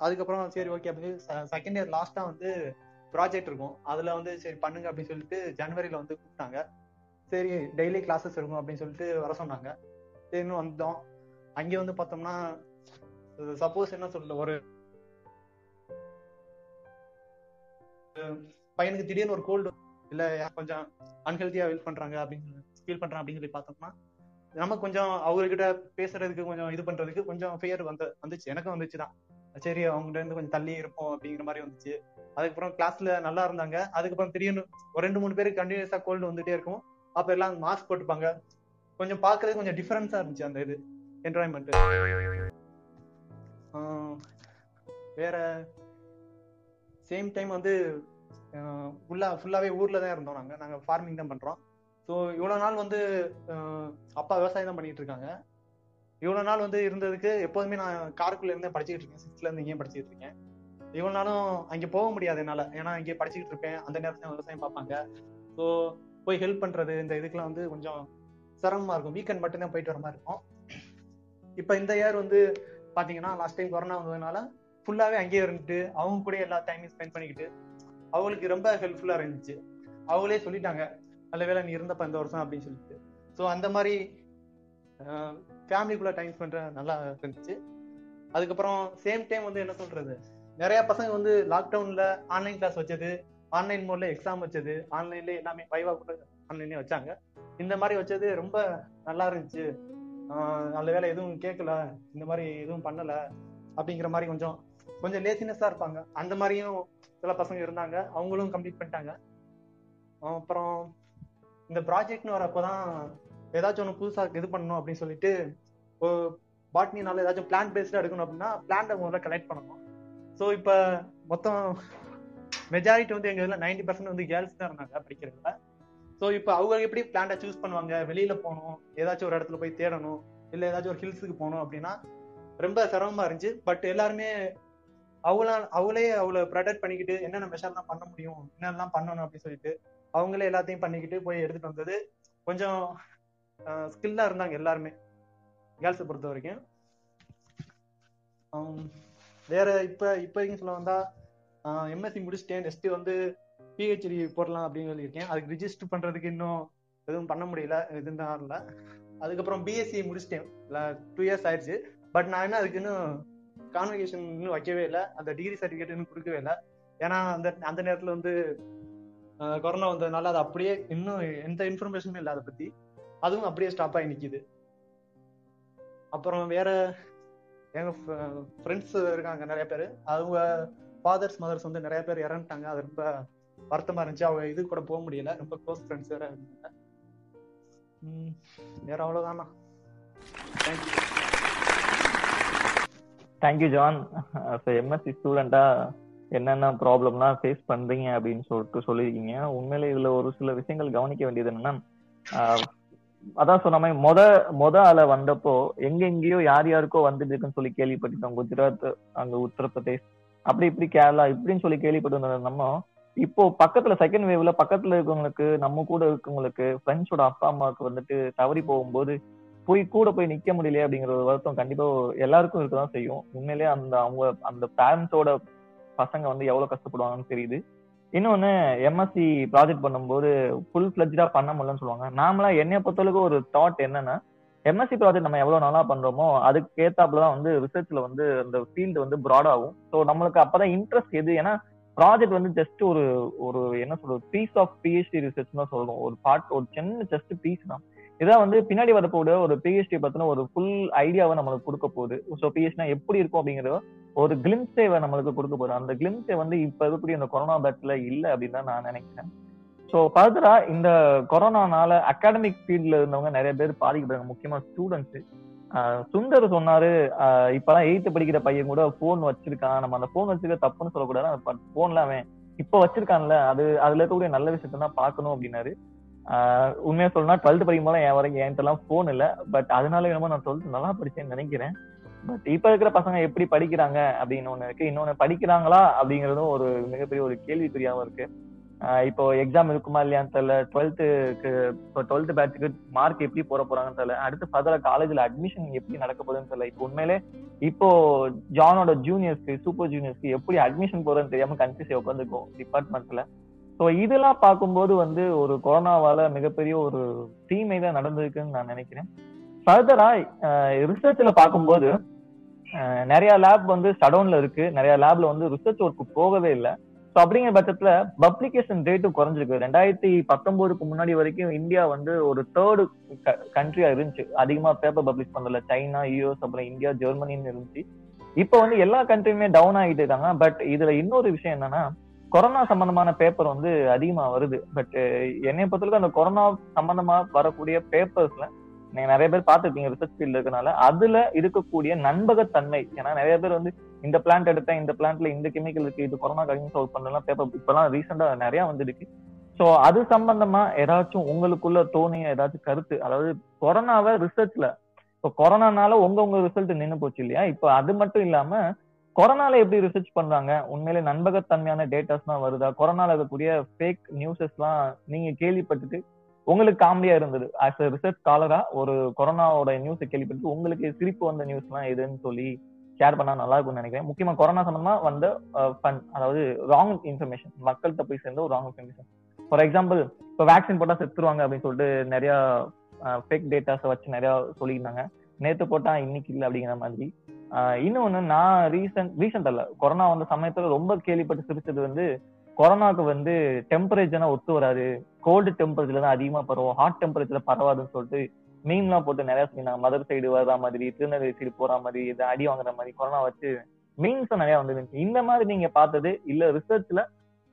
அதுக்கப்புறம் சரி ஓகே அப்படின்னு செகண்ட் இயர் லாஸ்டா வந்து ப்ராஜெக்ட் இருக்கும். அதுல வந்து சரி பண்ணுங்க அப்படின்னு சொல்லிட்டு ஜனவரியில வந்து கூப்பிட்டாங்க. சரி டெய்லி கிளாஸஸ் இருக்கும் அப்படின்னு சொல்லிட்டு வர சொன்னாங்க. சரின்னு வந்தோம். அங்கே வந்து பார்த்தோம்னா சப்போஸ் என்ன சொல்ல ஒரு பையனுக்கு திடீர்னு ஒரு கோல்டு இல்ல கொஞ்சம் அன்ஹெல்த்தியா ஃபீல் பண்றாங்க அப்படின்னு ஃபீல் பண்றான் அப்படின்னு சொல்லி பார்த்தோம்னா நம்ம கொஞ்சம் அவர்கிட்ட பேசுறதுக்கு கொஞ்சம் இது பண்றதுக்கு கொஞ்சம் ஃபியர் வந்து வந்துச்சு. எனக்கும் வந்துச்சு தான் சரி அவங்ககிட்ட இருந்து கொஞ்சம் தள்ளி இருப்போம் அப்படிங்கிற மாதிரி வந்துச்சு. அதுக்கப்புறம் கிளாஸ்ல நல்லா இருந்தாங்க. அதுக்கப்புறம் திடீர்னு ஒரு ரெண்டு மூணு பேருக்கு கண்டினியூஸா கோல்டு வந்துட்டே இருக்கும். அப்ப எல்லாம் மாஸ்க் போட்டுப்பாங்க. கொஞ்சம் பாக்குறது கொஞ்சம் டிஃபரன்ஸா இருந்துச்சு அந்த இது என்வரான்மெண்ட் வேற சேம் டைம் வந்து ஃபுல்லா ஃபுல்லாவே ஊர்ல தான் இருந்தோம் நாங்க. நாங்க ஃபார்மிங் தான் பண்றோம். ஸோ இவ்வளவு நாள் வந்து அப்பா விவசாயம் தான் பண்ணிட்டு இருக்காங்க. இவ்வளோ நாள் வந்து இருந்ததுக்கு எப்போதுமே நான் காருக்குள்ள இருந்தே படிச்சுக்கிட்டு இருக்கேன். சிக்ஸ்த்ல இருந்து இங்கேயும் படிச்சுக்கிட்டு இருக்கேன். இவ்வளோ நாளும் அங்கே போக முடியாது என்னால். ஏன்னா இங்கே படிச்சுக்கிட்டு இருப்பேன். அந்த நேரத்தில் விவசாயம் பார்ப்பாங்க. ஸோ போய் ஹெல்ப் பண்றது இந்த இதுக்கெல்லாம் வந்து கொஞ்சம் சிரமமா இருக்கும். வீக்கெண்ட் மட்டும்தான் போயிட்டு வர மாதிரி இருக்கும். இப்போ இந்த இயர் வந்து பார்த்தீங்கன்னா லாஸ்ட் டைம் கொரோனா வந்ததுனால ஃபுல்லாகவே அங்கேயே இருந்துட்டு அவங்க கூட எல்லா டைமையும் ஸ்பெண்ட் பண்ணிக்கிட்டு அவங்களுக்கு ரொம்ப ஹெல்ப்ஃபுல்லாக இருந்துச்சு. அவங்களே சொல்லிட்டாங்க நல்ல வேளை நீ இருந்தப்ப இந்த வருஷம் அப்படின்னு சொல்லிட்டு. ஸோ அந்த மாதிரி ஃபேமிலிக்குள்ள டைம் ஸ்பெண்ட் நல்லா இருந்துச்சு. அதுக்கப்புறம் சேம் டைம் வந்து என்ன சொல்றது? நிறைய பசங்க வந்து லாக்டவுன்ல ஆன்லைன் கிளாஸ் வச்சது ஆன்லைன் மோட்ல எக்ஸாம் வச்சது ஆன்லைன்ல எல்லாமே வைவா கூட ஆன்லைன்லயே வச்சாங்க. இந்த மாதிரி வச்சது ரொம்ப நல்லா இருந்துச்சு. நல்ல வேலை எதுவும் கேட்கல இந்த மாதிரி எதுவும் பண்ணல அப்படிங்கிற மாதிரி கொஞ்சம் கொஞ்சம் லேசினஸ்ஸா இருப்பாங்க. அந்த மாதிரியும் சில பசங்க இருந்தாங்க. அவங்களும் கம்ப்ளீட் பண்ணிட்டாங்க. அப்புறம் இந்த ப்ராஜெக்ட்னு வரப்போதான் ஏதாச்சும் ஒன்று புதுசாக இது பண்ணணும் அப்படின்னு சொல்லிட்டு பாட்னினால ஏதாச்சும் பிளான் பேஸ்டாக எடுக்கணும் அப்படின்னா பிளான்ட முதல்ல கலெக்ட் பண்ணணும். ஸோ இப்போ மொத்தம் மெஜாரிட்டி வந்து எங்கள் இதில் நைன்டி பர்சன்ட் வந்து கேர்ள்ஸ் தான் இருந்தாங்க படிக்கிறதுல. ஸோ இப்போ அவங்க எப்படி பிளான்டை சூஸ் பண்ணுவாங்க? வெளியில் போகணும் ஏதாச்சும் ஒரு இடத்துல போய் தேடணும் இல்லை ஏதாச்சும் ஒரு ஹில்ஸுக்கு போகணும் அப்படின்னா ரொம்ப சிரமமாக இருந்துச்சு. பட் எல்லாருமே அவங்களா அவளே அவளை ப்ரொடெக்ட் பண்ணிக்கிட்டு என்னென்ன மெஷர்லாம் பண்ண முடியும் என்னெல்லாம் பண்ணணும் அப்படின்னு சொல்லிட்டு அவங்களே எல்லாத்தையும் பண்ணிக்கிட்டு போய் எடுத்துட்டு வந்தது கொஞ்சம் ஸ்கில்லா இருந்தாங்க எல்லாருமே. கேர்ள்ஸை பொறுத்த வரைக்கும் வேற இப்போ இப்போதைக்கு சொல்ல வந்தா எம்எஸ்சி முடிச்சுட்டேன். நெக்ஸ்ட் வந்து பிஹெச்டி போடலாம் அப்படின்னு சொல்லியிருக்கேன். அதுக்கு ரிஜிஸ்டர் பண்றதுக்கு இன்னும் எதுவும் பண்ண முடியல. இதுதான் இல்லை அதுக்கப்புறம் பிஎஸ்சி முடிச்சிட்டேன். டூ இயர்ஸ் ஆயிடுச்சு. பட் நான் என்ன அதுக்கு இன்னும் கான்வெகேஷன் இன்னும் வைக்கவே இல்லை. அந்த டிகிரி சர்டிஃபிகேட் இன்னும் கொடுக்கவே இல்லை. ஏன்னா அந்த அந்த நேரத்தில் வந்து கொரோனா வந்ததுனால அது அப்படியே இன்னும் எந்த இன்ஃபர்மேஷனும் இல்லை அதை பற்றி அதுவும் அப்படியே ஸ்டாப் ஆகி நிக்குது. அப்புறம் வேற எங்க ஃப்ரெண்ட்ஸ் இருக்காங்க நிறைய பேர். அவங்க ஃபாதர்ஸ் மதர்ஸ் வந்து நிறைய பேர் இறந்துட்டாங்க. அது ரொம்ப வருத்தமா இருந்துச்சு. அவங்க இது கூட போக முடியல. ரொம்ப க்ளோஸ் ஃப்ரெண்ட்ஸ் வேற இருந்தாங்க உம் வேற அவ்வளவுதானா? Thank you thank you John MSc ஸ்டூடெண்டா என்னென்ன ப்ராப்ளம்லாம் ஃபேஸ் பண்றீங்க அப்படின்னு சொல்லிட்டு சொல்லியிருக்கீங்க. உண்மையில இதுல ஒரு சில விஷயங்கள் கவனிக்க வேண்டியது என்னன்னா அதான் சொன்ன மாதிரி மொத மொத அலை வந்தப்போ எங்க எங்கேயோ யார் யாருக்கோ வந்துட்டு இருக்குன்னு சொல்லி கேள்விப்பட்டுட்டோம் குஜராத் அங்க உத்தரப்பிரதேஷ் அப்படி இப்படி கேரளா இப்படின்னு சொல்லி கேள்விப்பட்டு நம்ம இப்போ பக்கத்துல செகண்ட் வேவ்ல பக்கத்துல இருக்கவங்களுக்கு நம்ம கூட இருக்கவங்களுக்கு ஃப்ரெண்ட்ஸோட அப்பா அம்மாவுக்கு வந்துட்டு தவறி போகும்போது போய் கூட போய் நிக்க முடியலையே அப்படிங்கிற ஒரு வருத்தம் கண்டிப்பா எல்லாருக்கும் இருக்கதான் செய்யும். உண்மையிலேயே அந்த அவங்க அந்த பேரண்ட்ஸோட பசங்க வந்து எவ்வளவு கஷ்டப்படுவாங்கன்னு தெரியுது. இன்னொன்னு எம்எஸ்சி ப்ராஜெக்ட் பண்ணும்போது ஃபுல் ஃபிளஜா பண்ண முடியலன்னு சொல்லுவாங்க. நாமளா என்னைய பொறுத்தளவுக்கு ஒரு தாட் என்னன்னா எம்எஸ்சி ப்ராஜெக்ட் நம்ம எவ்வளவு நல்லா பண்றோமோ அதுக்கு ஏத்தாப்புல தான் வந்து ரிசர்ச்ல வந்து அந்த ஃபீல்டு வந்து ப்ராட் ஆகும். ஸோ நம்மளுக்கு அப்பதான் இன்ட்ரெஸ்ட் எது? ஏன்னா ப்ராஜெக்ட் வந்து ஜஸ்ட் ஒரு ஒரு என்ன சொல்றது பீஸ் ஆஃப் பிஹெச்டி ரிசர்ச் தான் சொல்றோம். ஒரு பார்ட் ஒரு சின்ன ஜஸ்ட் பீஸ் தான். இதான் வந்து பின்னாடி வரப்போட ஒரு பிஹெச்டி பத்தின ஒரு ஃபுல் ஐடியாவை நம்மளுக்கு கொடுக்க போகுது. ஸோ பிஹெச்டினா எப்படி இருக்கும் அப்படிங்கறத ஒரு கிளிம்ஸே நம்மளுக்கு கொடுக்க போறோம் அந்த கிளிம்ஸே வந்து இப்ப இருக்கக்கூடிய இந்த கொரோனா பேட்ல இல்ல அப்படின்னு தான் நான் நினைக்கிறேன். ஸோ ஃபர்தரா இந்த கொரோனானால அகாடமிக் ஃபீல்ட்ல இருந்தவங்க நிறைய பேர் பாதிக்கப்படுறாங்க. முக்கியமா ஸ்டூடெண்ட்ஸ் சுந்தர் சொன்னாரு ஆஹ் இப்பதான் எயித்து படிக்கிற பையன் கூட போன் வச்சிருக்கான். நம்ம அந்த போன் வச்சிருக்க தப்புன்னு சொல்லக்கூடாது. அந்த போன்ல அவன் இப்ப வச்சிருக்கான்ல. அது அதுல இருக்கக்கூடிய நல்ல விஷயத்த தான் பார்க்கணும் அப்படின்னாரு. ஆஹ் உண்மையா சொல்லணும்னா டுவெல்த் படிக்கும் போல என் வரைக்கும் என்கிட்ட எல்லாம் போன் இல்ல. பட் அதனால என்னமோ நான் டுவெல்த் நல்லா படிச்சேன்னு நினைக்கிறேன். பட் இப்ப இருக்கிற பசங்க எப்படி படிக்கிறாங்க அப்படின்னு ஒண்ணு இருக்கு. இன்னொன்னு படிக்கிறாங்களா அப்படிங்கறதும் ஒரு மிகப்பெரிய ஒரு கேள்விக்குறியாவும் இருக்கு. ஆஹ் இப்போ எக்ஸாம் இருக்குமா இல்லையான்னு தெரியல. டுவெல்த்துக்கு இப்போ டுவெல்த் பேட்சுக்கு மார்க் எப்படி போற போறாங்கன்னு தெரியல. அடுத்து ஃபர்தரா காலேஜ்ல அட்மிஷன் எப்படி நடக்க போகுதுன்னு தெரியல. இப்போ உண்மையிலே இப்போ ஜானோட ஜூனியர்ஸ்க்கு சூப்பர் ஜூனியர்ஸ்க்கு எப்படி அட்மிஷன் போறதுன்னு தெரியாம கன்ஃபியூஸ் உட்காந்துருக்கும் டிபார்ட்மெண்ட்ல ஸோ இதெல்லாம் பார்க்கும்போது வந்து ஒரு கொரோனாவால மிகப்பெரிய ஒரு தீமை தான் நடந்திருக்குன்னு நான் நினைக்கிறேன். ஃபர்தரா ரிசர்ச்ல பார்க்கும்போது நிறைய லேப் வந்து ஷடவுன்ல இருக்கு. நிறைய லேப்ல வந்து ரிசர்ச் ஒர்க்கு போகவே இல்லை. ஸோ அப்படிங்கிற பட்சத்துல பப்ளிகேஷன் ரேட்டும் குறைஞ்சிருக்கு. ரெண்டாயிரத்தி பத்தொன்பதுக்கு முன்னாடி வரைக்கும் இந்தியா வந்து ஒரு தேர்டு கண்ட்ரியா இருந்துச்சு. அதிகமா பேப்பர் பப்ளிஷ் பண்ணல. சைனா யூஎஸ் அப்புறம் இந்தியா ஜெர்மனின்னு இருந்துச்சு. இப்போ வந்து எல்லா கண்ட்ரியுமே டவுன் ஆகிட்டு இருக்காங்க. பட் இதுல இன்னொரு விஷயம் என்னன்னா கொரோனா சம்பந்தமான பேப்பர் வந்து அதிகமா வருது. பட் என்னை பொறுத்தவரைக்கும் அந்த கொரோனா சம்பந்தமா வரக்கூடிய பேப்பர்ஸ்ல நீங்க நிறைய பேர் பார்த்துருப்பீங்க ரிசர்ச் ஃபீல்டு இருக்கனால. அதுல இருக்கக்கூடிய நண்பகத்தன்மை. ஏன்னா நிறைய பேர் வந்து இந்த பிளான்ட் எடுத்தேன் இந்த பிளான்ட்ல இந்த கெமிக்கல் இருக்கு இது கொரோனா கழிஞ்சு சால்வ் பண்ணலாம் பேப்பர் இப்பெல்லாம் ரீசெண்டா நிறைய வந்துருக்கு. ஸோ அது சம்பந்தமா ஏதாச்சும் உங்களுக்குள்ள தோணிய ஏதாச்சும் கருத்து அதாவது கொரோனாவை ரிசர்ச்ல இப்போ கொரோனானால உங்க உங்க ரிசல்ட் நின்று போச்சு இல்லையா? இப்போ அது மட்டும் இல்லாம கொரோனால எப்படி ரிசர்ச் பண்றாங்க? உண்மையிலே நண்பகத்தன்மையான டேட்டாஸ் தான் வருதா? கொரோனால இருக்கக்கூடிய ஃபேக் நியூஸஸ்லாம் நீங்க கேள்விப்பட்டுட்டு உங்களுக்கு காமெடியா இருந்தது. ஆஸ் அ ரிசர்ச் ஸ்காலரா ஒரு கொரோனாவோட நியூஸ் கேள்விப்பட்டு உங்களுக்கு சிரிப்பு வந்த நியூஸ்லாம் எதுன்னு சொல்லி ஷேர் பண்ணா நல்லா இருக்கும்னு நினைக்கிறேன். முக்கியமா கொரோனா சம்பந்தமா வந்த ஃபன் அதாவது ராங் இன்ஃபர்மேஷன் மக்கள்கிட்ட போய் சேர்ந்த ஒரு ராங் இன்ஃபர்மேஷன் ஃபார் எக்ஸாம்பிள் இப்போ வேக்சின் போட்டா செத்துருவாங்க அப்படின்னு சொல்லிட்டு நிறைய ஃபேக் டேட்டாஸை வச்சு நிறைய சொல்லியிருந்தாங்க. நேத்து போட்டா இன்னைக்கு இல்லை அப்படிங்கிற மாதிரி. இன்னொன்னு நான் ரீசன்ட் ரீசெண்ட் அல்ல கொரோனா வந்த சமயத்துல ரொம்ப கேள்விப்பட்டு சிரிச்சது வந்து கொரோனாக்கு வந்து டெம்பரேச்சர்னா ஒத்து வராது. கோல்டு டெம்பரேச்சர்ல தான் அதிகமா பரவும். ஹாட் டெம்பரேச்சர்ல பரவாதுன்னு சொல்லிட்டு மீன்லாம் போட்டு நிறைய சொன்னாங்க. மதர் சைடு வர்ற மாதிரி திருநெல்வேலி சைடு போற மாதிரி இது அடி வாங்குற மாதிரி கொரோனா வச்சு மீன்ஸ் நிறைய வந்துருந்துச்சு. இந்த மாதிரி நீங்க பார்த்தது இல்ல ரிசர்ச்ல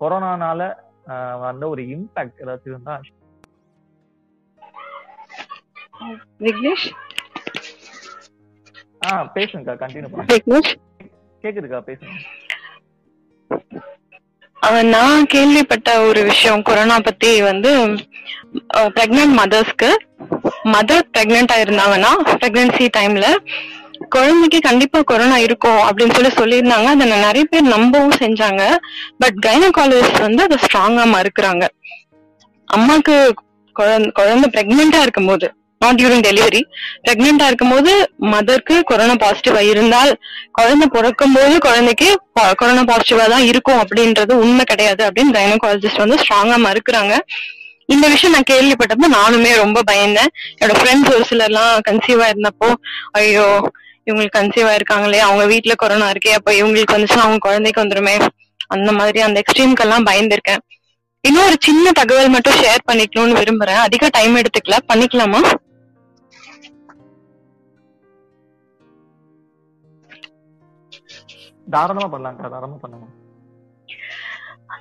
கொரோனானால வந்த ஒரு இம்பாக்ட் ஏதாச்சும் இருந்தா விக்னேஷ்? ஆ பேசுங்கக்கா கண்டினியூ பண்ணுங்க. விக்னேஷ்? கேக்குதுக்கா பேசுங்க. நான் கேள்விப்பட்ட ஒரு விஷயம் கொரோனா பத்தி வந்து பிரெக்னன்ட் மதர்ஸ்க்கு மதர் பிரெக்னெண்டா இருந்தாங்கன்னா பிரெக்னன்சி டைம்ல குழந்தைக்கு கண்டிப்பா கொரோனா இருக்கும் அப்படின்னு சொல்லி சொல்லியிருந்தாங்க. அதை நான் நிறைய பேர் நம்பவும் செஞ்சாங்க. பட் கைனகாலஜிஸ்ட் வந்து அதை ஸ்ட்ராங்கா மறுக்கிறாங்க. அம்மாக்கு குழந்தை குழந்தை பிரெக்னெண்டா இருக்கும்போது நாட் டியூரிங் டெலிவரி பிரெக்னெண்டா இருக்கும்போது மதருக்கு கொரோனா பாசிட்டிவா இருந்தால் குழந்தை பிறக்கும் போது குழந்தைக்கு கொரோனா பாசிட்டிவா தான் இருக்கும் அப்படின்றது உண்மை கிடையாது அப்படின்னு கைனகாலஜிஸ்ட் வந்து ஸ்ட்ராங்கா மறுக்கிறாங்க. இந்த விஷயம் நான் கேள்விப்பட்டப்போ நானுமே ரொம்ப பயந்தேன். என்னோட ஃப்ரெண்ட்ஸ் ஒரு சிலர்லாம் கன்சீவா இருந்தப்போ ஐயோ இவங்களுக்கு கன்சீவா இருக்காங்களே அவங்க வீட்டுல கொரோனா இருக்கே அப்ப இவங்களுக்கு வந்துச்சுன்னா அவங்க குழந்தைக்கு வந்துருமே. அந்த மாதிரி அந்த எக்ஸ்ட்ரீம்க்கு எல்லாம் பயந்திருக்கேன். இன்னும் ஒரு சின்ன தகவல் மட்டும் ஷேர் பண்ணிக்கணும்னு விரும்புறேன். அதிக டைம் எடுத்துக்கல. பண்ணிக்கலாமா? தாராளமா பண்ணலாம்க்கா தாராளமா பண்ணுங்க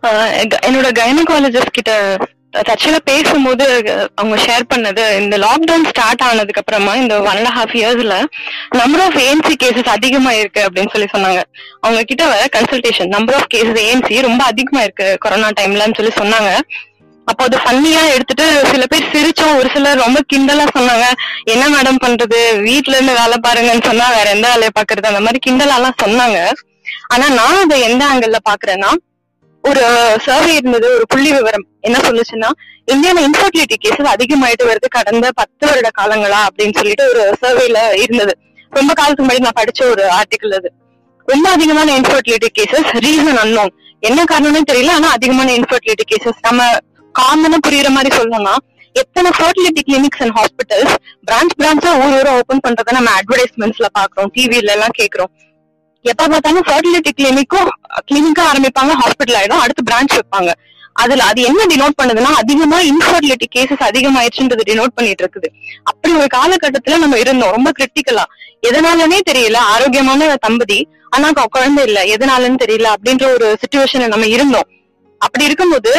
ஆஹ் என்னோட கைனகாலஜிஸ்ட் கிட்ட ஆக்சுவலா பேசும்போது அவங்க ஷேர் பண்ணது இந்த லாக்டவுன் ஸ்டார்ட் ஆனதுக்கு அப்புறமா இந்த ஒன் அண்ட் ஹாஃப் இயர்ஸ்ல நம்பர் ஆஃப் ஏஎன்சி கேசஸ் அதிகமா இருக்கு அப்படின்னு சொல்லி சொன்னாங்க. அவங்க கிட்ட வர consultation number of cases ANC ரொம்ப அதிகமா இருக்கு கொரோனா டைம்லன்னு சொல்லி சொன்னாங்க. அப்போ அது ஃபன்னியா எடுத்துட்டு சில பேர் சிரிச்சோம். ஒரு சிலர் ரொம்ப கிண்டலா சொன்னாங்க. என்ன மேடம் பண்றது? வீட்ல இருந்து வேலை பாருங்கன்னு சொன்னா வேற எந்த வேலையை பாக்குறது அந்த மாதிரி கிண்டலாலாம் சொன்னாங்க. ஆனா நான் அதை எந்த ஆங்கிள் பாக்குறேன்னா ஒரு சர்வே இருந்தது ஒரு புள்ளி விவரம். என்ன சொல்லுச்சுன்னா இந்தியால இன்ஃபர்டிலிட்டி கேசஸ் அதிகமாயிட்டு வருது கடந்த பத்து வருட காலங்களா அப்படின்னு சொல்லிட்டு ஒரு சர்வேல இருந்தது. ரொம்ப காலத்துக்கு முன்னாடி நான் படிச்ச ஒரு ஆர்டிக்கல் அது. ரொம்ப அதிகமான இன்ஃபர்டிலிட்டி கேசஸ் ரீசன் அன்னோன் என்ன காரணம்னு தெரியல ஆனா அதிகமான இன்ஃபர்டிலிட்டி கேசஸ் நம்ம காமனா புரியுற மாதிரி சொல்லணும்னா எத்தனை fertility clinics and hospitals branch பிரான்ச்சா ஊர் ஊரா ஓபன் பண்றதை நம்ம அட்வர்டைஸ்மெண்ட்ஸ்ல பாக்குறோம் டிவில எல்லாம் கேக்குறோம். எப்ப பார்த்தாலும் ஃபர்டிலிட்டி கிளினிக்கும் கிளினிக்கா ஆரம்பிப்பாங்க ஹாஸ்பிட்டல் ஆயிடும். அடுத்து பிரான்ச் வைப்பாங்க. அதுல அது என்ன டினோட் பண்ணுதுன்னா அதிகமா இன்ஃபர்டிலிட்டி கேசஸ் அதிகமாயிடுச்சுன்றது டினோட் பண்ணிட்டு இருக்குது. அப்படி ஒரு காலகட்டத்துல நம்ம இருந்தோம். ரொம்ப கிரிட்டிக்கலா எதனாலனே தெரியல. ஆரோக்கியமான தம்பதி ஆனா குழந்தை இல்ல. எதனாலன்னு தெரியல அப்படின்ற ஒரு சுச்சுவேஷன்ல நம்ம இருந்தோம். அப்படி இருக்கும்போது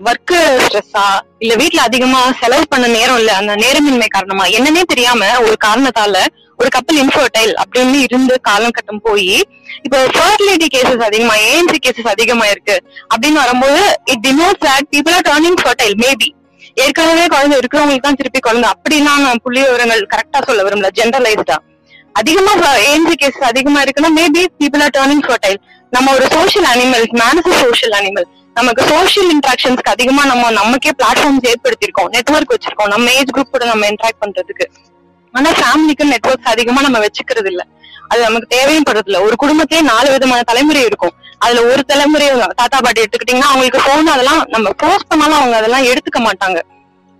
ஒர்க் ஸ்ட்ரெஸ்ஸா இல்ல வீட்டுல அதிகமா செலவு பண்ண நேரம் இல்ல அந்த நேரமின்மை காரணமா என்னன்னே தெரியாம ஒரு காரணத்தால ஒரு கப்பல் இன்ஃபர்டைல் அப்படின்னு இருந்து காலம் கட்டம் போய் இப்போ ஃபர்டிலிட்டி கேசஸ் அதிகமா ஏஎன்சி கேசஸ் அதிகமா இருக்கு அப்படின்னு வரும்போது it denote that people are turning fertile maybe ஏற்கனவே குழந்தை இருக்கிறவங்களுக்கு தான் திருப்பி குழந்தை. அப்படிலாம் நான் புள்ளி விவரங்கள் கரெக்டா சொல்ல விரும்பல ஜென்ரலைஸ்டா அதிகமா ஏஎன்சி கேசஸ் அதிகமா இருக்குன்னா maybe people are turning fertile நம்ம ஒரு social animal man is social animal நமக்கு சோஷியல் இன்ட்ராக்ஷன்ஸ்க்கு அதிகமா நம்ம நமக்கே பிளாட்ஃபார்ம்ஸ் ஏற்படுத்திருக்கோம் நெட்வொர்க் வச்சிருக்கோம் நம்ம ஏஜ் குரூப் கூட நம்ம இன்ட்ராக்ட் பண்றதுக்கு. ஆனா ஃபேமிலிக்கு நெட்வொர்க்ஸ் அதிகமா நம்ம வச்சுக்கிறது இல்ல. அது நமக்கு தேவையும் படுறது இல்ல. ஒரு குடும்பத்திலே நாலு விதமான தலைமுறை இருக்கும். அதுல ஒரு தலைமுறை தாத்தா பாட்டி எடுத்துக்கிட்டீங்கன்னா அவங்களுக்கு போன் அதெல்லாம் நம்ம போஸ்ட் பண்ணாலும் அவங்க அதெல்லாம் எடுத்துக்க மாட்டாங்க.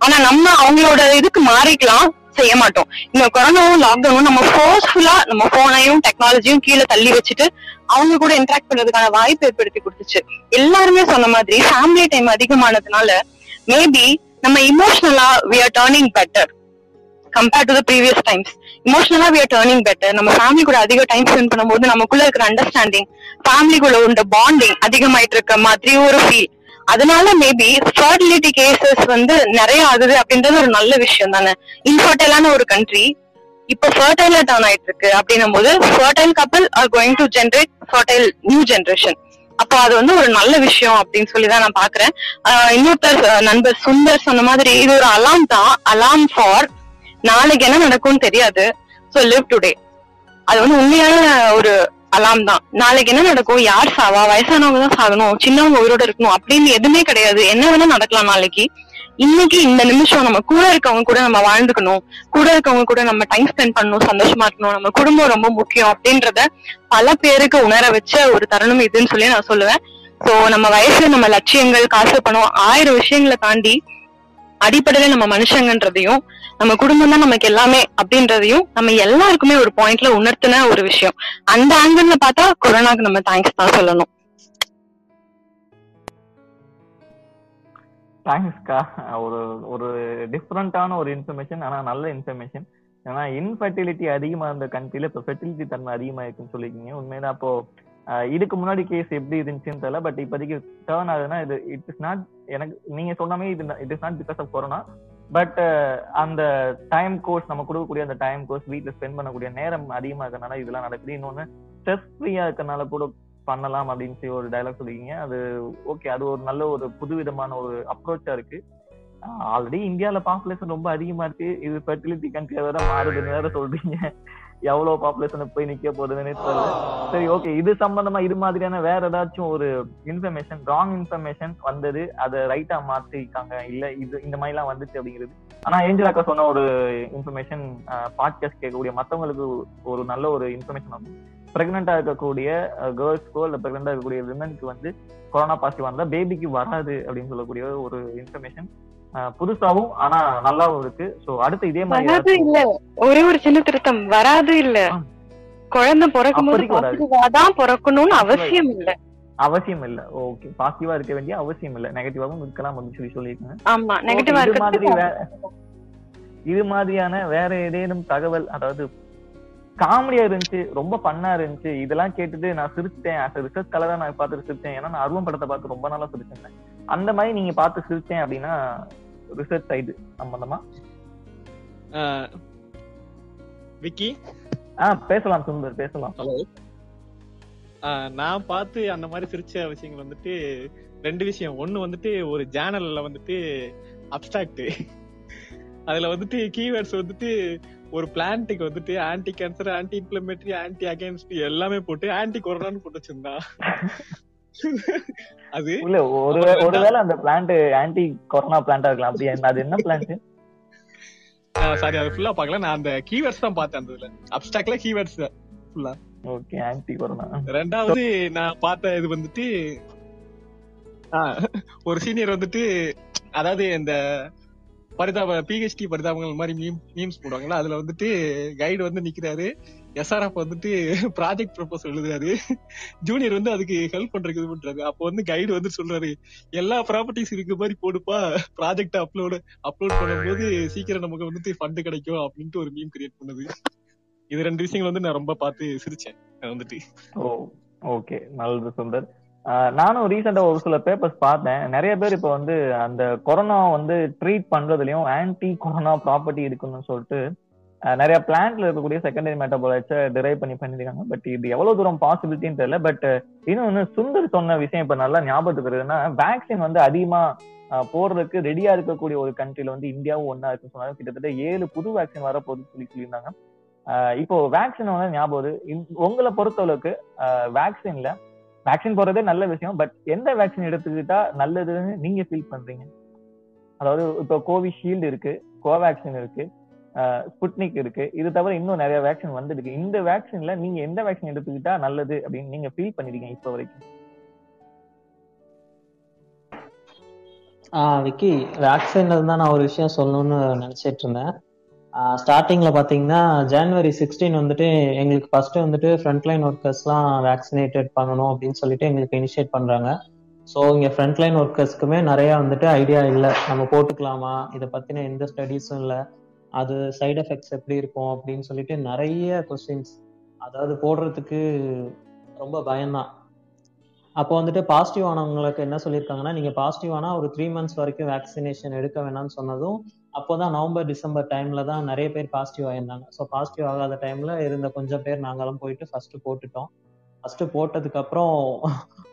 ஆனா நம்ம அவங்களோட இதுக்கு மாறிக்கலாம் செய்ய மாட்டோம். இந்த கொரோனாவும் லாக்டவுனும் நம்ம ஃபோர்ஸ்ஃபுல்லா நம்ம போனையும் டெக்னாலஜியும் கீழே தள்ளி வச்சுட்டு அவங்க கூட இன்டராக்ட் பண்றதுக்கான வாய்ப்பு ஏற்படுத்தி கொடுத்துச்சு. எல்லாருமே சொன்ன மாதிரி ஃபேமிலி டைம் அதிகமானதுனால மேபி நம்ம இமோஷனலா we are turning better compared to the previous times இமோஷனலா we are turning better நம்ம ஃபேமிலி கூட அதிக டைம் ஸ்பெண்ட் பண்ணும்போது நமக்குள்ள இருக்கிற அண்டர்ஸ்டாண்டிங் ஃபேமிலிக்குள்ள உண்ட பாண்டிங் அதிகமாயிட்டு இருக்க மாதிரி ஒரு ஃபீல் அதனால மேபி ஃபர்டிலிட்டி கேசஸ் வந்து நிறைய ஆகுது அப்படின்றது ஒரு நல்ல விஷயம் தானே. இன்ஃபர்டைலான ஒரு கண்ட்ரி இப்ப ஃபர்டைலா டர்ன் ஆயிட்டு இருக்கு அப்படின்னும் போது fertile couple are going to generate fertile new generation அப்போ அது வந்து ஒரு நல்ல விஷயம் அப்படின்னு சொல்லி தான் நான் பாக்குறேன் இன்னொருத்தர் நண்பர் சுந்தர் சொன்ன மாதிரி இது ஒரு அலாம் தான். அலாம் ஃபார் நாளைக்கு என்ன நடக்கும்னு தெரியாது. சோ லிவ் டுடே அது வந்து உண்மையான ஒரு அலாம் தான். நாளைக்கு என்ன நடக்கும்? யார் சாவா? வயசானவங்க தான் சாகணும். சின்னவங்க உயிரோட இருக்கணும். அப்படின்னு எதுவுமே கிடையாது. என்ன வேணா நடக்கலாம் நாளைக்கு. இன்னைக்கு இந்த நிமிஷம் நம்ம கூட இருக்கவங்க கூட நம்ம வாழ்ந்துக்கணும். கூட இருக்கவங்க கூட நம்ம டைம் ஸ்பெண்ட் பண்ணணும். சந்தோஷமா இருக்கணும். நம்ம குடும்பம் ரொம்ப முக்கியம் அப்படின்றத பல பேருக்கு உணர வச்ச ஒரு தருணம் இதுன்னு சொல்லி நான் சொல்லுவேன். சோ நம்ம வயசு நம்ம லட்சியங்கள் காசு பணம் ஆயிரம் விஷயங்களை தாண்டி அடிப்படையில நம்ம மனுஷங்கன்றதையும் நம்ம குடும்பம் தான் நமக்கு எல்லாமே அப்படின்றதையும் நம்ம எல்லாருக்குமே ஒரு பாயிண்ட்ல உணர்த்தின ஒரு விஷயம். அந்த ஆங்கிள் பார்த்தா கொரோனாக்கு நம்ம தேங்க்ஸ் தான் சொல்லணும். தேங்க்ஸ்க்கா ஒரு ஒரு டிஃப்ரெண்டான ஒரு இன்ஃபர்மேஷன் ஆனா நல்ல இன்ஃபர்மேஷன் ஏன்னா இன்ஃபர்டிலிட்டி அதிகமா இருந்த கண்ட்ரில இப்போ ஃபெர்டிலிட்டி தன்மை அதிகமா இருக்குன்னு சொல்லிருக்கீங்க உண்மைதான் அப்போ இதுக்கு முன்னாடி கேஸ் எப்படி இருந்துச்சுன்னு தெரியல. பட் இப்போதைக்கு டேர்ன் ஆகுதுன்னா இது இட் இஸ் நாட் எனக்கு நீங்க சொன்ன மாதிரி இது it is not because of corona but uh, அந்த டைம் கோர்ஸ் நம்ம கொடுக்கக்கூடிய அந்த டைம் கோர்ஸ் வீட்டில் ஸ்பெண்ட் பண்ணக்கூடிய நேரம் அதிகமா இருக்கனால இதெல்லாம் நடக்குது. இன்னொன்னு ஸ்ட்ரெஸ் ஃப்ரீயா இருக்கறனால கூட பண்ணலாம் அப்படின்னு சொல்லி ஒரு டைலாக் சொல்லிருக்கீங்க அது ஓகே அது ஒரு நல்ல ஒரு புதுவிதமான ஒரு அப்ரோச்சா இருக்கு. ஆல்ரெடி இந்தியால பாப்புலேஷன் ரொம்ப அதிகமா இருக்கு. இது ஃபெர்டிலிட்டி கண்ட்ரியா வேற மாறுதுன்னு வேற சொல்றீங்க. எவ்வளவு பாப்புலேஷன் போய் நிக்க போகுதுன்னு தெரியல. சரி ஓகே இது சம்பந்தமா இது மாதிரியான வேற ஏதாச்சும் ஒரு இன்ஃபர்மேஷன் ராங் இன்ஃபர்மேஷன் வந்தது அதை ரைட்டா மாத்திருக்காங்க. இல்ல இது இந்த மாதிரி எல்லாம் வந்துச்சு அப்படிங்கிறது. ஆனா ஏஞ்சல் அக்கா சொன்ன ஒரு இன்ஃபர்மேஷன் பாட்காஸ்ட் கேட்கக்கூடிய மத்தவங்களுக்கு ஒரு நல்ல ஒரு இன்ஃபர்மேஷன் ஆகும் பிரெக்னெண்டா இருக்கக்கூடிய கேர்ள்ஸ்க்கோ இல்ல பிரெக்னெண்டா இருக்கக்கூடிய விமனுக்கு வந்து கொரோனா பாசிட்டிவ் வந்தா பேபிக்கு வராது அப்படின்னு சொல்லக்கூடிய ஒரு இன்ஃபர்மேஷன் புதுசாவும் ஆனா நல்லாவும் இருக்கு. சோ அடுத்து இதே மாதிரி இல்ல. ஒரே ஒரு சின்ன திருத்தம். வராது இல்ல. குழந்தை பிறக்கும் போது தான் பிறக்கணும்னு அவசியம் இல்ல. அவசியம் இல்ல. ஓகே பாசிட்டிவா இருக்க வேண்டிய அவசியம் இல்ல. நெகட்டிவாவும் இருக்கலாம் அப்படின்னு சொல்லி சொல்லியிருக்காங்க. ஆமா. நெகட்டிவா இது மாதிரி இது மாதிரியான வேற ஏதேனும் தகவல் அதாவது காமெடியா இருந்துச்சு ரொம்ப ஃபன்னா இருந்துச்சு இதெல்லாம் கேட்டுட்டு நான் சிரிச்சிட்டேன். A ரிசர்ச் கலரா நான் பார்த்து சிரிச்சேன். ஏன்னா நான் அருவம் படத்தை பார்த்து ரொம்ப நாளா சிரிச்சிருந்தேன். அந்த மாதிரி நீங்க பார்த்து சிரிச்சேன் அப்படின்னா ரிசர்ச் சைடு சம்பந்தமா? விக்கி? ஆ பேசலாம் சுந்தர் பேசலாம். நான் பார்த்து அந்த மாதிரி சிரிச்ச விஷயங்கள் வந்துட்டு ரெண்டு விஷயம். ஒண்ணு வந்துட்டு ஒரு ஜேனல்ல வந்துட்டு அப்டாக்ட் அதுல வந்துட்டு கீவேர்ட்ஸ் வந்துட்டு ஒரு பிளான்ட்டுக்கு வந்துட்டு anti cancer anti inflammatory anti against எல்லாமே போட்டு ஆன்டி கொரோனான்னு போட்டு வச்சிருந்தா அது? இல்ல ஒரு ஒருவேளை அந்த பிளான்ட் ஆன்டி கொரோனா பிளான்டா இருக்கலாம். அப்படி என்ன- அது என்ன பிளான்ட் சாரி அது ஃபுல்லா பார்க்கல. நான் அந்த கீவேர்ட்ஸ் தான் பார்த்தேன் அந்த இதுல. அப்டாக்ட்ல கீவேர்ட்ஸ் ஃபுல்லா ஓகே ஆன்டி கொரோனா ரெண்டாவது நான் பார்த்த இது வந்துட்டு ஒரு சீனியர் வந்துட்டு அதாவது இந்த பரிதாப பிஹெச்டி பரிதாபங்கள் மாதிரி மீம் மீம்ஸ் போடுவாங்கல்ல அதுல வந்துட்டு கைடு வந்து நிக்கிறாரு. எஸ்ஆர்எஃப் வந்துட்டு ப்ராஜெக்ட் ப்ரப்போஸ் எழுதுறாரு. ஜூனியர் வந்து அதுக்கு ஹெல்ப் பண்றதுக்கு இது பண்றாரு அப்போ வந்து கைடு வந்து சொல்றாரு எல்லா ப்ராப்பர்ட்டிஸ் இருக்க மாதிரி போடுப்பா. ப்ராஜெக்ட் அப்லோடு அப்லோட் பண்ணும்போது சீக்கிரம் நமக்கு வந்துட்டு ஃபண்ட் கிடைக்கும் அப்படின்ட்டு ஒரு மீம் கிரியேட் பண்ணுது. இது ரெண்டு விஷயங்கள் வந்து நான் ரொம்ப பார்த்து சிரிச்சேன். வந்துட்டு. ஓ ஓகே நல்லது சுந்தர். ஆஹ் நானும் ரீசெண்டா ஒரு சில பேப்பர்ஸ் பார்த்தேன். நிறைய பேர் இப்போ வந்து அந்த கொரோனா வந்து ட்ரீட் பண்றதுலயும் ஆன்டி கொரோனா ப்ராப்பர்ட்டி இருக்குன்னு சொல்லிட்டு நிறைய பிளான்ட்ல இருக்கக்கூடிய செகண்டரி மெட்டபாலைட்ஸை டிரைவ் பண்ணி பண்ணிருக்காங்க பட் இது எவ்வளவு தூரம் பாசிபிலிட்டின்னு தெரியல. பட் இன்னொன்னு சுந்தர் சொன்ன விஷயம் இப்ப நல்லா ஞாபகத்துக்கு வருதுன்னா வேக்சின் வந்து அதிகமா போடுறதுக்கு ரெடியா இருக்கக்கூடிய ஒரு கண்ட்ரில வந்து இந்தியாவும் ஒன்னா இருக்குன்னு சொன்னாங்க. கிட்டத்தட்ட ஏழு புது வேக்சின் வரப்போகுதுன்னு சொல்லி சொல்லியிருந்தாங்க. ஆஹ் இப்போ வேக்சின் வந்து ஞாபகம் உங்களை பொறுத்தளவுக்கு வேக்சின்ல வேக்சின் போடுறதே நல்ல விஷயம். பட் எந்த வேக்சின் எடுத்துக்கிட்டா நல்லதுன்னு நீங்க ஃபீல் பண்றீங்க? அதாவது இப்போ கோவிஷீல்டு இருக்கு கோவேக்சின் இருக்கு. ஸ்புட்னிக் இருக்கு. இது தவிர இன்னும் நிறைய வேக்சின் வந்துருக்கு. இந்த வேக்சின்ல நீங்க எந்த வேக்சின் எடுத்துக்கிட்டா நல்லது அப்படின்னு நீங்க ஃபீல் பண்ணிருக்கீங்க இப்போ வரைக்கும்? ஆஹ் விக்கி வேக்சின்ல தான் நான் ஒரு விஷயம் சொல்லணும்னு நினைச்சிட்டு இருந்தேன். ஸ்டார்டிங்ல பாத்தீங்கன்னா ஜனவரி சிக்ஸ்டீன் வந்துட்டு எங்களுக்கு ஃபர்ஸ்ட் வந்துட்டு ஃப்ரண்ட்லைன் ஒர்க்கர்ஸ்லாம் வேக்சினேட்டட் பண்ணணும் அப்படின்னு சொல்லிட்டு எங்களுக்கு இனிஷியேட் பண்றாங்க. ஸோ இங்க ஃப்ரண்ட்லைன் ஒர்க்கர்ஸ்க்குமே நிறையா வந்துட்டு ஐடியா இல்லை. நம்ம போட்டுக்கலாமா? இதை பற்றின எந்த ஸ்டடீஸும் இல்லை. அது சைடு எஃபெக்ட்ஸ் எப்படி இருக்கும் அப்படின்னு சொல்லிட்டு நிறைய கொஸ்டின்ஸ் அதாவது போடுறதுக்கு ரொம்ப பயம்தான். அப்போ வந்துட்டு பாசிட்டிவ் ஆனவங்களுக்கு என்ன சொல்லியிருக்காங்கன்னா நீங்க பாசிட்டிவ் ஆனா ஒரு த்ரீ மந்த்ஸ் வரைக்கும் வேக்சினேஷன் எடுக்க வேணாம்னு சொன்னதும் அப்போதான் நவம்பர் டிசம்பர் டைம்ல தான் நிறைய பேர் பாசிட்டிவ் ஆயிருந்தாங்க. ஸோ பாசிட்டிவ் ஆகாத டைம்ல இருந்த கொஞ்சம் பேர் நாங்களும் போயிட்டு ஃபர்ஸ்ட் போட்டுட்டோம். ஃபர்ஸ்ட் போட்டதுக்கு அப்புறம்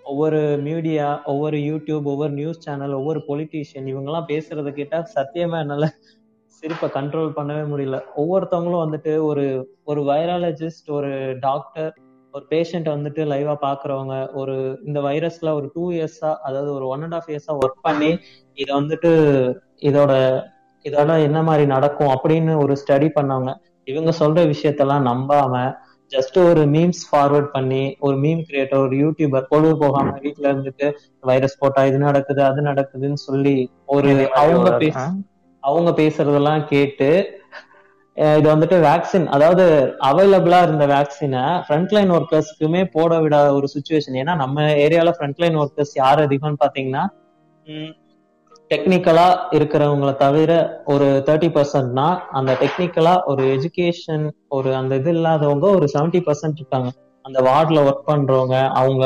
ஒவ்வொரு மீடியா ஒவ்வொரு யூடியூப் ஒவ்வொரு நியூஸ் சேனல் ஒவ்வொரு பொலிட்டீஷியன் இவங்கெல்லாம் பேசுறத கேட்டால் சத்தியமா என்னால சிரிப்பை கண்ட்ரோல் பண்ணவே முடியல. ஒவ்வொருத்தவங்களும் வந்துட்டு ஒரு ஒரு வைராலஜிஸ்ட் ஒரு டாக்டர் ஒரு பேஷண்ட் வந்துட்டு லைவா பாக்குறவங்க ஒரு இந்த வைரஸ்ல ஒரு டூ இயர்ஸா அதாவது ஒரு ஒன் அண்ட் ஆஃப் இயர்ஸா ஒர்க் பண்ணி இதை வந்துட்டு இதோட இதோட என்ன மாதிரி நடக்கும் அப்படின்னு ஒரு ஸ்டடி பண்ணவங்க இவங்க சொல்ற விஷயத்தெல்லாம் நம்பாம ஜஸ்ட் ஒரு மீம்ஸ் ஃபார்வர்ட் பண்ணி ஒரு மீம் கிரியேட்டர் ஒரு யூடியூபர் பொழுது போகாம வீட்ல இருந்துட்டு வைரஸ் போட்டா இது நடக்குது அது நடக்குதுன்னு சொல்லி ஒரு அவங்க பேச அவங்க பேசுறதெல்லாம் கேட்டு இது வந்துட்டு வேக்சின் அதாவது அவைலபிளா இருந்த வேக்சினை ஃப்ரண்ட்லைன் ஒர்க்கர்ஸ்க்குமே போட விடாத ஒரு சுச்சுவேஷன் ஏன்னா நம்ம ஏரியால ஃப்ரண்ட்லைன் ஒர்க்கர்ஸ் யார் அதிகம்னு பாத்தீங்கன்னா டெக்னிக்கலா இருக்கிறவங்கள தவிர ஒரு தேர்ட்டி பர்சன்ட்னா அந்த டெக்னிக்கலா ஒரு எஜுகேஷன் ஒரு அந்த இது இல்லாதவங்க ஒரு செவன்டி பர்சன்ட் இருக்காங்க. அந்த வார்ட்ல ஒர்க் பண்றவங்க அவங்க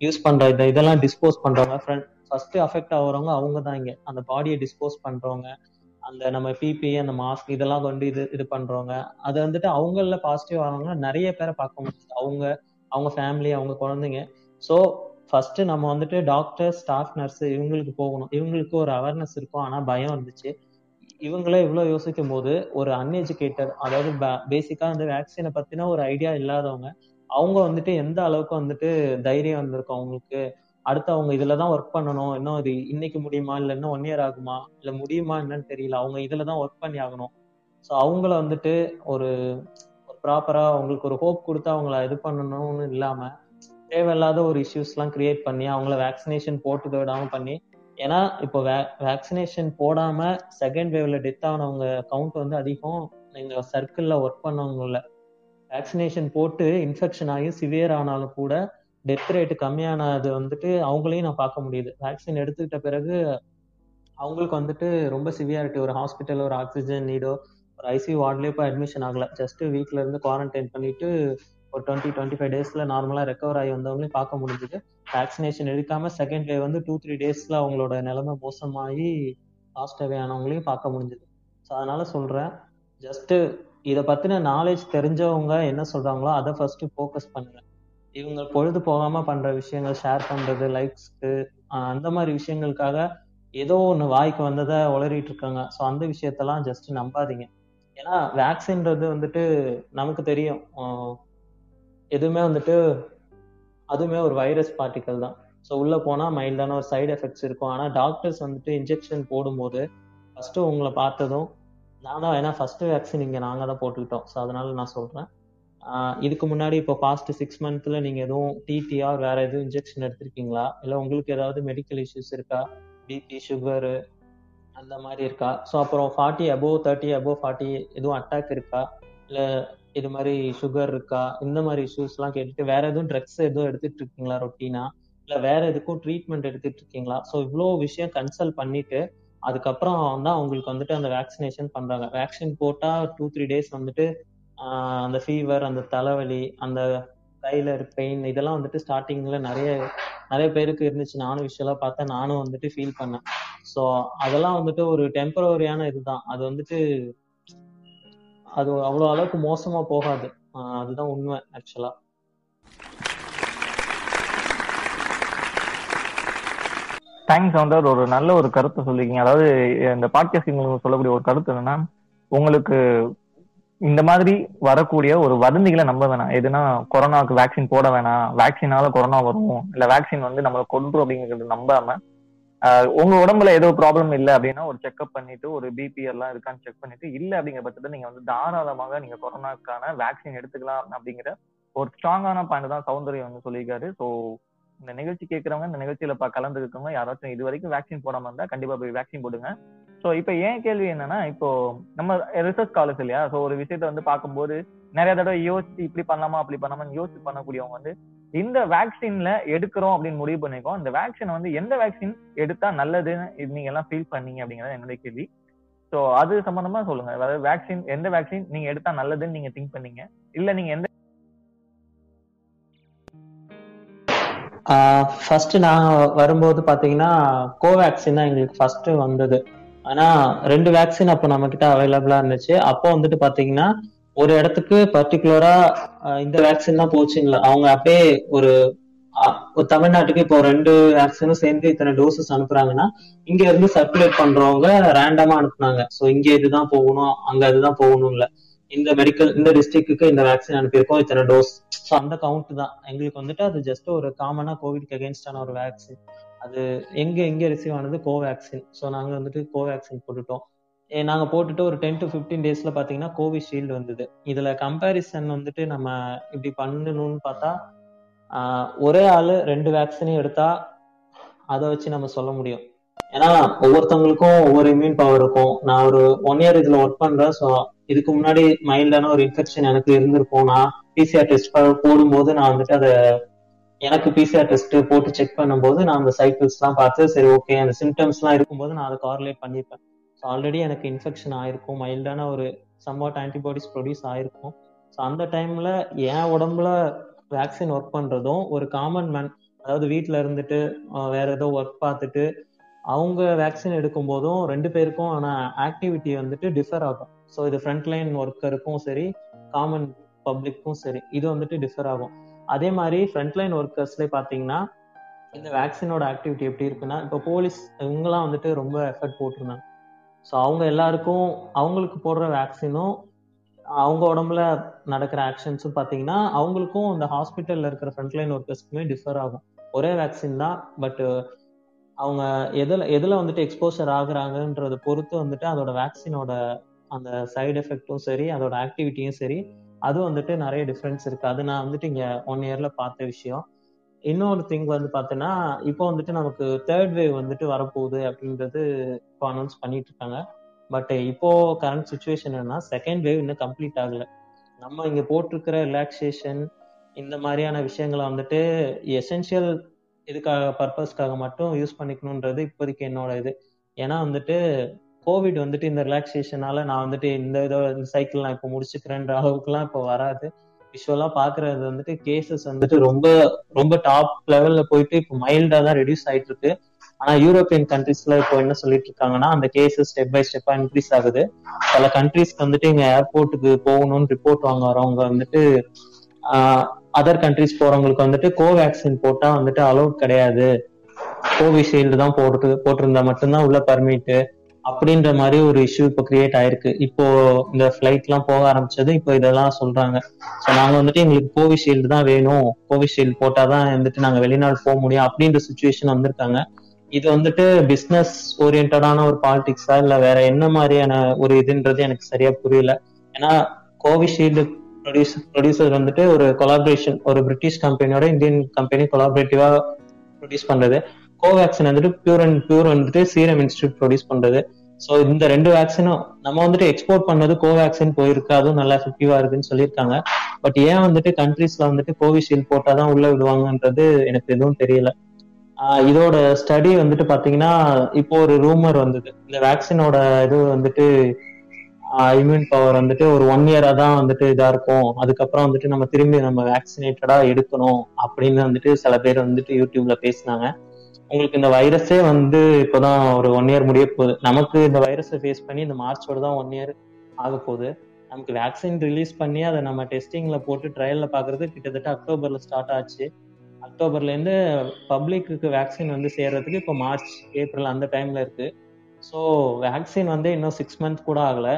யூஸ் பண்ற இதை இதெல்லாம் டிஸ்போஸ் பண்றவங்க ஃபர்ஸ்ட் அஃபெக்ட் ஆகுறவங்க அவங்க தான் இங்க. அந்த பாடியை டிஸ்போஸ் பண்றவங்க அந்த நம்ம பிபி அந்த மாஸ்க் இதெல்லாம் கொண்டு இது இது பண்றவங்க அது வந்துட்டு அவங்கள பாசிட்டிவ் ஆனவங்க நிறைய பேரை பார்க்க முடியுது. அவங்க அவங்க ஃபேமிலி அவங்க குழந்தைங்க. ஸோ ஃபர்ஸ்ட் நம்ம வந்துட்டு டாக்டர் ஸ்டாஃப் நர்ஸ் இவங்களுக்கு போகணும். இவங்களுக்கு ஒரு அவேர்னஸ் இருக்கும். ஆனா பயம் இருந்துச்சு. இவங்களே இவ்வளோ யோசிக்கும் போது ஒரு அன்எஜுகேட்டட் அதாவது பேசிக்கா வந்து வேக்சினை பற்றின ஒரு ஐடியா இல்லாதவங்க அவங்க வந்துட்டு எந்த அளவுக்கு வந்துட்டு தைரியம் வந்திருக்கும் அவங்களுக்கு? அடுத்து அவங்க இதுல தான் ஒர்க் பண்ணணும். இன்னும் இது இன்னைக்கு முடியுமா? இல்ல இன்னும் ஒன் இயர் ஆகுமா? இல்ல முடியுமா என்னன்னு தெரியல. அவங்க இதுல தான் ஒர்க் பண்ணி ஆகணும். ஸோ அவங்கள வந்துட்டு ஒரு ப்ராப்பரா அவங்களுக்கு ஒரு ஹோப் கொடுத்து அவங்கள இது பண்ணணும்னு இல்லாம தேவையில்லாத ஒரு இஷ்யூஸ் எல்லாம் கிரியேட் பண்ணி அவங்கள வேக்சினேஷன் போட்டு விடாம பண்ணி ஏன்னா இப்போ வேக்சினேஷன் போடாம செகண்ட் வேவ்ல டெத் ஆனவங்க கவுண்ட் வந்து அதிகம். எங்க சர்க்கிள்ல ஒர்க் பண்ணவங்கள வேக்சினேஷன் போட்டு இன்ஃபெக்ஷன் ஆகி சிவியர் ஆனாலும் கூட டெத் ரேட் கம்மியானது வந்துட்டு அவங்களையும் நான் பார்க்க முடியுது. வேக்சின் எடுத்துக்கிட்ட பிறகு அவங்களுக்கு வந்துட்டு ரொம்ப சிவியாரிட்டி ஒரு ஹாஸ்பிட்டல் ஒரு ஆக்சிஜன் நீடோ ஒரு ஐசியூ வார்ட்லேயே போய் அட்மிஷன் ஆகலை. ஜஸ்ட் வீட்டில் இருந்து குவாரண்டைன் பண்ணிட்டு ஒரு டுவெண்ட்டி டுவெண்ட்டி ஃபைவ் டேஸில் நார்மலாக ரெக்கவர் ஆகி வந்தவங்களையும் பார்க்க முடிஞ்சுது. வேக்சினேஷன் எடுக்காமல் செகண்ட் வேவ் வந்து டூ த்ரீ டேஸில் அவங்களோட நிலைமை மோசமாகி ஹாஸ்டவே அவே ஆனவங்களையும் பார்க்க முடிஞ்சுது. ஸோ அதனால் சொல்கிறேன் ஜஸ்ட்டு இதை பற்றின நாலேஜ் தெரிஞ்சவங்க என்ன சொல்கிறாங்களோ அதை ஃபஸ்ட்டு ஃபோக்கஸ் பண்ணுங்கள் இவங்க பொழுது போகாம பண்ற விஷயங்கள் ஷேர் பண்றது லைக்ஸ்க்கு அந்த மாதிரி விஷயங்களுக்காக ஏதோ ஒன்று வாய்க்கு வந்ததை உளறிட்டு இருக்காங்க. ஸோ அந்த விஷயத்தெல்லாம் ஜஸ்ட் நம்பாதீங்க. ஏன்னா வேக்சின்றது வந்துட்டு நமக்கு தெரியும். எதுவுமே வந்துட்டு அதுவுமே ஒரு வைரஸ் பார்ட்டிக்கல் தான். ஸோ உள்ள போனா மைல்டான ஒரு சைடு எஃபெக்ட்ஸ் இருக்கும். ஆனால் டாக்டர்ஸ் வந்துட்டு இன்ஜெக்ஷன் போடும்போது ஃபர்ஸ்ட் உங்களை பார்த்ததும் நான் தான் ஏன்னா ஃபர்ஸ்ட் வேக்சின் இங்கே நாங்கள் தான் போட்டுக்கிட்டோம். ஸோ அதனால நான் சொல்றேன். இதுக்கு முன்னாடி இப்போ பாஸ்ட் சிக்ஸ் மந்த்ல நீங்க எதுவும் டிடிஆர் வேற எதுவும் இன்ஜெக்ஷன் எடுத்திருக்கீங்களா? இல்லை உங்களுக்கு ஏதாவது மெடிக்கல் இஷ்யூஸ் இருக்கா? பிபி சுகரு அந்த மாதிரி இருக்கா? ஸோ அப்புறம் forty above thirty above forty எதுவும் அட்டாக் இருக்கா? இல்லை இது மாதிரி சுகர் இருக்கா? இந்த மாதிரி இஷ்யூஸ்லாம் கேட்டுட்டு வேற எதுவும் ட்ரக்ஸ் எதுவும் எடுத்துட்டு இருக்கீங்களா ரொட்டீனா இல்லை வேற எதுக்கும் ட்ரீட்மெண்ட் எடுத்துட்டு இருக்கீங்களா ஸோ இவ்வளோ விஷயம் கன்சல்ட் பண்ணிட்டு அதுக்கப்புறம் தான் அவங்களுக்கு வந்துட்டு அந்த வேக்சினேஷன் பண்றாங்க. வேக்சின் போட்டா டூ த்ரீ டேஸ் வந்துட்டு அந்த ஃபீவர் அந்த தலைவலி அந்த டைலர் பெயின் இதெல்லாம் வந்துட்டு ஸ்டார்டிங்ல நிறைய நிறைய பேருக்கு இருந்துச்சு. நானும் விஷயம்லாம் பார்த்தேன். நானும் வந்துட்டு ஃபீல் பண்ணேன். ஸோ அதெல்லாம் வந்துட்டு ஒரு டெம்பரவரியான இதுதான். அது வந்துட்டு அது அவ்வளோ அளவுக்கு மோசமா போகாது. அதுதான் உண்மை ஆக்சுவலா தேங்க்ஸ் சவுண்டர் ஒரு நல்ல ஒரு கருத்தை சொல்லிருக்கீங்க. அதாவது இந்த பாட்காஸ்டிங் சொல்லக்கூடிய ஒரு கருத்து என்னன்னா உங்களுக்கு இந்த மாதிரி வரக்கூடிய ஒரு வதந்திகளை நம்ப வேணாம். எதுனா கொரோனாவுக்கு வேக்சின் போட வேணாம். வேக்சினால கொரோனா வரும். இல்ல வேக்சின் வந்து நம்மளை கொன்றும் அப்படிங்கறது நம்பாம உங்க உடம்புல ஏதோ ப்ராப்ளம் இல்லை அப்படின்னா ஒரு செக்அப் பண்ணிட்டு ஒரு பிபி எல்லாம் இருக்கான்னு செக் பண்ணிட்டு இல்லை அப்படிங்கிற பட்சத்தில் நீங்க வந்து தாராளமாக நீங்க கொரோனாக்கான வேக்சின் எடுத்துக்கலாம் அப்படிங்கிற ஒரு ஸ்ட்ராங்கான பாயிண்ட் தான் சௌந்தர்யம் வந்து சொல்லியிருக்காரு. ஸோ இந்த நிகழ்ச்சி கேட்கறவங்க இந்த நிகழ்ச்சியில கலந்துருக்கவங்க யாராச்சும் இது வரைக்கும் வேக்சின் போடாம இருந்தா கண்டிப்பா போய் வேக்சின் போடுங்க. ஸோ இப்போ ஏன் கேள்வி என்னன்னா இப்போ நம்ம ரிசர்ச் காலேஜ் இல்லையா? ஸோ ஒரு விஷயத்த வந்து பார்க்கும்போது நிறைய தடவை யோசிச்சு இப்படி பண்ணலாமா அப்படி பண்ணலாமான்னு யோசிச்சு பண்ணக்கூடியவங்க வந்து இந்த வேக்சின்ல எடுக்கிறோம் அப்படின்னு முடிவு பண்ணிருக்கோம். இந்த வேக்சின் வந்து எந்த வேக்சின் எடுத்தா நல்லதுன்னு நீங்க எல்லாம் ஃபீல் பண்ணீங்க அப்படிங்கறது என்னுடைய கேள்வி. ஸோ அது சம்பந்தமா சொல்லுங்க. அதாவது வேக்சின் எந்த வேக்சின் நீங்க எடுத்தா நல்லதுன்னு நீங்க திங்க் பண்ணீங்க? இல்ல நீங்க எந்த ஃபர்ஸ்ட் நான் வரும்போது பாத்தீங்கன்னா கோவேக்சின் தான் எங்களுக்கு ஃபர்ஸ்ட் வந்தது. ஆனா ரெண்டு வேக்சின் அப்போ நம்ம கிட்ட அவைலபிளா இருந்துச்சு. அப்போ வந்துட்டு பாத்தீங்கன்னா ஒரு இடத்துக்கு பர்டிகுலரா இந்த வேக்சின் தான் போச்சுங்களா அவங்க அப்படியே ஒரு தமிழ்நாட்டுக்கு இப்போ ரெண்டு வேக்சினும் சேர்ந்து இத்தனை டோசஸ் அனுப்புறாங்கன்னா இங்க இருந்து சர்க்குலேட் பண்றவங்க ரேண்டமா அனுப்புனாங்க. ஸோ இங்க இதுதான் போகணும் அங்க இதுதான் போகணும் இல்ல இந்த மெடிக்கல் இந்த டிஸ்ட்ரிக்ட்டுக்கு இந்த வேக்சின் அனுப்பியிருக்கோம் இத்தனை டோஸ் ஸோ அந்த கவுண்ட் தான். எங்களுக்கு வந்துட்டு அது ஜஸ்ட் ஒரு காமனா கோவிட்க்கு அகேன்ஸ்டான ஒரு வேக்சின் அது எங்க எங்க ரிசீவ் ஆனது கோவேக்சின் ஸோ நாங்க வந்துட்டு கோவேக்சின் போட்டுட்டோம். நாங்க போட்டுட்டு ஒரு டென் டு ஃபிஃப்டீன் டேஸ்ல பாத்தீங்கன்னா கோவிஷீல்டு வந்தது. இதுல கம்பேரிசன் வந்துட்டு நம்ம இப்படி பண்ணணும்னு பார்த்தா ஒரே ஆளு ரெண்டு வேக்சினையும் எடுத்தா அதை வச்சு நம்ம சொல்ல முடியும். ஏன்னா ஒவ்வொருத்தவங்களுக்கும் ஒவ்வொரு இம்யூன் பவர் இருக்கும். நான் ஒரு ஒன் இயர் இதுல ஒர்க் பண்றேன். ஸோ இதுக்கு முன்னாடி மைல்டான ஒரு இன்ஃபெக்ஷன் எனக்கு இருந்திருக்கும். நான் பிசிஆர் டெஸ்ட் போடும்போது நான் வந்துட்டு அதை எனக்கு பிசிஆர் டெஸ்ட் போட்டு செக் பண்ணும்போது நான் அந்த சைக்கிள்ஸ் எல்லாம் பார்த்து சரி ஓகே அந்த சிம்டம்ஸ் எல்லாம் இருக்கும்போது நான் அதை கார்லேட் பண்ணியிருப்பேன் ஸோ ஆல்ரெடி எனக்கு இன்ஃபெக்ஷன் ஆயிருக்கும். மைல்டான ஒரு சம்வாட் ஆன்டிபாடிஸ் ப்ரொடியூஸ் ஆயிருக்கும். ஸோ அந்த டைம்ல என் உடம்புல வேக்சின் ஒர்க் பண்றதும் ஒரு காமன் மேன் அதாவது வீட்டில் இருந்துட்டு வேற ஏதோ ஒர்க் பார்த்துட்டு அவங்க வேக்சின் எடுக்கும் போதும் ரெண்டு பேருக்கும் ஆனா ஆக்டிவிட்டி வந்துட்டு டிஃபர் ஆகும். ஸோ இது ஃப்ரண்ட் லைன் ஒர்க்கருக்கும் சரி காமன் பப்ளிக்கும் சரி இது வந்துட்டு டிஃபர் ஆகும். அதே மாதிரி ஃப்ரண்ட்லைன் ஒர்க்கர்ஸ்லேயே பார்த்தீங்கன்னா இந்த வேக்சினோட ஆக்டிவிட்டி எப்படி இருக்குன்னா இப்போ போலீஸ் இவங்கெல்லாம் வந்துட்டு ரொம்ப எஃபர்ட் போட்டிருந்தாங்க. ஸோ அவங்க எல்லாருக்கும் அவங்களுக்கு போடுற வேக்சினும் அவங்க உடம்புல நடக்கிற ஆக்ஷன்ஸும் பார்த்தீங்கன்னா அவங்களுக்கும் இந்த ஹாஸ்பிட்டலில் இருக்கிற ஃப்ரண்ட்லைன் ஒர்க்கர்ஸ்க்குமே டிஃபர் ஆகும். ஒரே வேக்சின் தான் பட்டு அவங்க எதில் எதில் வந்துட்டு எக்ஸ்போசர் ஆகுறாங்கன்றத பொறுத்து வந்துட்டு அதோட வேக்சினோட அந்த சைடு எஃபெக்டும் சரி அதோட ஆக்டிவிட்டியும் சரி அது வந்துட்டு நிறைய டிஃப்ரென்ஸ் இருக்கு. அது நான் வந்துட்டு இங்க ஒன் இயர்ல பார்த்த விஷயம். இன்னொரு திங் வந்து பார்த்தோன்னா இப்போ வந்துட்டு நமக்கு தேர்ட் வேவ் வந்துட்டு வரப்போகுது அப்படின்றது இப்போ அனௌன்ஸ் பண்ணிட்டு இருக்காங்க. பட் இப்போ கரண்ட் சுச்சுவேஷன் என்னன்னா செகண்ட் வேவ் இன்னும் கம்ப்ளீட் ஆகல. நம்ம இங்க போட்டிருக்கிற ரிலாக்ஸேஷன் இந்த மாதிரியான விஷயங்களை வந்துட்டு எசென்ஷியல் இதுக்காக பர்பஸ்க்காக மட்டும் யூஸ் பண்ணிக்கணுன்றது இப்போதைக்கு என்னோட இது. ஏன்னா வந்துட்டு கோவிட் வந்துட்டு இந்த ரிலாக்ஸேஷனால நான் வந்துட்டு இந்த இதோ இந்த சைக்கிள் நான் இப்போ முடிச்சுக்கிறேன்ற அளவுக்குலாம் இப்போ வராது. விஷுவலா பாக்குறது வந்துட்டு கேசஸ் வந்துட்டு ரொம்ப ரொம்ப டாப் லெவல்ல போயிட்டு இப்போ மைல்டா தான் ரெடியூஸ் ஆயிட்டு இருக்கு ஆனா யூரோப்பியன் கண்ட்ரீஸ்ல இப்போ என்ன சொல்லிட்டு இருக்காங்கன்னா அந்த கேசஸ் ஸ்டெப் பை ஸ்டெப்பா இன்க்ரீஸ் ஆகுது. பல கண்ட்ரீஸ்க்கு வந்துட்டு இங்க ஏர்போர்ட்டுக்கு போகணும்னு ரிப்போர்ட் வாங்க வரவங்க வந்துட்டு அதர் கண்ட்ரிஸ் போறவங்களுக்கு வந்துட்டு கோவேக்சின் போட்டா வந்துட்டு அலௌட் கிடையாது. கோவிஷீல்டு தான் போட்டு போட்டிருந்தா மட்டும்தான் உள்ள பர்மிட் அப்படின்ற மாதிரி ஒரு இஷ்யூ இப்போ கிரியேட் ஆயிருக்கு. இப்போ இந்த ஃபிளைட் எல்லாம் போக ஆரம்பிச்சது இப்போ இதெல்லாம் சொல்றாங்க. ஸோ நாங்க வந்துட்டு எங்களுக்கு கோவிஷீல்டு தான் வேணும். கோவிஷீல்டு போட்டாதான் வந்துட்டு நாங்க வெளிநாடு போக முடியும் அப்படின்ற சுச்சுவேஷன் வந்திருக்காங்க. இது வந்துட்டு பிசினஸ் ஓரியன்டான ஒரு பாலிடிக்ஸா இல்ல வேற என்ன மாதிரியான ஒரு இதுன்றது எனக்கு சரியா புரியல. ஏன்னா கோவிஷீல்டு ப்ரொடியூஸ் ப்ரொடியூசர் வந்துட்டு ஒரு கொலாபரேஷன் ஒரு பிரிட்டிஷ் கம்பெனியோட இந்தியன் கம்பெனி கொலாபரேட்டிவா ப்ரொடியூஸ் பண்றது. கோவேக்சின் வந்துட்டு பியூர் அண்ட் பியூர் வந்துட்டு சீரம் இன்ஸ்டியூட் ப்ரொடியூஸ் பண்றது. ஸோ இந்த ரெண்டு வேக்சினும் நம்ம வந்துட்டு எக்ஸ்போர்ட் பண்ணது கோவேக்சின் போயிருக்கு. அதுவும் நல்லா எஃபெக்டிவா இருக்குன்னு சொல்லியிருக்காங்க. பட் ஏன் வந்துட்டு கண்ட்ரீஸ்ல வந்துட்டு கோவிஷீல்டு போட்டாதான் உள்ள விடுவாங்கன்றது எனக்கு எதுவும் தெரியல. இதோட ஸ்டடி வந்துட்டு பாத்தீங்கன்னா இப்போ ஒரு ரூமர் வந்தது. இந்த வேக்சினோட இது வந்துட்டு இம்யூன் பவர் வந்துட்டு ஒரு ஒன் இயரா தான் வந்துட்டு இதா இருக்கும். அதுக்கப்புறம் வந்துட்டு நம்ம திரும்பி நம்ம வேக்சினேட்டடா எடுக்கணும் அப்படின்னு வந்துட்டு சில பேர் வந்துட்டு யூடியூப்ல பேசினாங்க. உங்களுக்கு இந்த வைரஸே வந்து இப்போதான் ஒரு ஒன் இயர் முடிய போகுது. நமக்கு இந்த வைரஸை ஃபேஸ் பண்ணி இந்த மார்ச்சோட தான் ஒன் இயர் ஆக போகுது. நமக்கு வேக்சின் ரிலீஸ் பண்ணி அதை நம்ம டெஸ்டிங்ல போட்டு ட்ரையல்ல பாக்குறது கிட்டத்தட்ட அக்டோபர்ல ஸ்டார்ட் ஆச்சு. அக்டோபர்ல இருந்து பப்ளிக்கு வேக்சின் வந்து சேர்றதுக்கு இப்போ மார்ச் ஏப்ரல் அந்த டைம்ல இருக்கு. ஸோ வேக்சின் வந்து இன்னும் சிக்ஸ் மந்த் கூட ஆகல.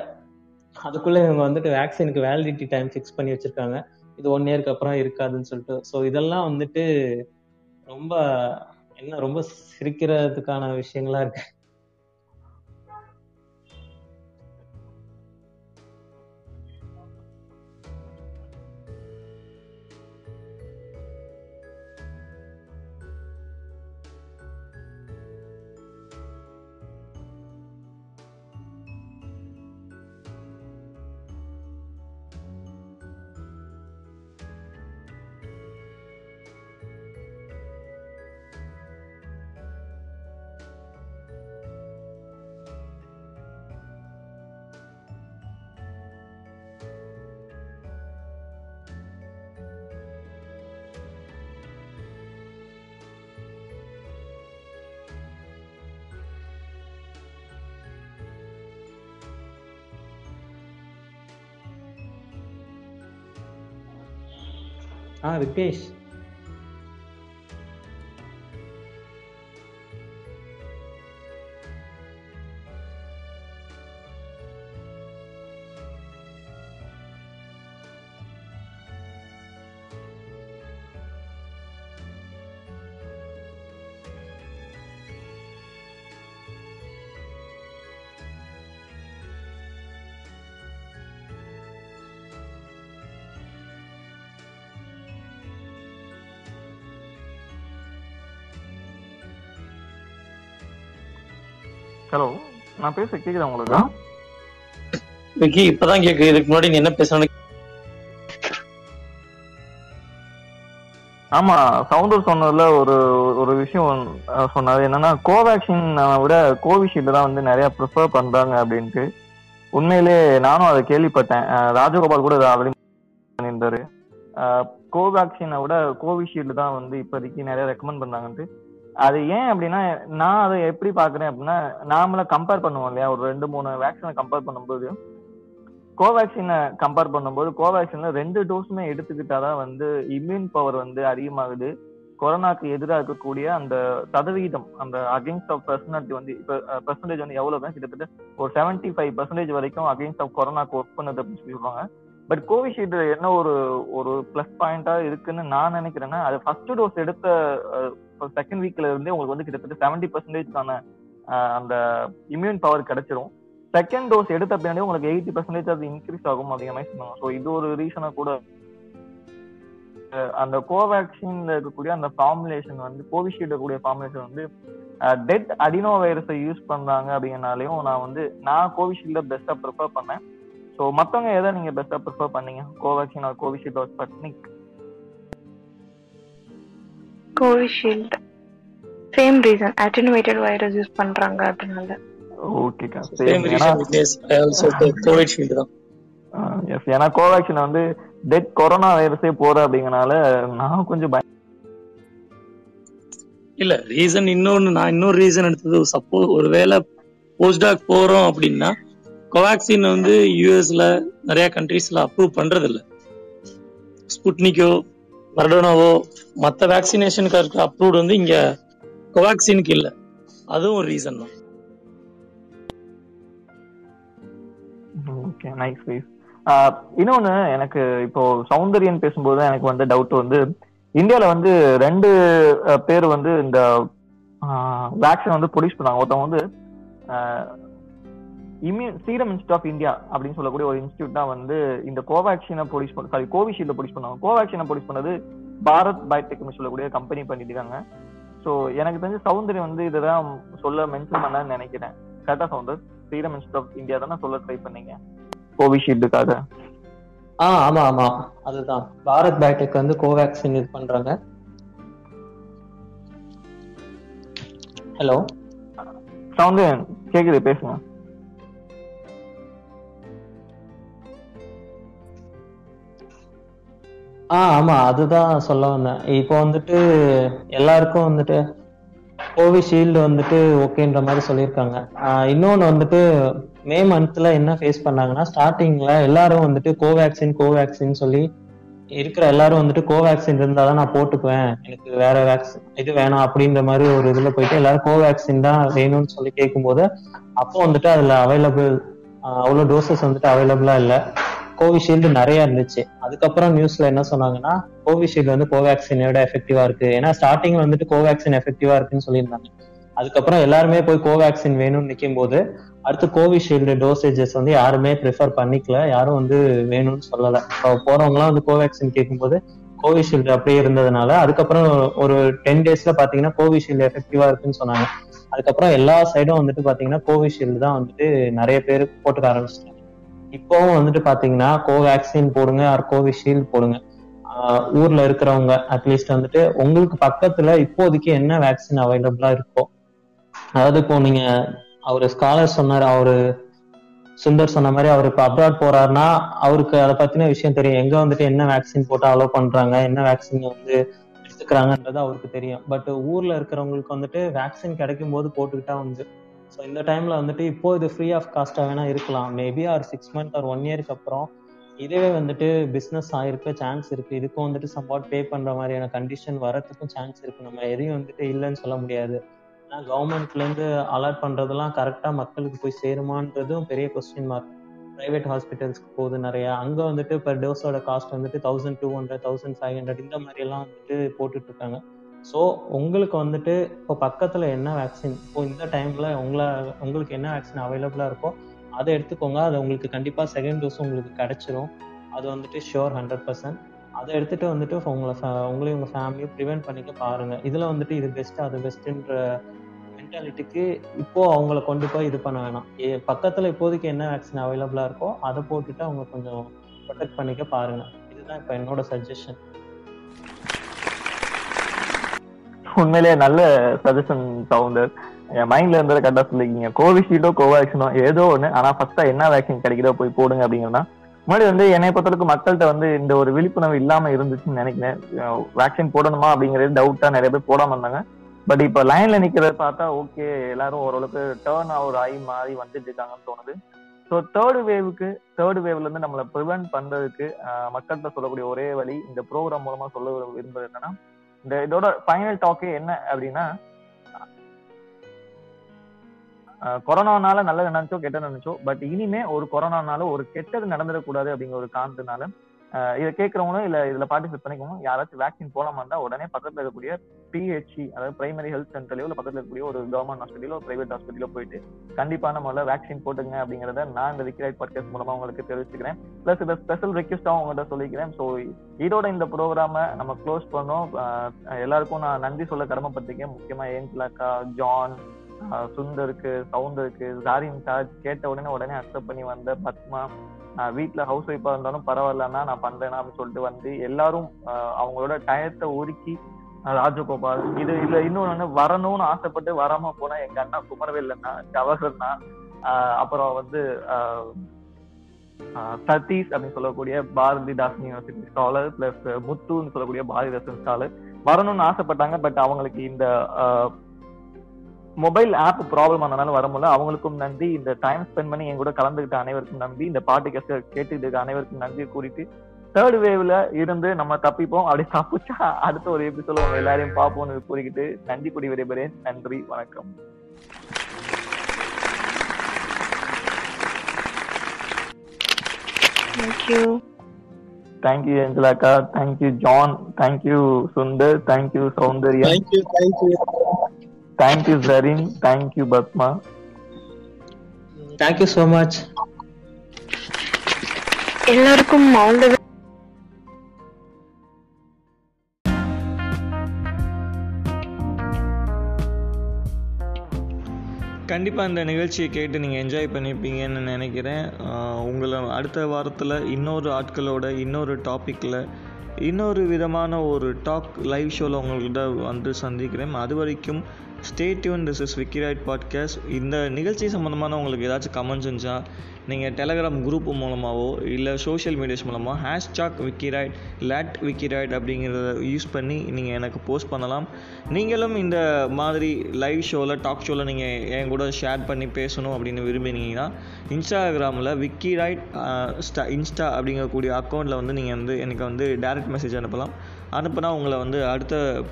அதுக்குள்ள இவங்க வந்துட்டு வேக்சினுக்கு வேலிடிட்டி டைம் ஃபிக்ஸ் பண்ணி வச்சிருக்காங்க. இது ஒன் இயர்க்கு அப்புறம் இருக்காதுன்னு சொல்லிட்டு. ஸோ இதெல்லாம் வந்துட்டு ரொம்ப என்ன ரொம்ப சிரிக்கிறதுக்கான விஷயங்களா இருக்கு? ஆ விக்னேஷ் நான் பேச கேக்குதா உங்களுக்கு? இப்பதான் கேக்குது. இதுக்கு முன்னாடி நீ என்ன பேசணும் ஆமா சவுண்டர் சொன்னதுல ஒரு ஒரு விஷயம் சொன்னாரு. என்னன்னா கோவேக்சின் விட கோவிஷீல்டு தான் வந்து நிறைய ப்ரிஃபர் பண்றாங்க அப்படின்ட்டு. உண்மையிலே நானும் அதை கேள்விப்பட்டேன். ராஜகோபால் கூட ஆல்ரெடி பண்ணியிருந்தாரு. கோவேக்சினை விட கோவிஷீல்டு தான் வந்து இப்போதைக்கு நிறைய ரெக்கமெண்ட் பண்ணாங்கன்ட்டு அது ஏன் அப்படின்னா நான் அதை எப்படி பாக்குறேன் அப்படின்னா நாமள கம்பேர் பண்ணுவோம் இல்லையா? ஒரு ரெண்டு மூணு வேக்சினை கம்பேர் பண்ணும்போது கோவேக்சினை கம்பேர் பண்ணும்போது கோவேக்சின்ல ரெண்டு டோஸுமே எடுத்துக்கிட்டாதான் வந்து இம்யூன் பவர் வந்து அதிகமாகுது. கொரோனாக்கு எதிராக இருக்கக்கூடிய அந்த சதவீதம் அந்த அகெயின்ஸ்ட் ஆஃப் பர்சனாலிட்டி வந்து இப்போ பர்சன்டேஜ் வந்து எவ்வளவு கிட்டத்தட்ட ஒரு செவன்டி ஃபைவ் பர்சன்டேஜ் வரைக்கும் அகைன்ஸ்ட் ஆஃப் கொரோனாக்கு ஒர்க் பண்ணுது அப்படின்னு சொல்லி சொல்லுவாங்க பட் கோவிஷீல்டு என்ன ஒரு ஒரு பிளஸ் பாயிண்டா இருக்குன்னு நான் நினைக்கிறேன்னா அது ஃபர்ஸ்ட் டோஸ் எடுத்த செகண்ட் வீக்ல இருந்தே உங்களுக்கு வந்து கிட்டத்தட்ட செவன்டி பர்சன்டேஜ்க்கான அந்த இம்யூன் பவர் கிடைச்சிரும். செகண்ட் டோஸ் எடுத்த பின்னாடி உங்களுக்கு எயிட்டி பர்சன்டேஜ் அது இன்க்ரீஸ் ஆகும் அப்படிங்கிற மாதிரி சொன்னாங்க. ஸோ இது ஒரு ரீசனா கூட அந்த கோவேக்சின்ல இருக்கக்கூடிய அந்த ஃபார்முலேஷன் வந்து கோவிஷீல்டு கூடிய ஃபார்முலேஷன் வந்து டெட் அடினோ வைரஸை யூஸ் பண்றாங்க அப்படிங்கனாலையும் நான் வந்து நான் கோவிஷீல்ட பெஸ்டா ப்ரிஃபர் பண்ணேன். ஸோ மற்றவங்க எதை நீங்க பெஸ்டா ப்ரிஃபர் பண்ணீங்க? Covaxin or Covishield or Sputnik Covishield. Same reason attenuated virus use பண்றாங்க அதனால ஓகேக்கா same reason I also Covishield தான். எஸ் ஏன்னா கோவேக்சின் வந்து டெட் கொரோனா வைரஸே போற அப்படிங்கறனால நான் கொஞ்சம் பய இல்ல ரீசன் இன்னொன்னு நான் இன்னொரு ரீசன் எடுத்தது சப்போஸ் ஒருவேளை போஸ்டாக் போறோம் அப்படின்னா கோவாக்சின் வந்து யூஎஸ்ல நிறைய கண்ட்ரீஸ்ல அப்ரூவ் பண்றது இல்ல ஸ்புட்னிக்கோ மரடோனாவோ மத்த வேக்சினேஷனுக்கு இருக்க அப்ரூவ்டு வந்து இங்க கோவாக்சினுக்கு இல்ல. அதுவும் ஒரு ரீசன் தான். ஓகே நைஸ் நைஸ் இன்னொன்னு எனக்கு இப்போ சௌந்தரியன் பேசும்போது எனக்கு வந்து டவுட் வந்து இந்தியால வந்து ரெண்டு பேர் வந்து இந்த வேக்சின் வந்து ப்ரொடியூஸ் பண்ணாங்க. ஒருத்தவங்க வந்து immune serum institute of India அப்படின்னு சொல்லக்கூடிய ஒரு இன்ஸ்டியூட் தான் வந்து இந்த கோவேக்சினை ப்ரொடியூஸ் பண்ண சாரி கோவிஷீல்ட ப்ரொடியூஸ் பண்ணாங்க கோவேக்சினை ப்ரொடியூஸ் பண்ணது பாரத் பயோடெக்னு சொல்லக்கூடிய கம்பெனி பண்ணிட்டு இருக்காங்க ஸோ எனக்கு தெரிஞ்ச சௌந்தர்யம் வந்து இதெல்லாம் சொல்ல மென்ஷன் பண்ணான்னு நினைக்கிறேன். கரெக்டா Soundar? Serum institute of India தானே சொல்ல ட்ரை பண்ணீங்க? கோவிஷீல்டுக்காக ஆ ஆமா ஆமா. அதுதான். பாரத் பயோடெக் வந்து கோவேக்சின் இது பண்றாங்க. ஹலோ சவுந்தரன் கேக்குது பேசுங்க. ஆ ஆமா அதுதான் சொல்ல வந்தேன். இப்போ வந்துட்டு எல்லாருக்கும் வந்துட்டு கோவிஷீல்டு வந்துட்டு ஓகேன்ற மாதிரி சொல்லியிருக்காங்க. இன்னொன்று வந்துட்டு மே மந்த்ல என்ன ஃபேஸ் பண்ணாங்கன்னா ஸ்டார்டிங்ல எல்லாரும் வந்துட்டு கோவேக்சின் கோவேக்சின் சொல்லி இருக்கிற எல்லாரும் வந்துட்டு கோவேக்சின் இருந்தால் தான் நான் போட்டுக்குவேன். எனக்கு வேற வேக்சின் இது வேணாம் அப்படின்ற மாதிரி ஒரு இதுல போயிட்டு எல்லாரும் கோவேக்சின் தான் வேணும்னு சொல்லி கேட்கும்போது அப்போ வந்துட்டு அதுல அவைலபிள் அவ்வளோ டோசஸ் வந்துட்டு அவைலபிளா இல்லை. கோவிஷீல்டு நிறைய இருந்துச்சு. அதுக்கப்புறம் நியூஸ்ல என்ன சொன்னாங்கன்னா கோவிஷீல்டு வந்து கோவேக்சினோட எஃபெக்டிவா இருக்கு. ஏன்னா ஸ்டார்டிங்ல வந்துட்டு கோவேக்சின் எஃபெக்டிவா இருக்குன்னு சொல்லியிருந்தாங்க. அதுக்கப்புறம் எல்லாருமே போய் கோவேக்சின் வேணும்னு நிற்கும் போது அடுத்து கோவிஷீல்டு டோசேஜஸ் வந்து யாருமே ப்ரிஃபர் பண்ணிக்கல. யாரும் வந்து வேணும்னு சொல்லலை. இப்போ போறவங்கலாம் வந்து கோவேக்சின் கேட்கும்போது கோவிஷீல்டு அப்படியே இருந்ததுனால அதுக்கப்புறம் ஒரு டென் டேஸ்ல பாத்தீங்கன்னா கோவிஷீல்டு எஃபெக்டிவா இருக்குன்னு சொன்னாங்க. அதுக்கப்புறம் எல்லா சைடும் வந்துட்டு பாத்தீங்கன்னா கோவிஷீல்டு தான் வந்துட்டு நிறைய பேர் போட்டுக்க ஆரம்பிச்சிட்டாங்க. இப்போவும் வந்துட்டு பாத்தீங்கன்னா கோவேக்சின் போடுங்க ஆர் கோவிஷீல்டு போடுங்க. ஊர்ல இருக்கிறவங்க அட்லீஸ்ட் வந்துட்டு உங்களுக்கு பக்கத்துல இப்போதைக்கு என்ன வேக்சின் அவைலபிளா இருக்கோ அதாவது இப்போ நீங்க அவரு ஸ்காலர் சொன்னாரு அவரு சுந்தர் சொன்ன மாதிரி அவர் இப்போ அப்ராட் போறாருன்னா அவருக்கு அதை பத்தின விஷயம் தெரியும். எங்க வந்துட்டு என்ன வேக்சின் போட்டு அலோவ் பண்றாங்க என்ன வேக்சின் வந்து எடுத்துக்கிறாங்கன்றது அவருக்கு தெரியும். பட் ஊர்ல இருக்கிறவங்களுக்கு வந்துட்டு வேக்சின் கிடைக்கும் போது போட்டுக்கிட்டா வந்து ஸோ இந்த டைம்ல வந்துட்டு இப்போ இது ஃப்ரீ ஆஃப் காஸ்டா வேணா இருக்கலாம். Maybe or six month or one இயருக்கு அப்புறம் இதுவே வந்துட்டு பிஸ்னஸ் ஆயிருக்க சான்ஸ் இருக்கு. இதுக்கும் வந்துட்டு சம்பாட் பே பண்ற மாதிரியான கண்டிஷன் வரத்துக்கும் சான்ஸ் இருக்கு. நம்ம எதையும் வந்துட்டு இல்லைன்னு சொல்ல முடியாது. ஏன்னா கவர்மெண்ட்ல இருந்து அலர்ட் பண்றதெல்லாம் கரெக்டா மக்களுக்கு போய் சேருமான்றதும் பெரிய கொஸ்டின் மார்க் பிரைவேட் ஹாஸ்பிட்டல்ஸ்க்கு போகுது நிறைய. அங்க வந்துட்டு பெர் டோஸோட காஸ்ட் வந்துட்டு thousand two hundred thousand five hundred இந்த மாதிரி எல்லாம் வந்துட்டு போட்டுட்டு இருக்காங்க. ஸோ உங்களுக்கு வந்துட்டு இப்போ பக்கத்தில் என்ன வேக்சின் இப்போ இந்த டைமில் உங்களை உங்களுக்கு என்ன வேக்சின் அவைலபிளாக இருக்கோ அதை எடுத்துக்கோங்க. அது உங்களுக்கு கண்டிப்பாக செகண்ட் டோஸ் உங்களுக்கு கிடச்சிரும். அது வந்துட்டு ஷியோர் ஹண்ட்ரட் பர்சன்ட் அதை எடுத்துட்டு வந்துட்டு உங்களை உங்களையும் உங்கள் ஃபேமிலியும் ப்ரிவென்ட் பண்ணிக்க பாருங்கள் இதில் வந்துட்டு இது பெஸ்ட் அது பெஸ்ட்டுன்ற மென்டாலிட்டிக்கு இப்போது அவங்கள கொண்டு போய் இது பண்ண வேணாம். பக்கத்தில் இப்போதைக்கு என்ன வேக்சின் அவைலபிளாக இருக்கோ அதை போட்டுட்டு அவங்க கொஞ்சம் ப்ரொடெக்ட் பண்ணிக்க பாருங்கள் இதுதான் இப்போ என்னோட சஜஷன் உண்மையிலேயே நல்ல சஜஷன் சவுண்டர் என் மைண்ட்ல இருந்தத கரெக்டா சொல்லிருக்கீங்க கோவிஷீல்டோ கோவேக்சினோ ஏதோ ஒண்ணு. ஆனா ஃபர்ஸ்டா என்ன வேக்சின் கிடைக்குதோ போய் போடுங்க அப்படிங்கிறதா முன்னாடி வந்து என்னை பொறுத்தளவுக்கு மக்கள்கிட்ட வந்து இந்த ஒரு விழிப்புணர்வு இல்லாம இருந்துச்சுன்னு நினைக்கிறேன். வேக்சின் போடணுமா அப்படிங்கிறது டவுட்டா நிறைய பேர் போடாம இருந்தாங்க. பட் இப்ப லைன்ல நிக்கிறத பார்த்தா ஓகே எல்லாரும் ஓரளவுக்கு டேர்ன் ஆவர் ஆகி மாறி வந்துட்டு இருக்காங்கன்னு தோணுது. ஸோ தேர்டு வேவுக்கு தேர்டு வேவ்ல இருந்து நம்மளை ப்ரிவென்ட் பண்றதுக்கு மக்கள்கிட்ட சொல்லக்கூடிய ஒரே வழி இந்த ப்ரோக்ராம் மூலமா சொல்ல விரும்புறது என்னன்னா இந்த இதோட ஃபைனல் டாக்கே என்ன அப்படின்னா கொரோனானால நல்லது நினைச்சோ கெட்டது நினைச்சோ பட் இனிமே ஒரு கொரோனானால ஒரு கெட்டது நடந்துடக்கூடாது அப்படிங்கிற ஒரு காரணத்தினால இதை கேட்கறவங்களும் இல்ல இதுல பார்ட்டிசிபேட் பண்ணிக்கணும் யாராச்சும் வேக்சின் போடாம இருந்தா உடனே பக்கத்துல இருக்கக்கூடிய பிஹெச்சி அதாவது பிரைமரி ஹெல்த் சென்டர்லயோ இல்ல பக்கத்துல இருக்கக்கூடிய ஒரு கவர்மெண்ட் ஹாஸ்பிட்டலோ பிரைவேட் ஹாஸ்பிட்டலோ போயிட்டு கண்டிப்பான முதல்ல வேக்சின் போட்டுங்க அப்படிங்கறத நான் இந்த விக்கிரைட் பாட்காஸ்ட் மூலமா உங்களுக்கு தெரிவிச்சுக்கிறேன். பிளஸ் இதை ஸ்பெஷல் ரெக்வஸ்டாகவும் உங்கள்கிட்ட சொல்லிக்கிறேன். ஸோ இதோட இந்த ப்ரோக்ராம நம்ம க்ளோஸ் பண்ணோம். எல்லாருக்கும் நான் நன்றி சொல்ல கடமைப்பட்டிருக்கேன். முக்கியமா ஏஞ்சலாக்கா ஜான் சுந்தருக்கு சவுந்தருக்கு ஜாரின் சார்ஜ் கேட்ட உடனே உடனே அக்செப்ட் பண்ணி வந்த பத்மா அஹ் வீட்ல ஹவுஸ் ஒய்ஃபா இருந்தாலும் பரவாயில்லன்னா நான் பண்றேன்னா அப்படின்னு சொல்லிட்டு வந்து எல்லாரும் அஹ் அவங்களோட டயத்தை ஒதுக்கி ராஜகோபால் இது இதுல இன்னொன்னு வரணும்னு ஆசைப்பட்டு வராம போனா எங்க அண்ணா குமரவேலண்ணா ஜவஹர்னா அஹ் அப்புறம் வந்து ஆஹ் சதீஷ் அப்படின்னு சொல்லக்கூடிய பாரதிதாசன் யூனிவர்சிட்டி ஸ்காலர் பிளஸ் முத்துன்னு சொல்லக்கூடிய பாரதிதாசன் ஸ்காலர் வரணும்னு ஆசைப்பட்டாங்க பட் அவங்களுக்கு இந்த மொபைல் ஆப் ப்ராப்ளம் ஆனதுனால வர முடியல. அவங்களுக்கும் நன்றி. இந்த டைம் ஸ்பெண்ட் பண்ணி என் கூட கலந்துக்கிட்ட அனைவருக்கும் நன்றி. இந்த பாட்டு கேட்டு கேட்டுக்கிட்டு அனைவருக்கும் நன்றி கூறிட்டு தேர்ட் வேவ்ல இருந்து நம்ம தப்பிப்போம். அப்படி தப்பிச்சா அடுத்த ஒரு எபிசோட உங்க எல்லாரையும் பார்ப்போம்னு கூறிக்கிட்டு நன்றி கூடி விடைபெறேன். நன்றி வணக்கம். Thank you thank you ஏஞ்சலாக்கா thank you John thank you Sundar thank you Soundarya thank you thank you thank you Zarin thank you Padma thank you so much எல்லாருக்கும் ஆல் த கண்டிப்பாக இந்த நிகழ்ச்சியை கேட்டு நீங்கள் என்ஜாய் பண்ணியிருப்பீங்கன்னு நினைக்கிறேன். உங்களை அடுத்த வாரத்தில் இன்னொரு ஆட்களோட இன்னொரு டாப்பிக்கில் இன்னொரு விதமான ஒரு டாக் லைவ் ஷோவில் உங்கள்கிட்ட வந்து சந்திக்கிறேன். அது வரைக்கும் stay tune this is Vickyright podcast இந்த நிகழ்ச்சி சம்மந்தமான உங்களுக்கு ஏதாச்சும் கமெண்ட்ஸ் இருந்துச்சா நீங்கள் டெலகிராம் குரூப் மூலமாகவோ இல்லை சோஷியல் மீடியாஸ் மூலமாக ஹேஷ்டாக் விக்கிராய்ட் லேட் விக்கிராய்ட் அப்படிங்கிறத யூஸ் பண்ணி நீங்கள் எனக்கு போஸ்ட் பண்ணலாம். நீங்களும் இந்த மாதிரி லைவ் ஷோவில் டாக் ஷோவில் நீங்கள் என் கூட ஷேர் பண்ணி பேசணும் அப்படின்னு விரும்பினீங்கன்னா இன்ஸ்டாகிராமில் விக்கிராய்ட் ஸ்டா இன்ஸ்டா அப்படிங்கக்கூடிய அக்கௌண்ட்டில் வந்து நீங்கள் வந்து எனக்கு வந்து டேரக்ட் மெசேஜ் அனுப்பலாம். அனுப்புனா உங்களை வந்து அடுத்த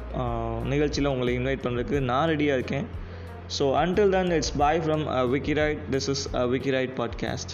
நிகழ்ச்சியில் உங்களை இன்வைட் பண்ணுறதுக்கு நான் ரெடியாக இருக்கேன். So until then it's bye from Vicky right this is Vicky right podcast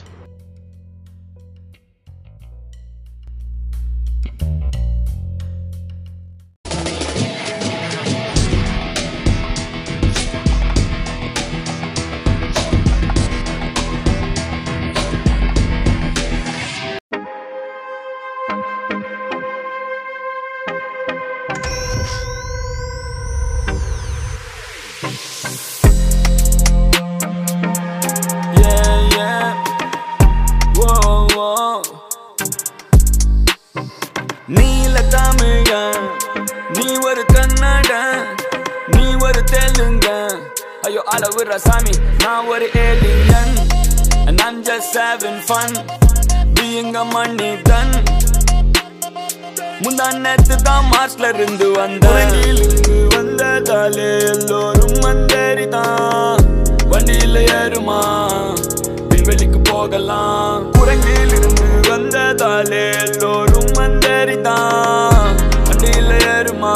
having fun being a money done முந்தான் நேத்து தான் மார்ச்ல இருந்து வந்த இருந்து வந்ததாலே எல்லோரும் மந்தேறிதான் வண்டியில ஏறுமா விண்வெளிக்கு போகலாம். குரங்கில் இருந்து வந்ததாலே எல்லோரும் மந்தேறிதான் வண்டியில ஏறுமா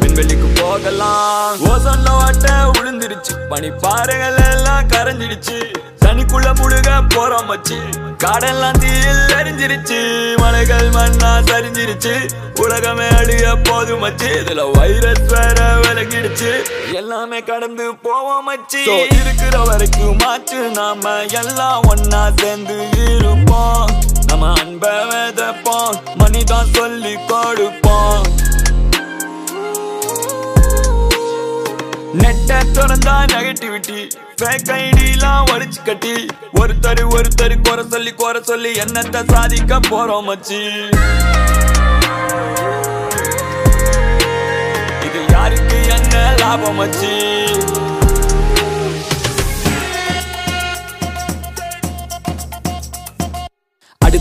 விண்வெளிக்கு போகலாம். ஓசன்ல வாட்ட உளுந்துருச்சு பனி பாறைகள் எல்லாம் கரைஞ்சிடுச்சு. தனிக்குள்ள முழுக போறோம் வச்சு காடெல்லாம் தீயில் எரிஞ்சிருச்சு. மலைகள் மண்ணா சரிஞ்சிருச்சு. உலகமே அழிய போதும் மச்சு. இதுல வைரஸ் வேற விலகிடுச்சு. எல்லாமே கடந்து போவோம் மச்சு. இருக்கிற வரைக்கும் மாச்சு நாம எல்லாம் ஒன்னா சேர்ந்து இருப்போம். நம்ம அன்பை விதைப்போம் மணிதான் சொல்லி கொடுப்போம். நெட்ட திறந்தா நெகட்டிவிட்டி ஃபேக் ஐடிலாம் வடிச்சு கட்டி. ஒருத்தர் ஒருத்தர் குறை சொல்லி குறை சொல்லி என்னத்தை சாதிக்க போறோம் மச்சி. இது யாருக்கு என்ன லாபம் மச்சி?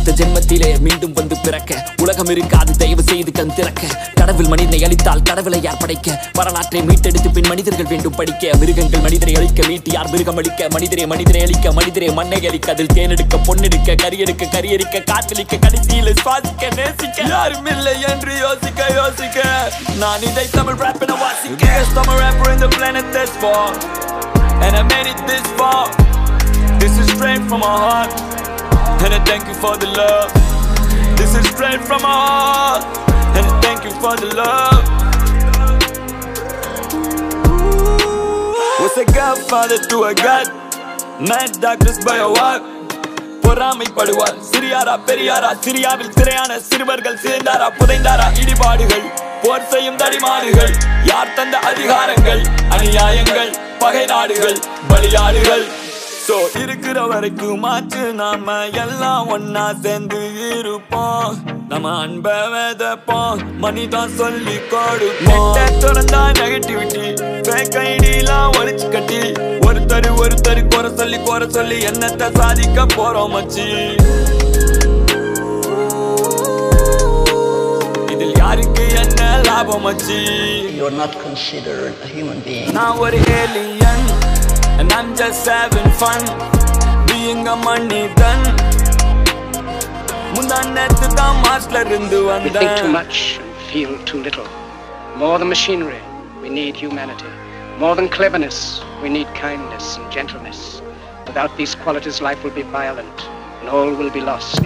அடுத்த ஜென்மத்திலே மீண்டும் வந்து பிறக்க. உலகம் இருக்காது தயவு செய்து கண் திறக்க. கடவுள் மனிதனை அழித்தால் கடவுளை யார் படைக்க? வரலாற்றை மீட்டெடுத்து பின் மனிதர்கள் வேண்டும் படிக்க. மிருகங்கள் மனிதரை அழிக்க மீட்டு யார் மிருகம் அழிக்க. மனிதரை மனிதரை அழிக்க மனிதரை மண்ணை அழிக்க அதில் தேனெடுக்க பொன்னெடுக்க கரியெடுக்க கரியெடுக்க காற்றளிக்க கடைசியில் சுவாசிக்க நேசிக்க. யாரும் இல்லை என்று யோசிக்க யோசிக்க. நான் இதை தமிழ் rap என வாசிக்க. Tamil rapper in the planet this far and I made it this far. This is straight from my heart. And I thank you for the love this is straight from my heart and I thank you for the love was a godfather to a god mad doctors by a walk பொறாமைப்படுவார் சிறியாரா பெரியாரா சிரியாவில் திரையான சிறுவர்கள் சேர்ந்தாரா புதைந்தாரா இடிபாடுகள் போர் செய்யும் தடிமாடுகள் யார் தந்த அதிகாரங்கள் அநியாயங்கள் பகை நாடுகள் பலியாடுகள் சோ இருக்கிற வரைக்கும் ஆச்சு. நாம எல்லாம் ஒன்னா சேர்ந்து இருப்போம். நம்ம அன்ப விதப்போம். மனிதான் சொல்லி கொடுப்போம். திறந்தா நெகட்டிவிட்டி ஃபேக் ஐடிலாம் ஒழிச்சு கட்டி. ஒருத்தர் ஒருத்தர் குறை சொல்லி குறை சொல்லி என்னத்தை சாதிக்க போறோம் மச்சி. இதில் யாருக்கு என்ன லாபம் மச்சி? You're not considered a human being. நான் ஒரு alien. and I'm just having fun being a மனிதன் முந்தா நேத்து தான் மார்ச்ல இருந்து We think too வந்தேன் much and feel too little. More than machinery, we need humanity. More than cleverness, we need kindness and gentleness. Without these qualities, life will be violent and all will be lost.